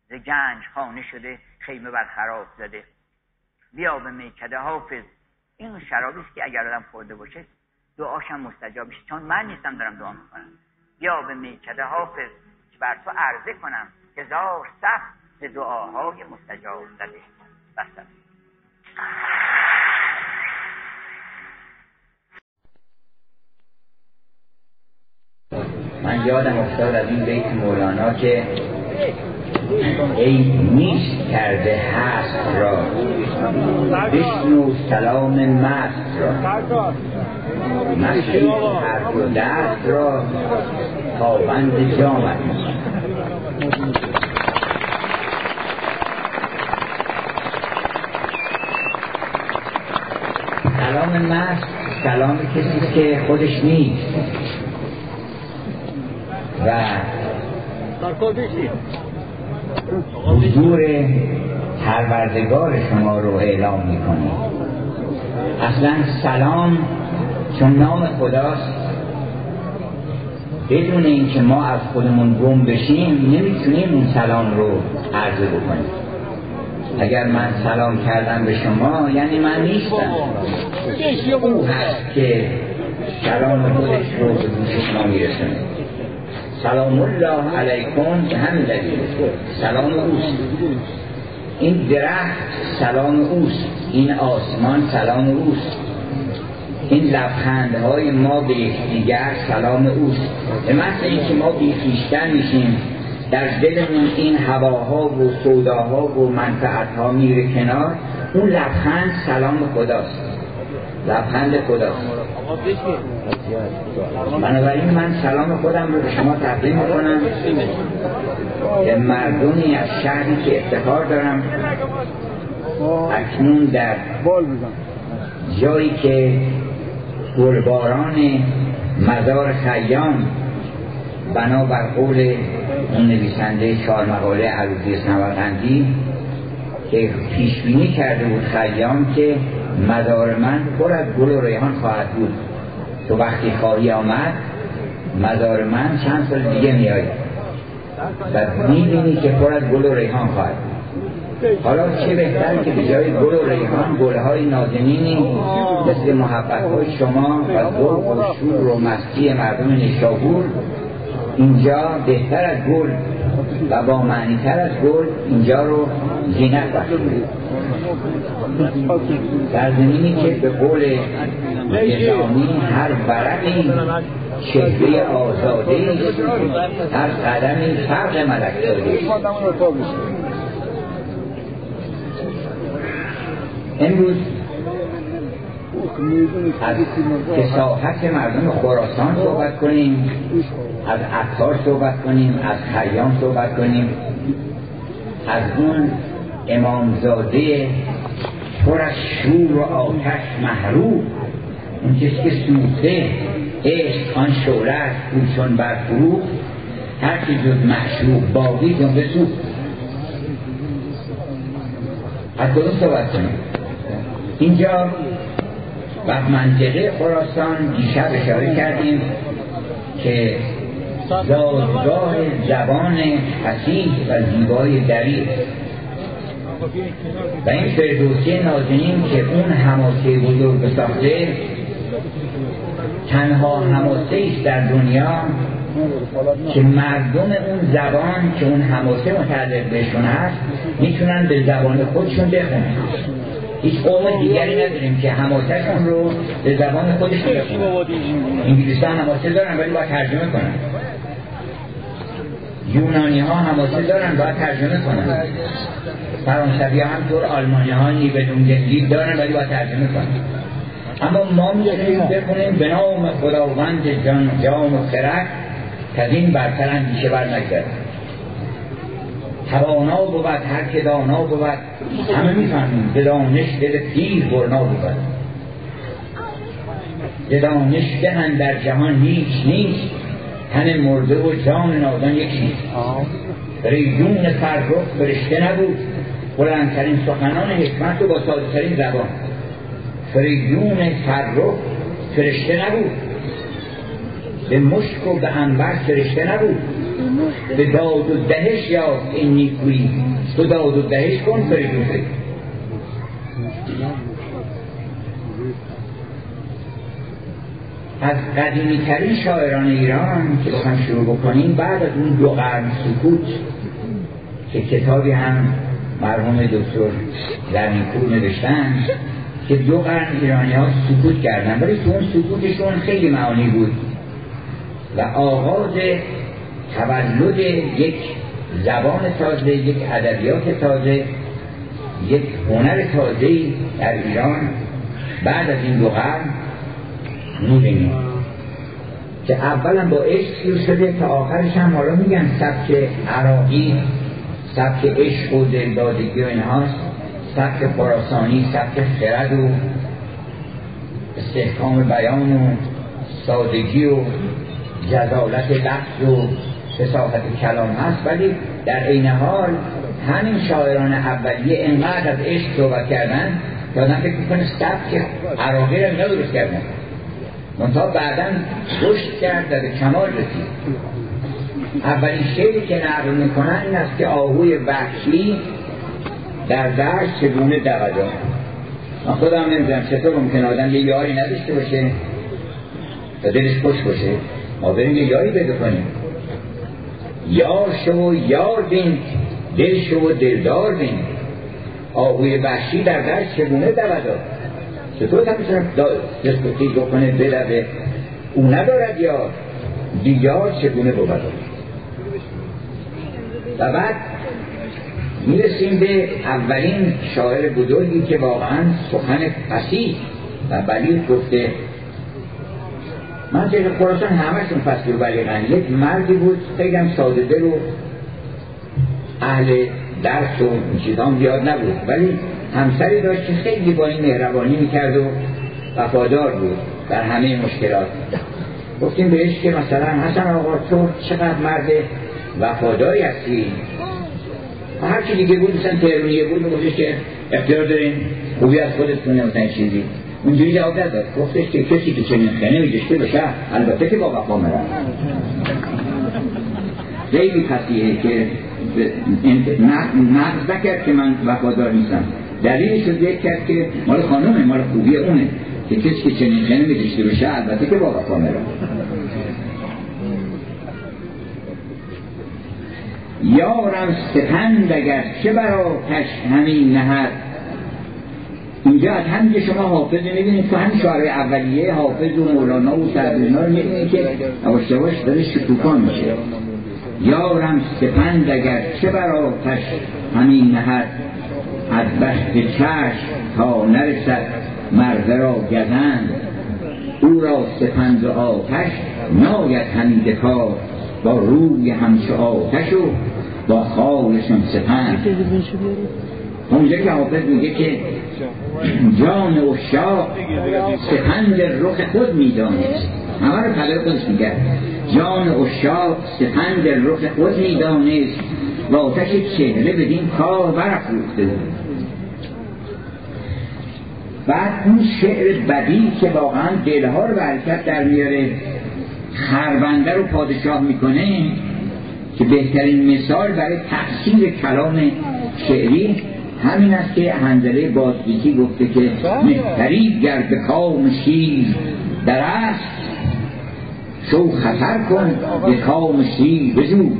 ز گنج خانه شده خیمه بر خراب زده. بیا به میکده حافظ. این شرابی است که اگر آدم خورده باشه دعاشم مستجاب میشه. چون من نیستم دارم دعا می‌کنم. بیا به میکده حافظ که بر تو عرضه کنم. هزار صف ز دعاهای مستجاب زده. بستم من یادم افتاد از این بیت مولانا که ای نیست کرده هست را. بشنو سلام مست را. مسیح حرف و دست را تابند جامت سلام مست سلام کسی که خودش نیست. و حضور پروردگار شما رو اعلام می‌کنه اصلا سلام چون نام خداست. بدون اینکه ما از خودمون گم بشیم نمی‌تونیم اون سلام رو عرضه بکنیم. اگر من سلام کردم به شما یعنی من نیستم. او هست که سلام خودش رو به گوش شما میرسونه. سلام الله علیکم به هم سلام اوست. این درخت سلام اوست. این آسمان سلام اوست. این لبخندهای ما به یکدیگر سلام اوست. به مثل اینکه ما بیخیشتن میشیم در دلمون این هواها و سوداها و منفعتها میره کنار اون لبخند سلام خداست. لبخند خداست. بنابراین من سلام خودم رو به شما تقدیم کنم به مردمی از شهری که افتخار دارم. اکنون در جایی که گلباران مزار خیام بنابر قول اون نویسنده چهار مقاله عروضی سمرقندی که پیشبینی کرده بود خیام که مزار من پر از گل و ریحان خواهد بود. تو وقتی خواهی آمد مزار من چند سال دیگه میآید و می‌بینی که پر از گل و ریحان خواهد حالا چه بهتر که به جای گل و ریحان گلهای نازنینی مثل محبت های شما و ذوق و شور و مستی مردم نشابور اینجا بهتر از گل و با معنی تر از گل اینجا رو زینت بخشید در زمینی که به قول نظامی هر برقی چهره آزاده هر قدمی فرق ملک امروز از کساحت مردم خراسان صحبت کنیم از عطار صحبت کنیم از خیام صحبت کنیم. از اون امامزاده پر از شور و آتش محروب اون کسی که سوخته عشق آن شعله است بر فروغ هر که جز معشوق باقی جنبه سوخت. از کدوم صحبت کنیم؟ اینجا و منطقه خراسان دیشب اشاره کردیم که دادگاه زبان حسیح و زیبای دریق و این فردوسی نازنین که اون حماسه بزرگ ساخته تنها حماسه است در دنیا که مردم اون زبان که اون حماسه متعلق بهشون هست می‌تونن به زبان خودشون بخونن. هیچ قوم دیگری نداریم که حماسهشون رو به زبان خودش بخونن. انگلیسی حماسه دارن ولی باید ترجمه کنن. یونانی ها حماسه دارن باید ترجمه کنن. فرانسوی ها طور آلمانی ها نیبدون گلی دارن ولی باید ترجمه کنن. اما ما می‌تونیم بخونیم. به نام خداوند جان جام و خرد. که این برتر اندیشه بر نگذارد توانا بود هر که دانا بود. همه می‌فهمیم به دانش دل پیر برنا بود. به دانش دهن در جهان هیچ نیست. تن مرده و جان نادان یکی ریدون فرخ فرشته نبود. بلندترین سخنان حکمت و با سادترین زبان. فریدون فرخ فرشته نبود. به مشک و به انبر فرشته نبود. به داد و دهش یا این نیکویی. تو داد و دهش کن فریدون از قدیمی ترین شاعران ایران که بخوایم شروع بکنیم بعد از اون دو قرن سکوت که کتابی هم مرحوم دکتر زمینپور نوشتن که دو قرن ایرانی ها سکوت کردن. ولی تو اون سکوتشون خیلی معانی بود. و آغاز تولد یک زبان تازه یک ادبیات تازه یک هنر تازه در ایران بعد از این دو قرن می‌بینیم که اولا با عشق شروع شده تا آخرش هم حالا میگن سبک عراقی سبک عشق و دلدادگی و اینهاست. سبک خراسانی سبک خرد و استحکام بیان و سادگی و جزالت لفظ و فساحت کلام هست. ولی در عین حال همین شاعران اولیه انقدر از عشق صحبت کردن که آدم فکر می‌کنه سبک عراقی رو درست کردن. منتها بعدا رشد کرد و به کمال رسید. اولین شعری که نقل می‌کنن این است که آهوی وحشی در درش چگونه دودا من خودم نمی‌دونم چطور ممکن آدم یه یاری نداشته باشه و دلش خوش باشه؟ ما بریم یه یاری بده کنیم. یار شو یار بین دل شو دلدار بین. آهوی وحشی در درش چگونه دودا چطور هم می‌تونم دستوتی بکنه بدوه او ندارد یار. دیار چگونه بود؟ و بعد می‌رسیم به اولین شاعر بزرگی که واقعا سخن فسیح و بلیغ گفته. من که خراسان همشون فصل و بلیغن. یک مردی بود هم ساده دل و اهل درس و زیاد نبود. ولی همسری داشت که خیلی با این مهربانی می‌کرد و وفادار بود در همه مشکلات. گفتیم بهش که مثلا حسن آقا تو چقدر مرد وفاداری هستی؟ و هر چی دیگه بود مثلا تهرونیه بود میگفتش که اختیار دارین خوبی از خودتون نمی‌تونین چیزی. اونجوری جواب داد گفتش که کسی که چنین خنه میدشته بشه البته که با وفا مرد خیلی فسیحه که نقض نکرد که من وفادار نیستم. دلیلش رو ذکر کرد که مال خانومه مال خوبی اونه. که کسی که چنین خنه میدشته بشه البته که با وفا مرد یارم سپند اگر چه برا کش همین نهد. اینجا از همینجا شما حافظ می‌بینید تو همین شعر اولیه حافظ و مولانا و سعدینا رو می‌بینید که یواش داره شکوفا میشه. یارم سپند اگر چه برا کش همین نهد. از بست چشم تا نرسد مرده را گزند. او را سپند آتش ناید همین کار با روی همچه آتش و با خالشون سپند. اونجا که حافظ میگه که جان اشاق سپند رخ خود می‌دانست همه رو خبر خودش میگه. جان اشاق سپند رخ خود می‌دانست و آتش چهره بدین کار برافروخته. بود بعد اون شعر بدی که واقعا دلها رو برکت در میاره خربنده رو پادشاه می‌کنه که بهترین مثال برای تفسیر کلام شعری همین است که هنزله بازگیتی گفته که مهتری گر به کام شیر در است. شو خطر کن به کام شیر بجو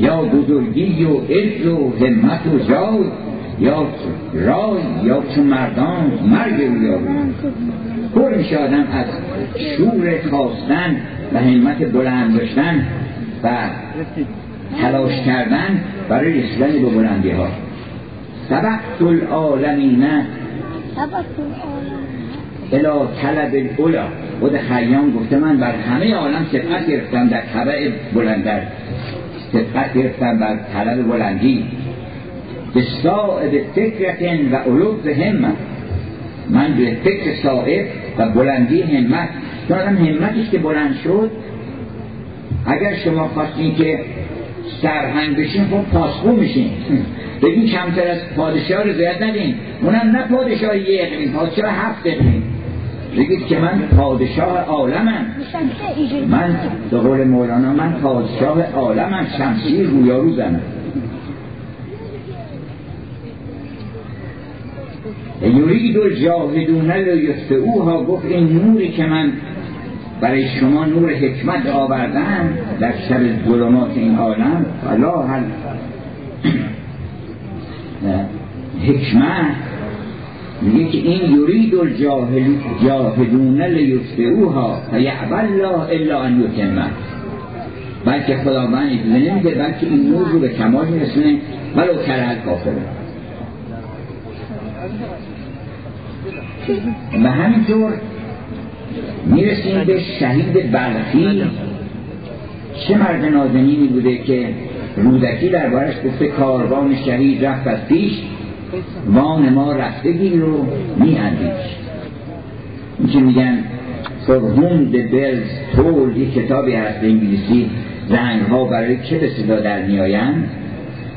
یا بزرگی و عز و همت و جای یا رای یا چون مردان مرگ یا پر میشه آدم از شور خواستن و همت بلند داشتن. و تلاش کردن برای رسیدن به بلندی ها سبقت العالمین الا طلب الاولا خود خیام گفته من بر همه عالم سبقت گرفتم در طبع بلندر. سبقت گرفتم بر طلب بلندی. به صاحب فکرت و علوب همت. من به فکر صاحب و بلندی همت. چون آدم همتش که بلند شد اگر شما خواستین که سرهنگ بشین خب پاسخو میشین. بگین کمتر از پادشاه زیاد ندین. اونم نه پادشاه یه اقلیم پادشاه هفت اقلیم بگید که من پادشاه عالمم. من به قول مولانا من پادشاه عالمم. شمسی رویارو زنم یورید الجاهدون اوها گفت این نوری که من برای شما نور حکمت آوردن در شب ظلمات این عالم فلا هل حکمت میگه که این یورید الجاهدون لیفتعوها فیعب الله الا ان یتمه. بلکه خداوند اجازه نمیده بلکه این نور رو به کمال میرسونه ولو کرل کافره. و همینطور می‌رسیم به شهید بلخی چه مرد نازنینی بوده که رودکی دربارش گفته کاروان شهید رفت از پیش وان ما رفتگی رو می اندیش این که میگن فرهون د بلز تول یک کتابی هست انگلیسی زنگ ها برای چه به صدا در میآیند؟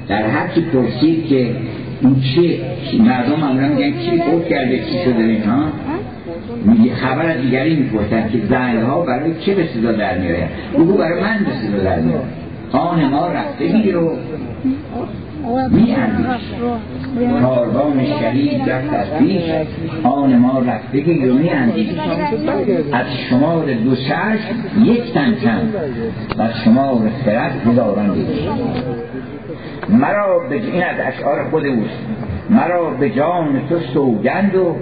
در هر کی پرسید که این چه مردم معمولا میگن کی فوت کرده چی شده اینها. خبر از دیگری می‌پرسن که زنگ ها برای چه به صدا در میآیند؟ بگو برای من به صدا در میآید آن ما رفتگی رو. می کاروان شهید رفت از پیش. آن ما رفتگی رو می از شمار دو سرش یک تن کم. و از شمار خرد هزاران مرا به این از اشعار خود اوست. مرا به جان تو سوگند و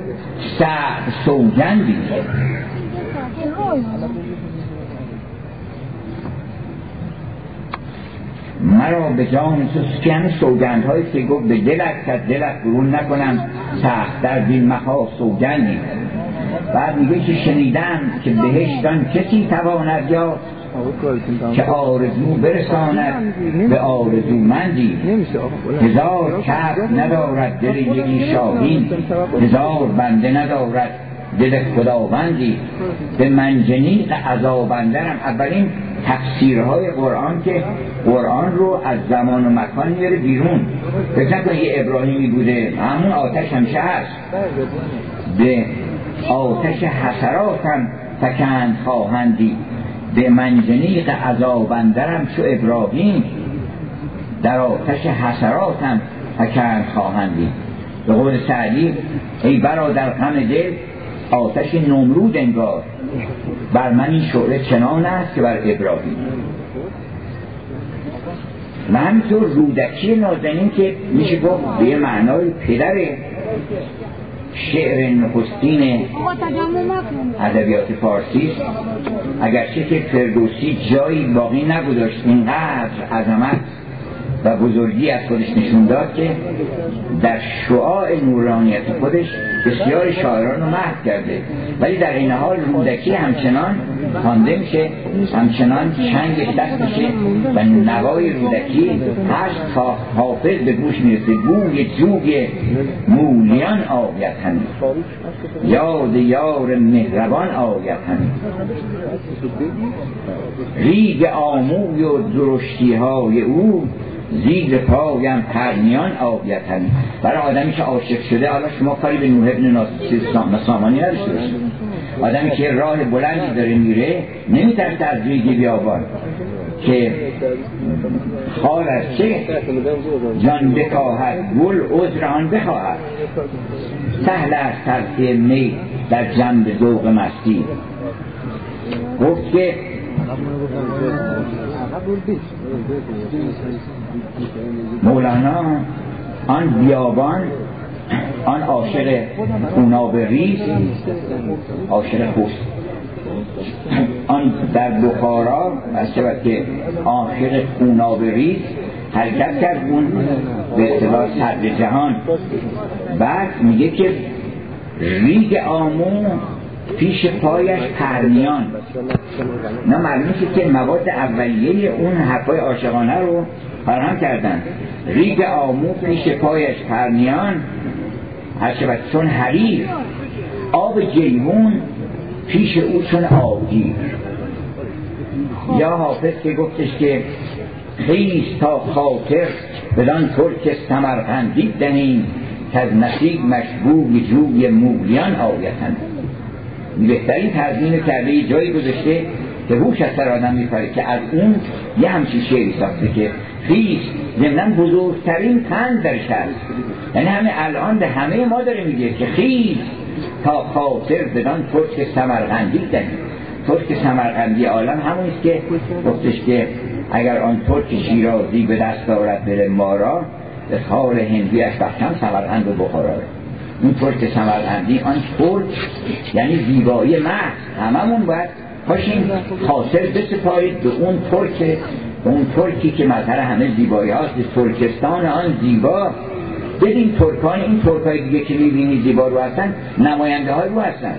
سعب سوگندی مرا به جان تو سکن سوگند هایی که گفت به دلت که دلت برون نکنم سخت در بین مخا سوگندی بعد میگه که شنیدم که بهشتان کسی تواند یا که آرزو برساند به آرزو مندی هزار کف ندارد دل یکی شاهین. هزار بنده ندارد دل خداوندی. به منجنیق عذابندرم. اولین تفسیرهای قرآن که قرآن رو از زمان و مکان میاره بیرون. فکر یه ابراهیمی بوده. همون آتش همشه هست؟ به آتش حسراتم فکند خواهندی. به منجنیق عذابندرم چو ابراهیم در آتش حسراتم فکند خواهندی به قول سعدی ای برادر غم دل آتش نمرود انگار. بر من این شعله چنان است که بر ابراهیم. و همینطور رودکی نازنین که میشه گفت به معنای پدر شعر نخستین ادبیات فارسی. اگرچه که فردوسی جایی باقی نگذاشت اینقدر عظمت و بزرگی از خودش نشون داد که در شعاع نورانیت خودش بسیار شاعران رو محو کرده. ولی در این حال رودکی همچنان خوانده میشه همچنان چنگش دست میشه و نوای رودکی هشت تا حافظ به گوش می‌رسه. بوی جوگ مولیان آید همین یاد یار مهربان آید همین ریگ آموی و درشتی های او زیر پایم پرمیان آبیت همین برای آدمی که عاشق شده حالا شما کاری به نوح ابن نسامانی نداشته باشید. آدمی که راه بلندی داره میره نمیترسه از ریگی بیابان. که خال از چه؟ جان بکاهد گل عذر آن بخواهد. سهل از ترک می در جنب ذوق مستی. گفت که مولانا آن بیابان آن عاشق ریز عاشق خوست آن در بخارا از که عاشق ریز حرکت کرد اون به اصطلاح صدر جهان. بعد میگه که ریگ آمو پیش پایش پرمیان نه معلوم که مواد اولیه اون حرفای عاشقانه رو فراهم کردن. ریگ آمو پیش پایش پرمیان هرچه چون حریر. آب جیمون پیش او چون آبگیر. یا حافظ که گفتش که خیست تا خاطر بدان ترک سمرقندی دنیم که از نصیب مشبوب جوی مولیان آیتند. بهترین تضمین کرده جایی گذاشته که هوش از سر آدم میپره که از اون یه همچین شعری ساخته که خیش ضمنا بزرگترین پند درش هست یعنی همه الان به همه ما داره میگه که خیش تا خاطر بدان ترک سمرغندی دنی ترک سمرغندی عالم همونیست که گفتش که اگر آن ترک شیرازی به دست دارد بره مارا به خال هندیش بخشم سمرغند و بخارا اون ترک سمرغندی آن ترک یعنی زیبایی محض هممون باید پاشیم حاصل بسپارید به اون ترک اون ترکی که مظهر همه زیبایی هاست ترکستان آن زیبا. ببین ترکان این ترکای دیگه که می‌بینی زیبا رو هستن نماینده های رو هستن.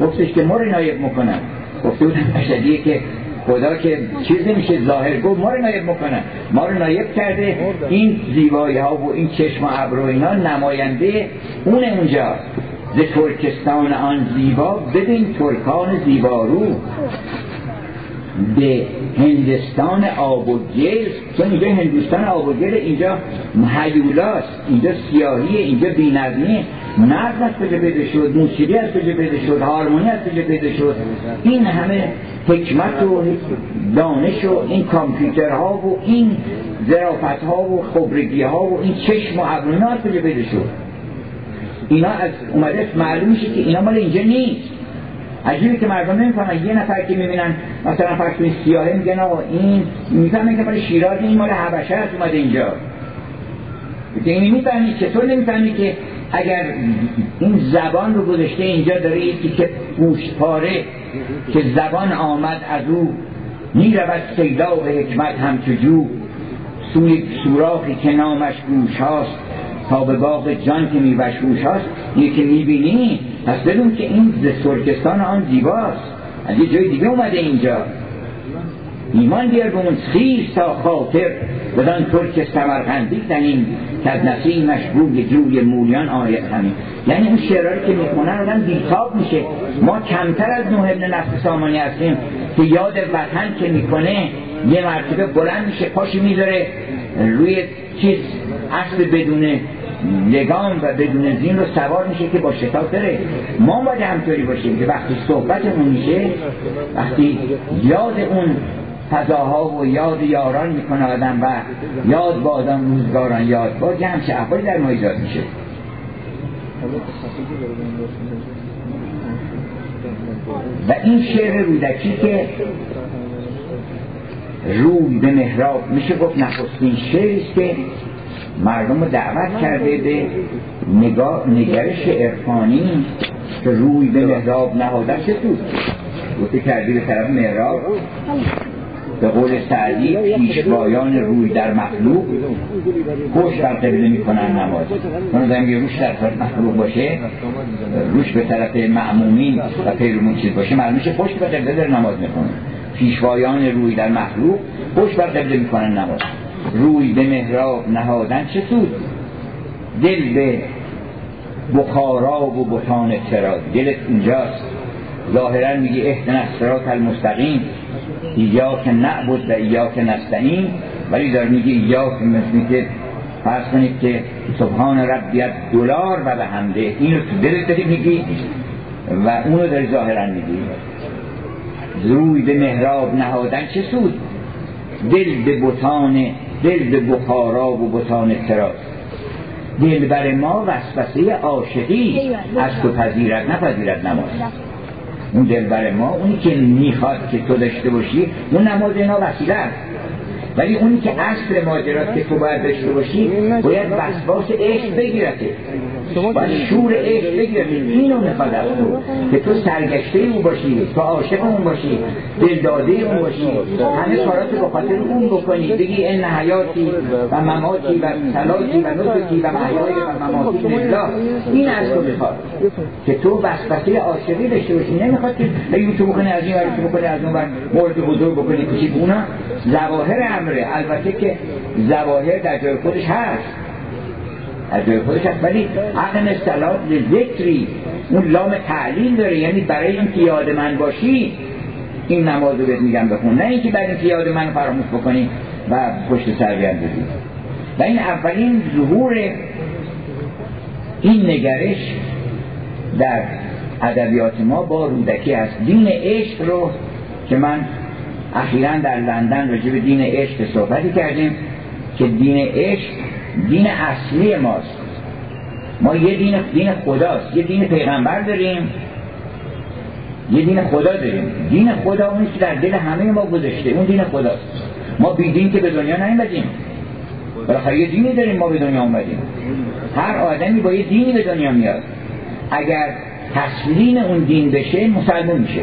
گفتش که ما نایب می‌کنن. گفته اشدیه که خدا که چیز نمیشه ظاهر گفت ما رو نایب می‌کنن ما رو نایب کرده. این زیبایی ها و این چشم و ابر و اینا نماینده اون اونجا. ز ترکستان آن زیبا ببین ترکان زیبارو. به هندستان آب و گل. چون اینجا هندوستان آب و گل اینجا هیولاست اینجا سیاهی اینجا بینظمی نرد از کجا پیدا شد موسیقی از کجا پیدا شد هارمونی از کجا پیدا شد؟ این همه حکمت و دانش و این کامپیوترها و این ظرافت ها و خبرگی ها و این چشم و ابرونا از کجا پیدا شد؟ اینا از اومده معلوم میشه که اینا مال اینجا نیست. عجیبه که مردم نمی‌فهمن. یه نفر که می‌بینن مثلا فرض کنید سیاهه میگن آقا این می‌فهمن که مال شیراز این مال حبشه هست اومده اینجا. که این می‌فهمی چطور نمی‌فهمی که اگر این زبان رو گذاشته اینجا داره یکی که گوشت پاره که زبان آمد از او می‌رود سیدا و حکمت هم جو. سوی سوراخی که نامش گوش هاست تا به باغ جان که میوشوش هاست یکی می‌بینی پس بدون که این ز ترکستان آن زیباست. از یه جای دیگه اومده اینجا. ایمان بیار به اون خیز تا خاطر بدان ترک سمرقندی زنیم که از نسیمش بوی جوی مولیان آید همین. یعنی اون شعرهایی که می‌خونن آدم بیتاب میشه. ما کمتر از نوح ابن نصر سامانی هستیم که یاد وطن که می‌کنه یه مرتبه بلند میشه پاشی می‌ذاره روی چیز اصل بدون لگام و بدون زین رو سوار میشه که با شتاب بره. ما باید همطوری باشیم که وقتی صحبتمون میشه وقتی یاد اون فضاها و یاد یاران می‌کنه آدم و یاد با آدم روزگاران یاد با یه همچه احوالی در ما ایجاد میشه. و این شعر رودکی که روی به محراب میشه گفت نخستین شعریست که مردم رو دعوت کرده به نگاه نگرش عرفانی که روی به محراب نهادن چه تو گفته کردی به طرف محراب به قول سعدی پیشوایان روی در مخلوق خوش بر قبله می‌کنن نماز. من زنگ روش در مخلوق باشه روش به طرف معمومین و پیرومون چیز باشه معلوم میشه خوش بر قبله در نماز می‌کنه پیشوایان روی در مخلوق خوش بر قبله می‌کنن نماز. روی به محراب نهادن چه سود؟ دل به بخارا و بطان چرا دلت اونجاست ظاهرا میگه اهدن الصراط المستقیم. که نعبد و که نستعین. ولی داره میگه ایاک مثل که فرض کنید که سبحان ربیت دلار و به همده. اینو تو دلت داری میگی و اونو داری ظاهرا میگی. روی به محراب نهادن چه سود؟ دل به بطان دل به بخارا و بطان تراس دل بر ما وسوسه عاشقی. از تو پذیرت نپذیرت نماز. اون دلبر ما اونی که می‌خواد که تو داشته باشی اون نماز اینا وسیله است. ولی اونی که اصل ماجرات که تو باید داشته باشی باید وسواس عشق بگیرته. باید شور عشق بگیرته اینو می‌خواد از تو که تو سرگشته او باشی تو عاشق اون باشی دلداده اون باشی همه کارات به خاطر اون بکنی بگی این حیاتی و مماتی و سلاتی و نسکی و محیای و مماتی لله. این از تو می‌خواد. که تو وسوسه عاشقی داشته باشی. نمی‌خواد که بگی تو بکنی از این ور تو بکنی از اون ور. مورد بزرگ بکنی. کوچیک اونا ظواهر امره. البته که ظواهر در جای خودش هست. جای خودش هست. ولی عقل اصطلاح ذکری اون لام تعلیل داره. یعنی برای اینکه یاد من باشی این نماز رو بهت میگم بخون. نه اینکه برای اینکه یاد من فراموش بکنی و پشت سر بیاندازی و این اولین ظهور این نگرش در ادبیات ما با رودکی است دین عشق رو که من اخیرا در لندن راجع به دین عشق صحبتی کردیم که دین عشق دین اصلی ماست. ما یه دین دین خداست. یه دین پیغمبر داریم. یه دین خدا داریم. دین خدا اونی که در دل همه ما گذاشته. اون دین خداست. ما بی دین که به دنیا نیومدیم. بالاخره یه دینی داریم ما به دنیا اومدیم. هر آدمی با یه دینی به دنیا میاد. اگر تسلیم اون دین بشه مسلمان میشه.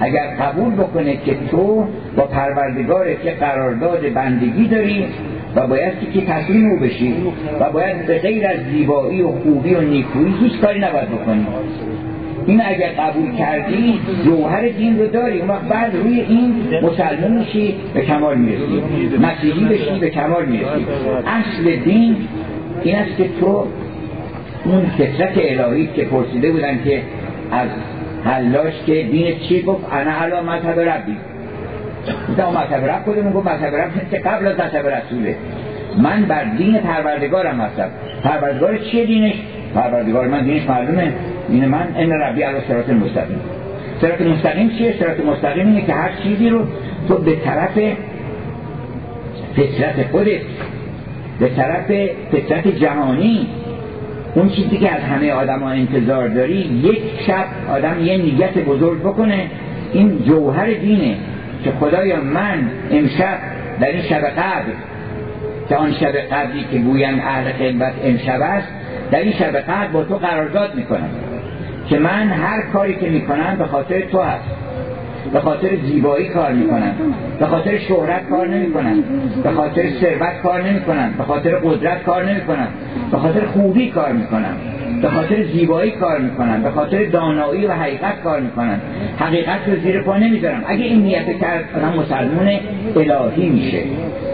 اگر قبول بکنه که تو با پروردگارت که قرارداد بندگی داری و باید که تسلیم او بشی و باید به غیر از زیبایی و خوبی و نیکویی هیچ کاری نباید بکنی این اگر قبول کردی جوهر دین رو داری. اون بعد روی این مسلمان میشی به کمال می‌رسی. مسیحی بشی به کمال می‌رسی. اصل دین این است که تو اون فطرت الهی که پرسیده بودن که از حلاش که دین چی گفت؟ انا علا مذهب ربی. گفتم مذهب رب کدوم گفت مذهب رب که قبل از مذهب رسوله. من بر دین پروردگارم هستم. پروردگار چیه دینش؟ پروردگار من دینش معلومه. این من ان ربی علی صراط مستقیم صراط مستقیم چیه؟ صراط مستقیم اینه که هر چیزی رو تو به طرف فطرت خودت به طرف فطرت جهانی اون چیزی که از همه آدم ها انتظار داری یک شب آدم یه نیت بزرگ بکنه. این جوهر دینه. که خدایا من امشب در این شب قبل که آن شب قبلی که گویم اهل خدمت امشب است در این شب قبل با تو قرارداد می‌کنم که من هر کاری که می‌کنم به خاطر تو هست. به خاطر زیبایی کار می‌کنن. به خاطر شهرت کار نمی‌کنن. به خاطر ثروت کار نمی‌کنن. به خاطر قدرت کار نمی‌کنن. به خاطر خوبی کار می‌کنن. به خاطر زیبایی کار می‌کنن. به خاطر دانایی و حقیقت کار می‌کنن. حقیقت رو زیر پا نمی‌ذارم اگه این نیت کرد آدم مسلمون الهی میشه.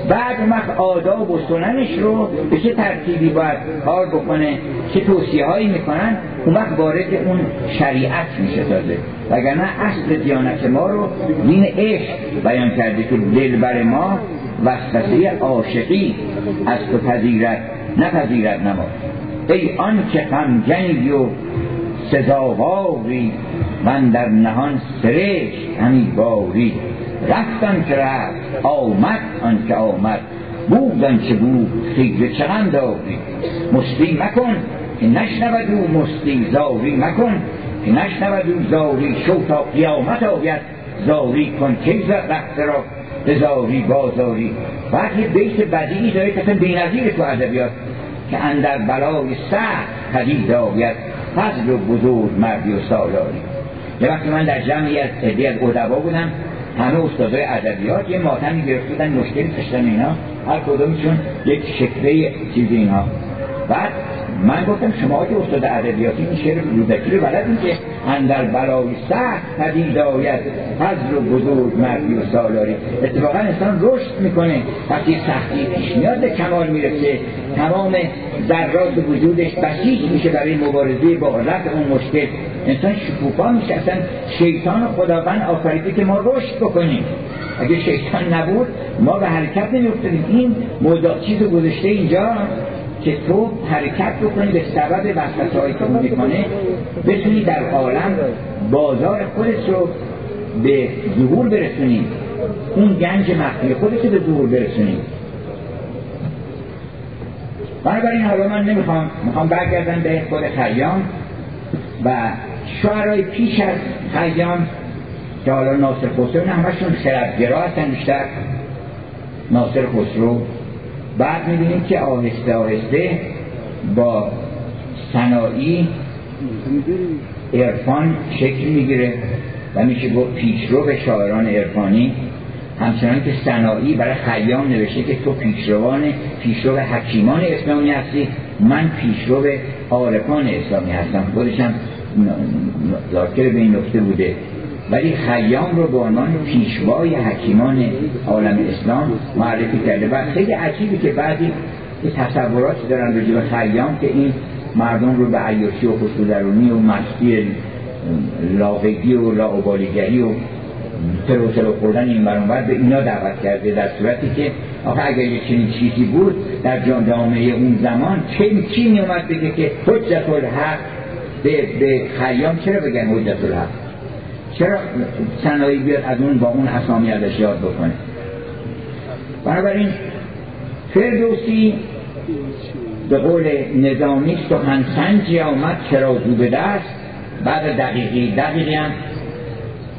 بعد وقت آداب و سننش رو به چه ترتیبی باید کار بکنه؟ چه توصیه هایی می‌کنن؟ اون وقت وارد اون شریعت میشه تازه. وگرنه اصل دیانت ما رو دین عشق بیان کرده که دلبر ما وسوسه عاشقی از تو پذیرت نپذیرت نما ای آن که غمگنی و سزاواری من در نهان سرشت همی باری. رفتم که رفت آمد آن که آمد بودن چه بود خیزه چقم داری مستی مکن که نشنود او مستی زاری مکن. که نشنود او زاری شو تا قیامت آید. زاری کن که رفت را؟ به زاری بازاری. وقتی بیت بدیعی داره که بینظیر تو ادبیات که اندر بلای سخت پدید آید. فضل و بزرگ مردی و سالاری. یه وقتی من در جمعی از عدی از ادبا بودم همه استادای ادبیات یه ماتمی گرفته بودن مشکلی داشتن اینا. هر کدومشون یک شکله چیزی اینا. بعد من گفتم شما که استاد ادبیاتی این شعر روزکی رو بلدین که اندر برای سخت پدید آید فضل و بزرگ مردی و سالاری. اتفاقا انسان رشد می‌کنه. وقتی سختی پیش میاد به کمال می‌رسه. تمام ذرات وجودش بسیج میشه برای مبارزه با رفع اون مشکل. انسان شکوفا میشه. اصلا شیطان خداوند آفریده که ما رشد بکنیم. اگه شیطان نبود ما به حرکت نمیفتادیم این موضوع چیز گذاشته اینجا. که تو حرکت بکنی به سبب وسوسه هایی که می‌کنه بتونی در عالم بازار خودت رو به ظهور برسونی. اون گنج مخفی خودت رو به ظهور برسونی. بنابراین حالا من نمی‌خوام می‌خوام برگردم به خود خیام و شعرهای پیش از خیام که حالا ناصر خسرو همشون خردگرا هستن بیشتر ناصر خسرو بعد می‌بینیم که آهسته آهسته با سنایی عرفان شکل می‌گیره و میشه گفت پیشرو به شاعران عرفانی. همچنان که سنایی برای خیام نوشته که تو پیشروان پیشرو حکیمان اسلامی هستی من پیشرو عارفان اسلامی هستم. خودشم ذاکر به این نکته بوده. ولی خیام رو به عنوان پیشوای حکیمان عالم اسلام معرفی کرده. و خیلی عجیبه که بعضی تصوراتی دارن راجع به خیام که این مردم رو به عیاشی و خسودرونی و مستی لاغگی و لاعبالیگری و تروتر و خوردن این برانور به اینا دعوت کرده در صورتی که آخه اگر یه چنین چیزی بود در جامعه اون زمان چه چی می اومد بگه که حجت الحق؟ به, به خیام چرا بگن حجت الحق؟ چرا سنایی بیاد از اون با اون اسامی ازش یاد بکنه؟ بنابراین فردوسی به قول نظامی سخن سنجی آمد چرا دو به دست؟ بعد دقیقی دقیقی هم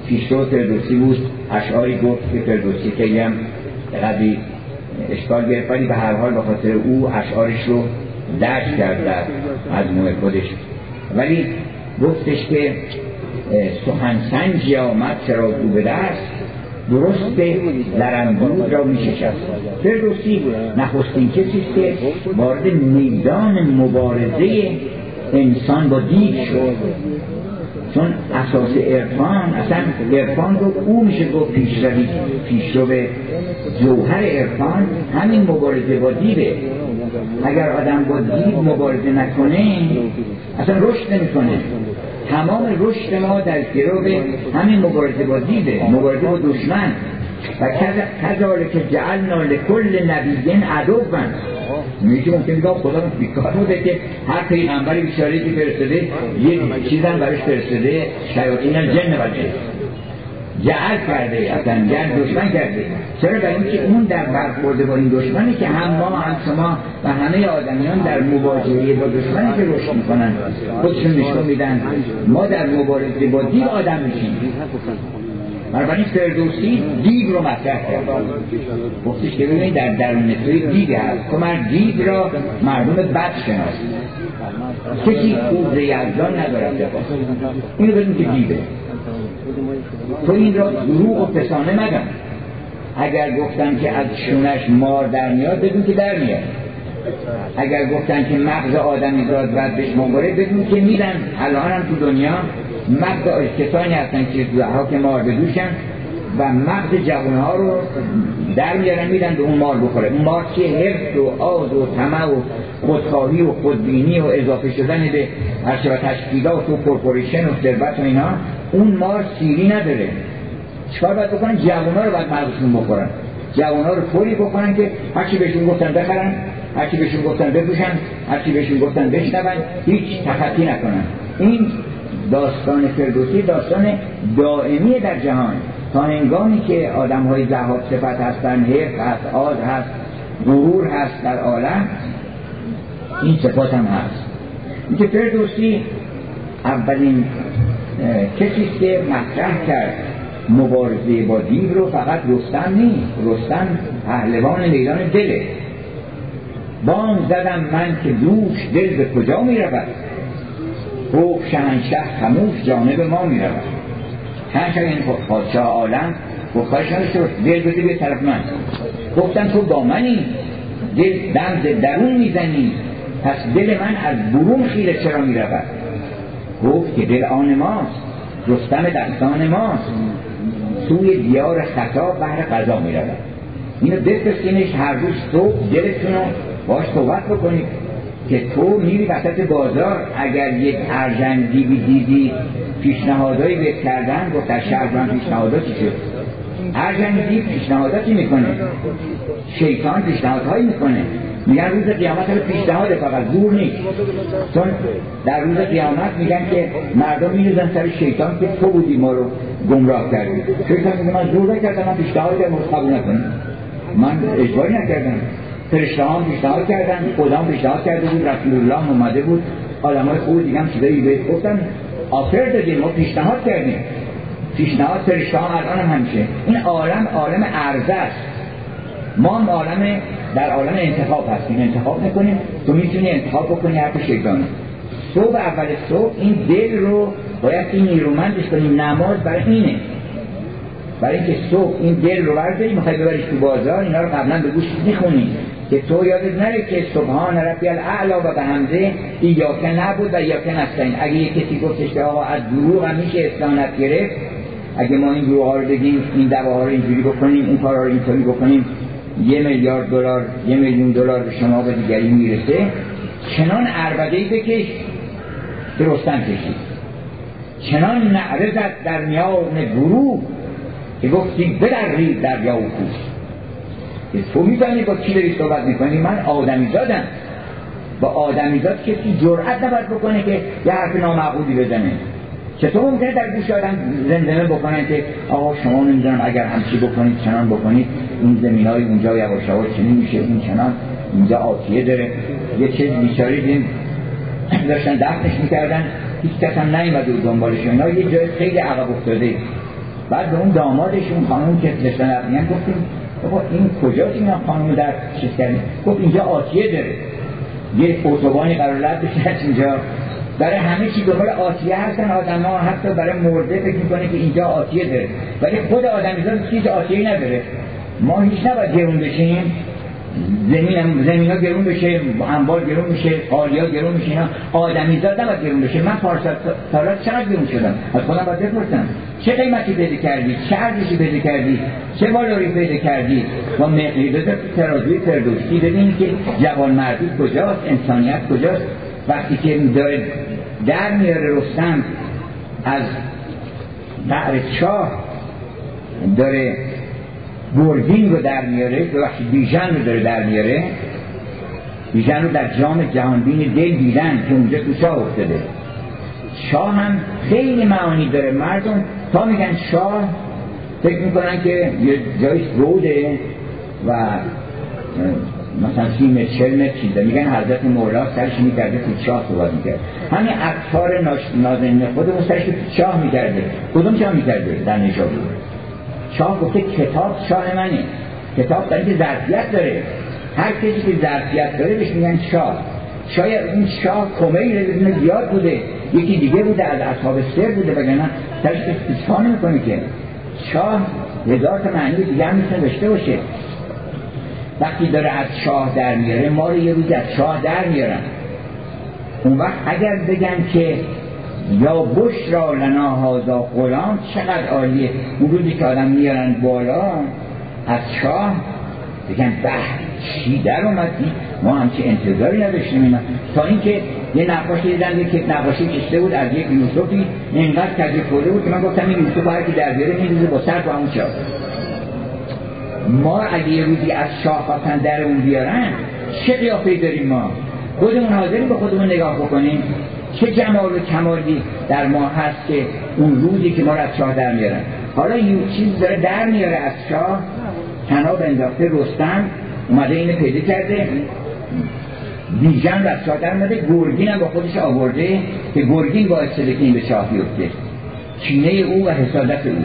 پیشتو فردوسی بود اشعاری گفت که فردوسی که هم قدی اشکال گرفت به هر حال به خاطر او اشعارش رو درک کرد در مجموع خودش. ولی گفتش که سخن سنجی آمد چرا دو به دست درست لرنبود را می شکست. فردوسی نخستین کسی که وارد میدان مبارزه انسان با دیو شد. چون اساس عرفان اصلا عرفان رو او میشه گفت پیشروی پیشرو به جوهر عرفان همین مبارزه با دیوه اگر آدم با دیو مبارزه نکنه اصلا رشد نمی‌کنه. تمام رشد ما در گروه همین مبارزه با دیده مبارزه با دشمن. و کذالک که جعلنا لکل نبیین عدوبن میگه ممکن بگم خدا بیکار بوده که هر پیغمبری بیچاره که فرستاده یه چیزم براش فرستاده شیاطین جن و جعل کرده اصلا جعل دشمن کرده. چرا؟ در اینکه اون در برخورده با این دشمنی که هم ما هم شما و همه آدمیان در مواجهه با دشمنی که رشد می‌کنن خودشون نشون میدن ما در مبارزه با دیو آدم میشیم. بنابراین فردوسی دیو رو مطرح کرد. گفتش که ببینید در درون توی دیو هست. تو من دیو را مردم بد شناس. کسی خوب یزدان ندارد اینو بدون که دیوه. تو این را دروغ و فسانه مگم. اگر گفتن که از شونش مار در میاد بدون که در میاد. اگر گفتن که مغز آدمی داد بعد بهش مباره بدون که میدن. الان هم تو دنیا مغز کسانی هستن که که مار بدوشن و مغز جوانها رو در میارن میدن به اون مار بخوره. اون مار که حفظ و آز و طمع و خودخواهی و خودبینی و اضافه شدن به هرچه و تشکیلات و کورپوریشن و ثروت و اینا. اون مار سیری نداره. چکار باید بکنن؟ جوانها رو باید مغزشون بخورن. جوانها رو طوری بکنن که هرچی بهشون گفتن بخرن هرچی بهشون گفتن بپوشن هرچی بهشون گفتن بشنون هیچ تخطی نکنن. این داستان فردوسی داستان دائمی در جهان. تا هنگامی که آدم های زهاد صفت هستن حرف هست آز هست غرور هست در عالم این صفات هم هست. اینکه فردوسی اولین کسی که مطرح کرد مبارزه با دیو رو فقط رستم نیست. رستم پهلوان میدان دله. بام زدم من که دوش دل به کجا می رود؟ خوب شهنشه خموش جانب ما می رود. شهنشه این پادشاه عالم گفتهاش نداشته دل بده به طرف من. گفتم تو با منی. دل دم درون می‌زنی پس دل من از برون خیره چرا می رود؟ گفت که دل آن ماست رستم دستان ماست. سوی دیار خطا بهر قضا می رود اینو بفرستینش هر روز تو دلتون رو باش صحبت بکنید که تو میری وسط بازار اگر یک ارجنگی دیدی پیشنهادایی بهت کردن گفت در شهر من پیشنهاداتی شد ارجنگی پیشنهاداتی می‌کنه؟ شیطان پیشنهادهایی می‌کنه. میگن روز قیامت رو پیشنهاد فقط. زور نیست. چون در روز قیامت میگن که مردم میریزن سر شیطان که تو بودی ما رو گمراه کردی. شیطان میگه من زور نکردم من پیشنهاد کردم قبول نکنم. من اجباری نکردم. فرشته هم پیشنهاد کردن خدا پیشنهاد کرده بود رسول الله اومده بود. های خوب دیگه هم چیزایی بهت گفتن. آفر دادیم ما پیشنهاد کردیم. پیشنهاد فرشته هم الان هم همیشه این عالم عالم عرضه است. ما عالم در عالم انتخاب هستیم انتخاب می‌کنیم تو می‌تونی انتخاب بکنی حرف شیطان صبح اول صبح این دل رو باید این نیرومندش کنی. نماز برای اینه. برای اینکه صبح این دل رو برداری می‌خوای ببریش تو بازار اینا رو قبلا به گوش می‌خونی. که تو یادت نره که سبحان ربی الاعلا و به همزه ایاکه نبود و ایاکه نستین اگه یه کسی گفتش که آقا از دروغ هم میشه استانت گرفت اگه ما این دروغ رو بگیم این دواها رو اینجوری بکنیم این کارا رو اینطوری بکنیم یه میلیارد دلار یه میلیون دلار به شما به دیگری می‌رسه. چنان عربده ای بکش که رستم کشید. چنان نعره زد در میان گروه که گفتی بدرید در یا و تو میدانی با کی داری صحبت می‌کنی؟ من آدمی زادم با آدمی زاد کسی جرأت نباید بکنه که یه حرف نامعقولی بزنه. چطور ممکنه در گوش آدم زندمه بکنن که آقا شما نمی‌دونم اگر همچی بکنید چنان بکنید این زمین های اونجا یواش یواش چنین میشه این چنان اینجا آتیه داره. یه چیز بیچاری دیم داشتن دفنش می‌کردن هیچ کس هم نیومد و دنبالش. اینا یه جای خیلی عقب افتاده. بعد به اون دامادشون خانم که داشتن گفتیم بابا این کجاست این خانم در چیز کردیم گفت اینجا آتیه داره. یه اتوبانی قرار رد بشه اینجا. برای همه چی دنبال آتیه هستن آدم ها حتی برای مرده فکر می‌کنه که اینجا آتیه داره. ولی خود آدمیزاد چیز آتیه نداره. ما هیچ نباید گرون بشیم. زمین زمین ها گرون بشه انبار گرون میشه ها گرون میشه اینا. آدمیزاد نباید گرون بشه. من پارسال سالات چقدر گرون شدم؟ از خودم باید بپرسم. چه قیمتی پیدا کردی؟ چه ارزشی پیدا کردی؟ چه والوری پیدا کردی؟ با مقیدات ترازوی فردوسی ببینید که جوان مردی کجاست؟ انسانیت کجاست؟ وقتی که داره در میاره رستم از بعر چاه داره گرگین رو در میاره بیژن رو داره در میاره بیژن رو در جام جهانبین دل دیدن که اونجا تو شاه افتاده. شاه هم خیلی معانی داره. مردم تا میگن شاه فکر می‌کنن که یه جایش روده و مثلا سی متر چل متر میگن حضرت مولا سرش می‌کرده تو چاه صحبت می‌کرد. همین اکثار نازنین خودمون سرش تو چاه می‌کرده. کدوم چاه می‌کرده؟ در بود چاه گفته کتاب شاه منه. کتاب برای که ظرفیت داره. هر کسی که ظرفیت داره بهش میگن شاه شاید این شاه کمیل زیاد بوده. یکی دیگه بوده از اصحاب سر بوده بگنه سرش که چاه نمی‌کنه که. شاه هزار تا معنی دیگه هم می‌تونه داشته باشه. وقتی داره از شاه در میاره ما رو یه روز از شاه در میارن اون وقت اگر بگن که یا بش را لنا هازا غلام چقدر عالیه. اون روزی که آدم میارن بالا از شاه بگن به چی در اومدی ما همچه انتظاری نداشتیم. اینا تا اینکه یه نقاشی دیدن که نقاشی کشته بود از یک یوسفی اینقدر کجه بود که من گفتم این یوسف هر که در بیاره میریزه با سر با همون ما اگه یه روزی از شاه خواستن درمون بیارن چه قیافه داریم ما؟ خودمون حاضریم به خودمون نگاه بکنیم. چه جمال و کمالی در ما هست که اون روزی که ما رو از شاه در میارن. حالا یه چیز داره در میاره از شاه. تناب انداخته رستم اومده اینو پیدا کرده. بیژن از شاه در اومده. گرگین هم با خودش آورده که گرگین باعث شده به شاه بیفته. چینه او و حسادت او.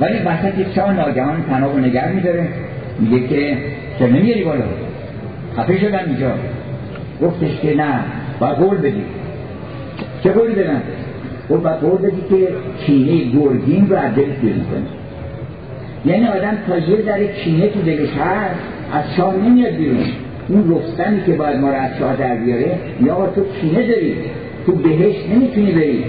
ولی وسط شاه ناگهان تناب و نگر میداره. میگه که چه نمیاری بالا؟ خفه شدن اینجا. گفتش که نه با قول بدی. چه قولی بدن گفت با قول بدی که کینه گرگین رو از دلت بیرون کنی. یعنی آدم تا یه ذره کینه تو دلش هست از شاه نمیاد بیرون. اون رستمی که باید ما رو از شاه در بیاره یا تو کینه داری تو بهش نمی‌تونی بری.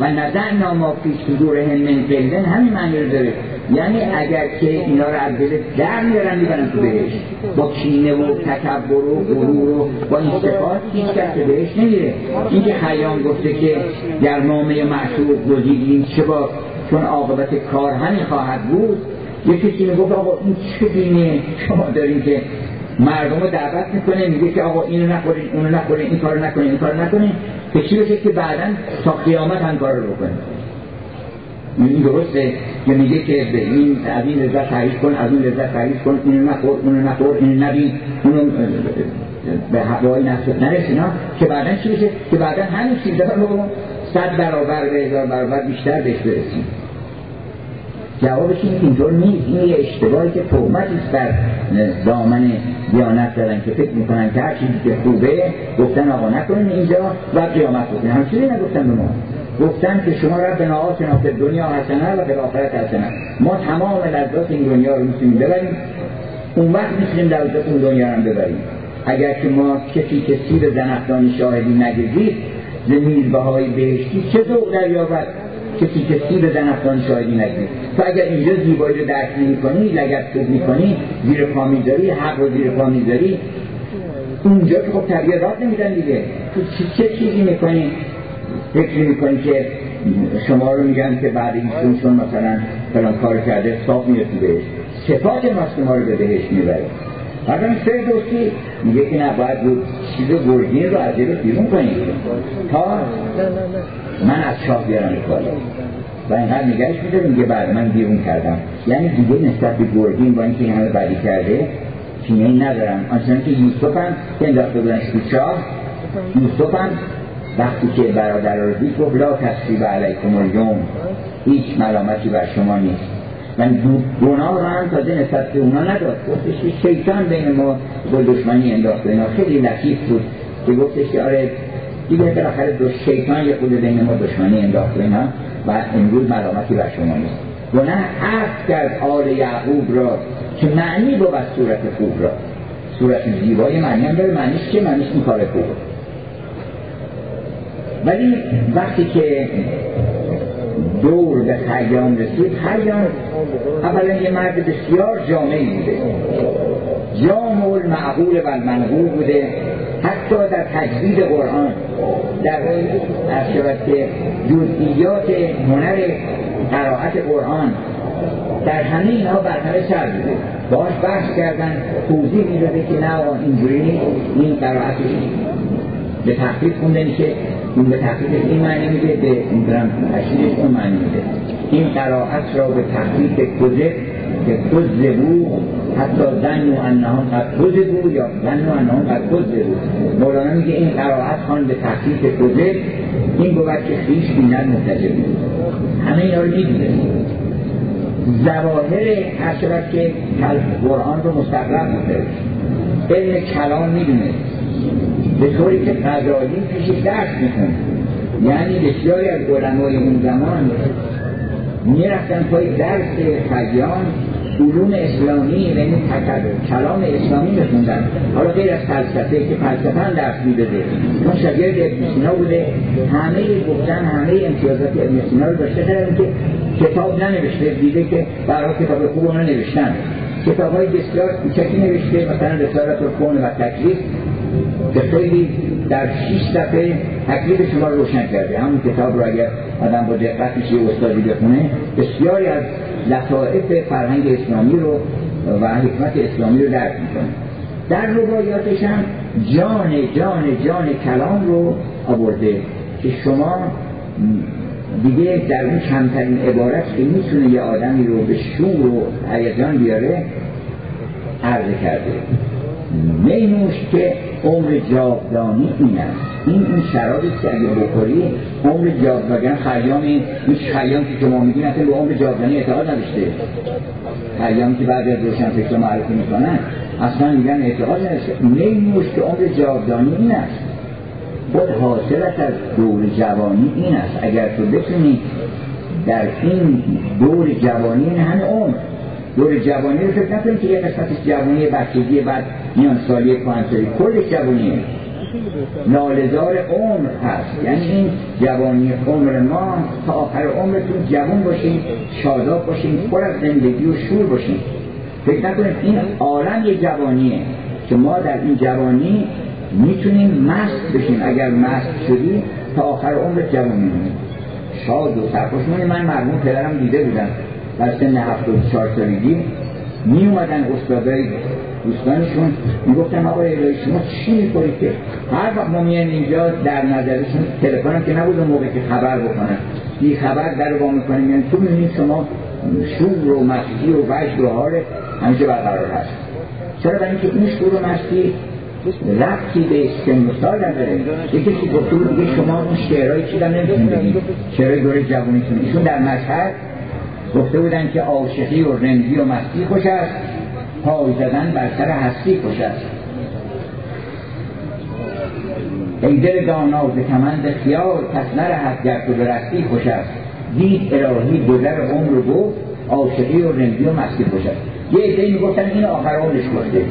و نظر ناما پیش صدورهم من قلن همین معنی رو داره. یعنی اگر که اینا رو از دل در میارن می‌برن تو بهش با کینه و تکبر و غرور و با این صفات هیچ کس بهش نمیره. اینکه خیام گفته که در نامه معشوق گزیدیم چه با چون عاقبت کار همین خواهد بود. یه کسی می‌گفت آقا این چه دینه؟ شما داریم که مردم رو دعوت می‌کنه میگه که آقا اینو نخورین اونو نخورین این کارو نکنین این کارو نکنین. که چی بشه که بعدا تا قیامت هم کار رو بکنه؟ این درسته؟ که میگه که به این از این لذت تعریف کن از اون لذت تعریف کن اینو نخور اونو نخور اینو نبین اونو به هوای نفس نرسینا که بعدا چی بشه؟ که بعدا همین چیزا رو صد برابر به هزار برابر بیشتر بهش برسیم. جوابش این اینطور نیست. این یه اشتباهی که تومتی است در دامن دیانت دارن که فکر می‌کنن که هر چیزی که خوبه گفتن آقا نکنین اینجا و قیامت بکنین همچنین نگفتن به ما. گفتن که شما رب آتنا فی دنیا حسنه و به آخرت حسنه. ما تمام لذات این دنیا رو می‌تونیم ببریم. اون وقت می‌تونیم در اون دنیا رو ببریم. اگر که ما کسی که سیر زنخدان شاهدی نگذید ز میربهای بهشتی چه ذوق دریابد کسی که سیر زنخدان شاهدی نگذید تو اگر اینجا زیبایی رو درک کنی لگت خوب می‌کنی زیر پا می‌ذاری حق و زیر پا می‌ذاری اونجا که خب تغییرات نمیدن دیگه. تو چه چیزی می‌کنی؟ فکر می‌کنی که شما رو میگن که بعد ایشون چون مثلا فلان کار کرده صاف می‌رسی بهش. صفات ماست ما رو به بهش می‌بره. بعد این سه دوستی میگه که نباید بود چیز گرگین رو از رو بیرون کنید تا من از شاه بیارم بالا. و اینقدر نگهش میده میگه بعد من بیرون کردم. یعنی دیگه نسبت به گرگین با اینکه این همه بدی کرده کینه ای ندارم. آنچنان که یوسف هم که انداخته بودن تو چاه یوسف هم وقتی که برادر رو دید گفت لا تصریب علیکم الیوم هیچ ملامتی بر شما نیست. من گناه رو هم تازه نسبت به اونا نداد. گفتش که شیطان بین ما دشمنی انداخت اینا خیلی لطیف بود. که گفتش که آره دیگه بالاخره دو شیطان یه خود بین ما دشمنی انداخت اینا. و امروز ملامتی بر شما نیست. گناه عرض کرد آل یعقوب را که معنی بود صورت خوب را. صورت زیبای معنی هم داره. معنیش که معنیش این کار خوبه ولی وقتی که دور به خیام رسید خیام اولا یه مرد بسیار جامعی بوده. جامع المعقول و المنقول بوده. حتی در تجوید قرآن در شود که جزئیات هنر قرائت قرآن در همه اینها برتر سر بوده. باش بحث کردن توضیح می‌داده که نه اینجوری این قرائتش به تحقیق خونده میشه این به تحقیق این معنی میده به این برم تشریف اون معنی میده. این قرائت را به تحقیق کذب که کذبو حتی زن و انهان قد کذبو یا زن و انهان قد کذبو مولانا میگه این قرائت خان به تحقیق کذب این بود که خیش بیند متجب همه اینا رو می‌دونه زواهر هر شود که قرآن رو مستقرب بوده علم کلام می‌دونه. به طوری که قضایی پیش درس می‌کنه یعنی بسیاری از علمای اون زمان می‌رفتن پای درس خیام علوم اسلامی این کلام اسلامی میخوندن. حالا غیر از فلسفه که فلسفه درس می‌داده. چون شاگرد ابن سینا بوده. همه گفتن همه امتیازات ابن سینا رو داشته کردن که کتاب ننوشته. دیده که برای کتاب خوب اونو نوشتن کتاب های بسیار کوچکی نوشته. مثلا رسالت کون و تکلیف. که خیلی در 6 صفحه تکلیف شما رو روشن کرده. همون کتاب رو اگر آدم با دقت میشه استادی بخونه بسیاری از لطائف فرهنگ اسلامی رو و حکمت اسلامی رو درک می‌کنه. در روایاتش هم جان جان جان کلام رو آورده که شما دیگه در اون کمترین عبارت که می‌تونه یه آدمی رو به شور و هیجان بیاره عرض کرده. مینوش که عمر جاودانی این است. این این شرابی که اگه بخوری عمر جاودانی خیام این خیام که شما میگین اصلا به عمر جاودانی اعتقاد نداشته. خیام که بعد از روشن فکر معرفی می‌کنن اصلا میگن اعتقاد نداشته. مینوش که عمر جاودانی این است. خود حاصلت از دور جوانی این است. اگر تو بتونی در این دور جوانی این همه عمر دور جوانی رو فکر نکنیم که یه قسمتش جوانی بچگی بعد میان سالی پانسالی کلش جوانیه. نالزار عمر هست. یعنی این جوانی عمر ما تا آخر عمرتون جوان باشین شاداب باشین پر از زندگی و شور باشین. فکر نکنید این عالم یه جوانیه که ما در این جوانی می‌تونیم مست بشیم. اگر مست شدی تا آخر عمر جوانی شاد و سرخوشمونی من مرمون پدرم دیده بودم. در سن چهار سالگی می اومدن استادای دوستانشون می‌گفتن آقای الهی شما چی می‌کنید که؟ هر وقت ما میان اینجا در نظرشون تلفن که نبود موقع که خبر بکنن بی خبر در با می‌کنیم. یعنی تو می‌بینید شما شور و مستی و وجد و حال همیشه برقرار هست. چرا؟ برای اینکه این شور و مستی ربطی به سن و سال نداره. یکی که گفته شما اون شعرهای چی در نمی‌تونید بگید شعرهای دوره جوانیتون. ایشون در مشهد گفته بودن که عاشقی و رندی و مستی خوش است. پای زدن بر سر هستی خوش است. ای دل دانا ز کمند خیال پس نرهد گر تو برستی خوش است. دید الهی گذر عمر گفت عاشقی و رندی و مستی خوش است. یه عده می‌گفتن این آخر عمرش گفته.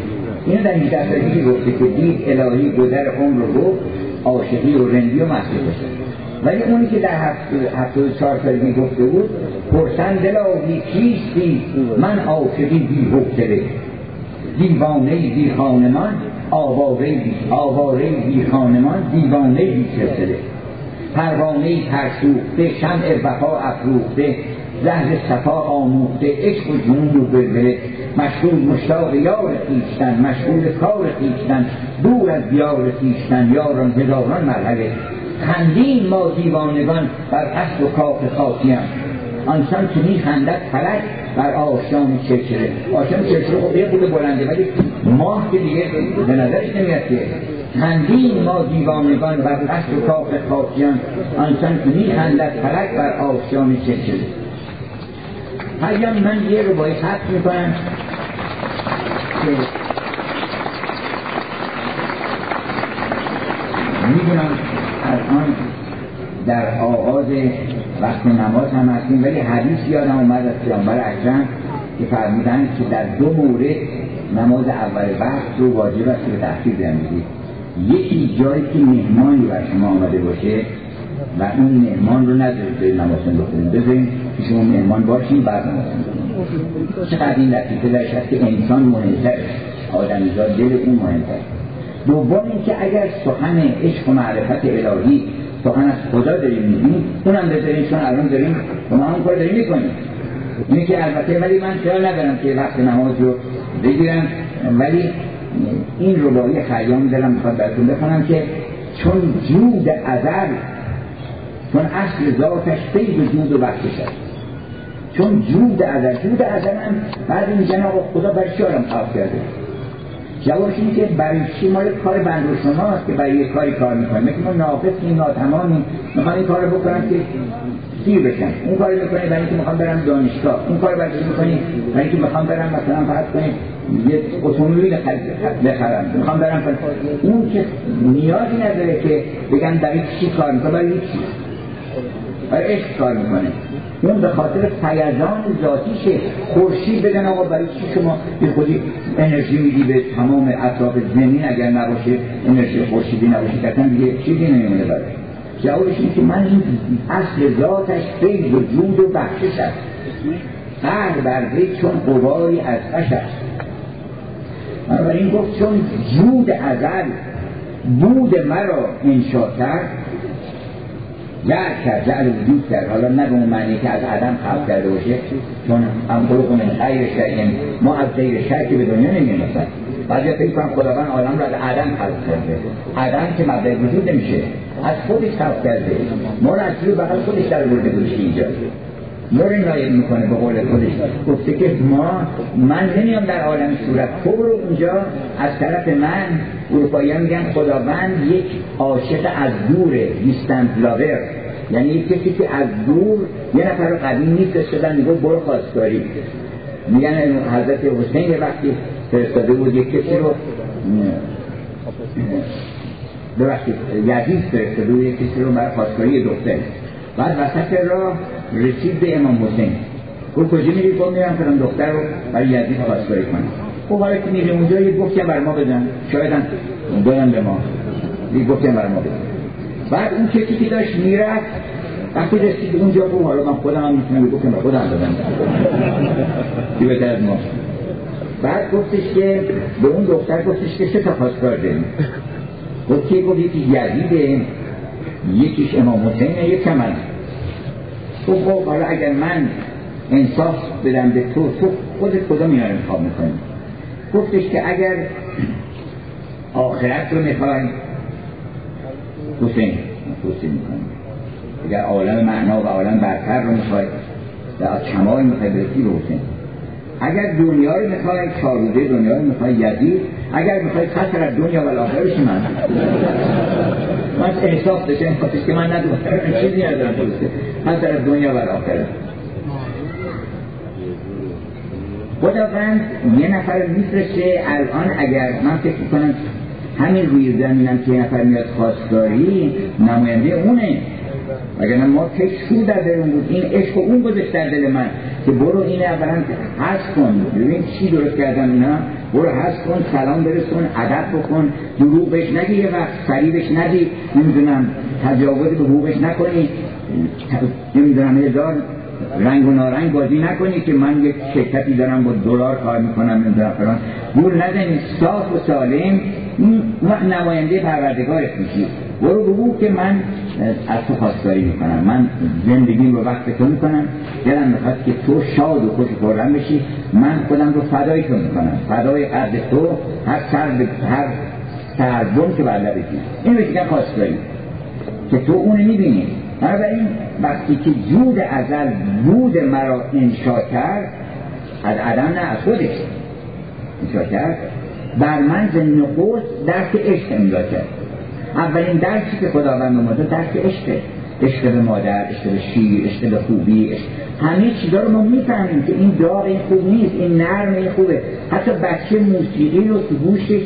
این در 18 سالگی گفته که دید الهی گذر عمر گفت عاشقی و رندی و مستی خوش است. ولی اونی که در هفتاد چهار سالگی گفته بود پرسن دلاوی کیستی؟ من عاشقی بی حکتره دیوانه بی خانمان آواره بی آواره بی خانمان دیوانه بی سلسله پروانه ترسوخته شمع بقا افروخته زهر صفا آموخته عشق و جنون و بلبله مشغول مشتاق یار خیشتن مشغول کار خیشتن دور از دیار خیشتن یاران هزاران مرحله خندیم ما دیوانگان بر اصل و کاف خاکیم آنسان که می خندد فلک بر آشان چرچره. آشان چرچره خب یه خود بلنده ولی ماه که دیگه به نظرش نمیاد که. خندیم ما دیوانگان بر اصل و کاف خاکیم آنسان که می خندد فلک بر آشان چرچره. هریم من یه رو باید حد می‌کنم که می‌دونم الان در آغاز وقت نماز هم هستیم ولی حدیث یادم اومد از پیامبر اکرم که فرمودن که در دو مورد نماز اول وقت رو واجب است که تحصیل بنویسید. یکی جایی که مهمانی بر شما آمده باشه و اون مهمان رو ندارید به نمازتون بخونید. بذارید که شما مهمان باشین بعد نمازتون چقدر این لطیفه درش هست که انسان مهمتر آدمیزاد دل اون مهمتر دوم اینکه اگر سخن عشق و معرفت الهی سخن از خدا داریم میگیم اونم بذاریم چون الان داریم و ما هم کار داریم می‌کنیم. اینه که البته ولی من خیال ندارم که وقت نماز رو بگیرم ولی این ربایی خیام دلم می‌خواد براتون بخونم که چون جود ازل چون اصل ذاتش فیض جود و بخشش چون جود ازل جود ازل هم بعد میگن آقا خدا چی آدم خلق کرده؟ جوابش اینه که برای چی؟ مال کار بند و شماست که برای یک کاری کار می‌کنیم. مثل ما ناقصیم ناتمامیم می‌خوام این کار رو بکنم که سیر بشن. اون کار می‌کنی برای اینکه می‌خوام برم دانشگاه. اون کار برای می‌کنی برای اینکه می‌خوام برم مثلا فرض کنید یه اتومبیل بخرم می‌خوام برم اون که نیازی نداره که بگن برای چی کار می‌کنه؟ برای چی؟ برای عشق کار می‌کنه. اون به خاطر فیضان ذاتیشه خورشید بگن آقا برای چی شما به خودی انرژی میدی به تمام اطراف زمین؟ اگر نباشه انرژی خورشیدی نباشه که دیگه چیزی نمیمونه برای جوابش این که من این اصل ذاتش فیض و جود و بخشش است. هر برده چون قواری از قش است. بنابراین گفت چون جود ازل بود مرا انشا کرد جعل کرد جعل وجود کرد. حالا نه به اون معنی که از عدم خلق کرده باشه چون هم خلق من غیر شیء ما از غیر که به دنیا نمیایم بعضی فکر کنم خداوند عالم را از عدم خلق کرده. عدم که مبدأ وجود نمیشه از خودش خلق کرده. ما را از روی خودش در برده گذاشته اینجا. نور نایب می‌کنه به قول خودش. گفته که ما من نمیام در عالم صورت تو رو اونجا از طرف من اروپایی میگن خداوند یک عاشق از دوره دیستنت لاور یعنی یک کسی که از دور یه نفر قدیم نیست شدن میگو برو خواستگاری. میگن حضرت حسین وقتی فرستاده بود یک کسی رو ببخشید یزید فرستاده بود یک کسی رو برای خواستگاری دختر. بعد وسط را رسید به امام حسین. گفت کجا میری؟ گفت میرم فرم دختر رو برای یزید خواستگاری کنم. خب حالا که میری اونجا؟ یه گفتیم بر ما بدن. شاید هم بدن به ما. یه گفتیم بر ما بدن. بعد اون کسی که داشت می‌رفت وقتی رسید اونجا گفت حالا من خودم هم می‌تونم. گفتم بر خودم بدن یه بهتر از ما؟ بعد گفتش که به اون دختر گفتش که سه تا خواستگار داریم. گفت که گفت یکی یزیده. یکیش امام حسینه یک من تو خب حالا اگر من انصاف بدم به تو تو خودت کدوم میان انتخاب می‌کنی؟ گفتش که اگر آخرت رو می‌خوای حسین حسین می‌کنی اگر عالم معنا و عالم برتر رو می‌خوای و از کمال می‌خوای برسی به حسین. اگر دنیا رو می‌خوای چاروده دنیا رو می‌خوای یزید اگر می‌خوای خسر دنیا و آخرش من. من احساس بشه این خاطرش که من ندونم. چیزی ندارم درسته من در دنیا و آخرت خداوند یه نفر میفرسته الان اگر من فکر کنم همین روی زمینم که یه نفر میاد خواستگاری نماینده اونه. اگر ما فکر شو در دلمون بود؟ این عشق و اون گذاشت در دل من که برو این اولا حس کن. ببین چی درست کردم اینا؟ برو حس کن سلام برسون ادب بکن دروغ بهش نگی یه وقت فریبش ندی نمی‌دونم تجاوز به حقوقش نکنی. نمی‌دونم هزار رنگ و نارنگ بازی نکنی که من یک شرکتی دارم با دلار کار می‌کنم نمی‌دونم فران گول نزنی صاف و سالم. نماینده پروردگارت میشی. برو بگو که من از تو خواستگاری می‌کنم. من زندگیم رو وقت تو می‌کنم. دلم می‌خواد که تو شاد و خوش خورم بشی. من خودم رو فدای تو می‌کنم. فدای تو هر سر هر سربون که بر لبتی این بشیدن خواستگاری. که تو اونو می‌بینی. بنابراین وقتی که جود ازل بود مرا انشا کرد از عدم نه از خودش انشا کرد بر من نخست درک عشق املا کرد. اولین درسی که خداوند اومده درک عشقه عشق به مادر عشق به شیر عشق به خوبی عشق. همه چیزا رو ما می‌فهمیم که این داغ این خوب نیست این نرم این خوبه. حتی بچه موسیقی رو تو گوشش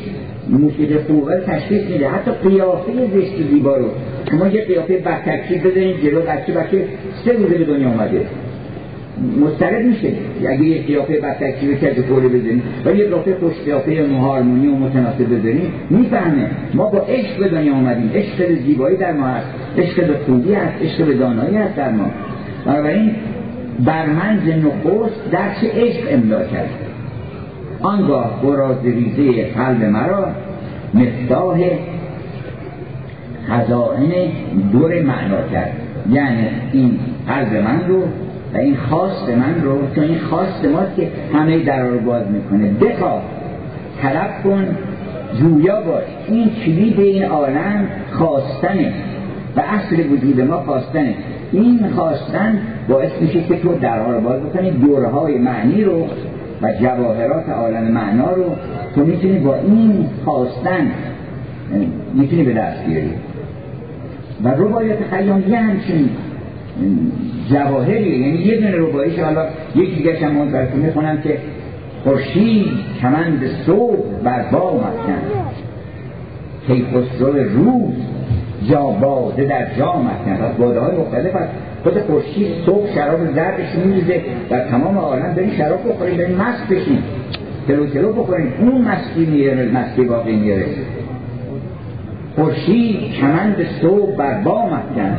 موسیقی خوبه تشخیص میده. حتی قیافه زشت زیبا رو. شما یه قیافه بکتکشی بزنید جلو بچه بچه سه روزه به دنیا اومده. مسترد میشه. اگه یه قیافه بکتکشی به کج کوله بزنید و یه قیافه خوش قیافه هارمونی و متناسب بزنید می‌فهمه. ما با عشق به دنیا اومدیم. عشق به زیبایی در ما هست. عشق به خوبی هست. عشق به دانایی هست در ما. بنابراین بر منز نخست درس عشق املا کرد آنگاه براز ریزه قلب مرا مفتاح خزائن دور معنا کرد. یعنی این قلب من رو و این خواست من رو چون این خواست ماست که همه در رو باز می‌کنه. بخواه طلب کن جویا باش. این کلید این عالم خواستنه و اصل وجود ما خواستنه. این خواستن باعث میشه که تو درها رو باز بکنی دورهای معنی رو و جواهرات عالم معنا رو. تو می‌تونی با این خواستن می‌تونی به دست بیاری. و روایت خیام یه همچین جواهری یعنی یه دونه روایش حالا یکی دیگه هم براتون می‌خونم که خورشید کمند صبح بر بام افکن کی خسرو روز جا باده در جام افکن پس باده های مختلف هست. خود خورشید صبح شراب زردش میریزه در تمام عالم بریم شراب بخوریم بریم مست بشیم. تلو تلو بخوریم. اون مستی میاره مستی باقی میاره خورشید کمند صبح بر بام افکن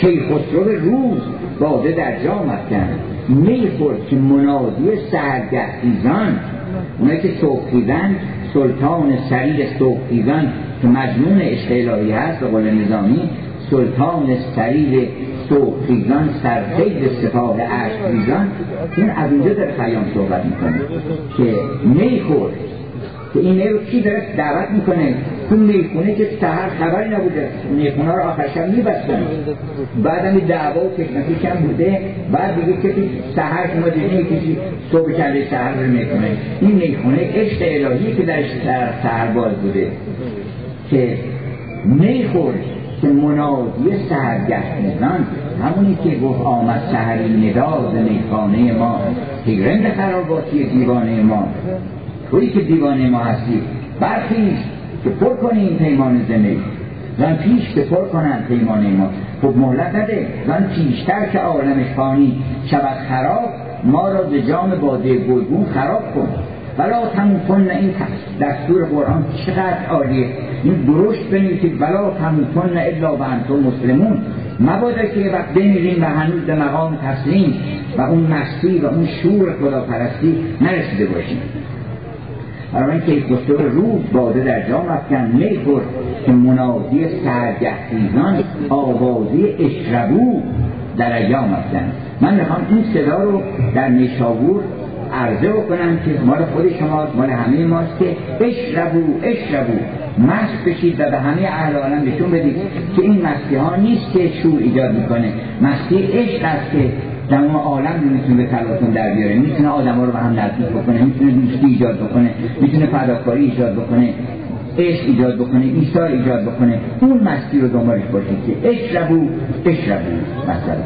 کی خسرو روز باده در جام افکن می‌خورد که منادی سرگهیزان اونایی که صبحیزن سلطان سریر صبحیزان که مجنون اشتعالی هست به قول نظامی سلطان سریر صبحیزان سرخیل سپاه عشقیزان این از اینجا در خیام صحبت می‌کنه که می‌خورد که این رو کی داره دعوت می‌کنه؟ تو می‌خونه که سهر خبری نبوده. می‌خونه رو آخر شب میبستن بعد هم دعوا و کشمکش هم بوده. بعد دیگه کسی سهر شما دیگه کسی صبح کرده سهر رو می‌کنه این می‌خونه عشق الهی که در سهر باز بوده. که میخور که منادی سهرگهنان همونی که گفت آمد سهری نداز میخانه ما. تیرند خراباتی دیوانه ما. توی که دیوانه ما هستی برخیز که پر کنی این پیمان زندگی. زن پیش که پر کنن پیمان ما. خب مهلت نده. زن پیشتر که عالم فانی. شود خراب ما را به جام باده گلگون خراب کن. بلا تموم کن این دستور قرآن چقدر عالیه. این درشت بنویسید. بلا تموم کن الا و انتم مسلمون. مبادا که وقت بمیریم و هنوز به مقام تسلیم و اون مستی و اون شور خداپرستی نرسیده باشیم. برای که دکتر روز باده در جام افکن می‌خورد که منادی سرگهتیزان آوازی اشربو در ایام افکن من می‌خوام این صدا رو در نیشابور عرضه بکنم که مال خود شما مال همه ماست که اشربو اشربو. مست بشید و به همه اهل عالم بهشون بدید که این مستی ها نیست که شور ایجاد می‌کنه. مستی عشق است که تمام عالم رو می‌تونه به تلاطن در بیاره. می‌تونه آدم رو به هم نزدیک بکنه می‌تونه دوستی ایجاد بکنه می‌تونه فداکاری ایجاد بکنه عشق ایجاد بکنه ایثار ایجاد بکنه. اون مستی رو دنبالش باشید که اشربو اشربو مثلا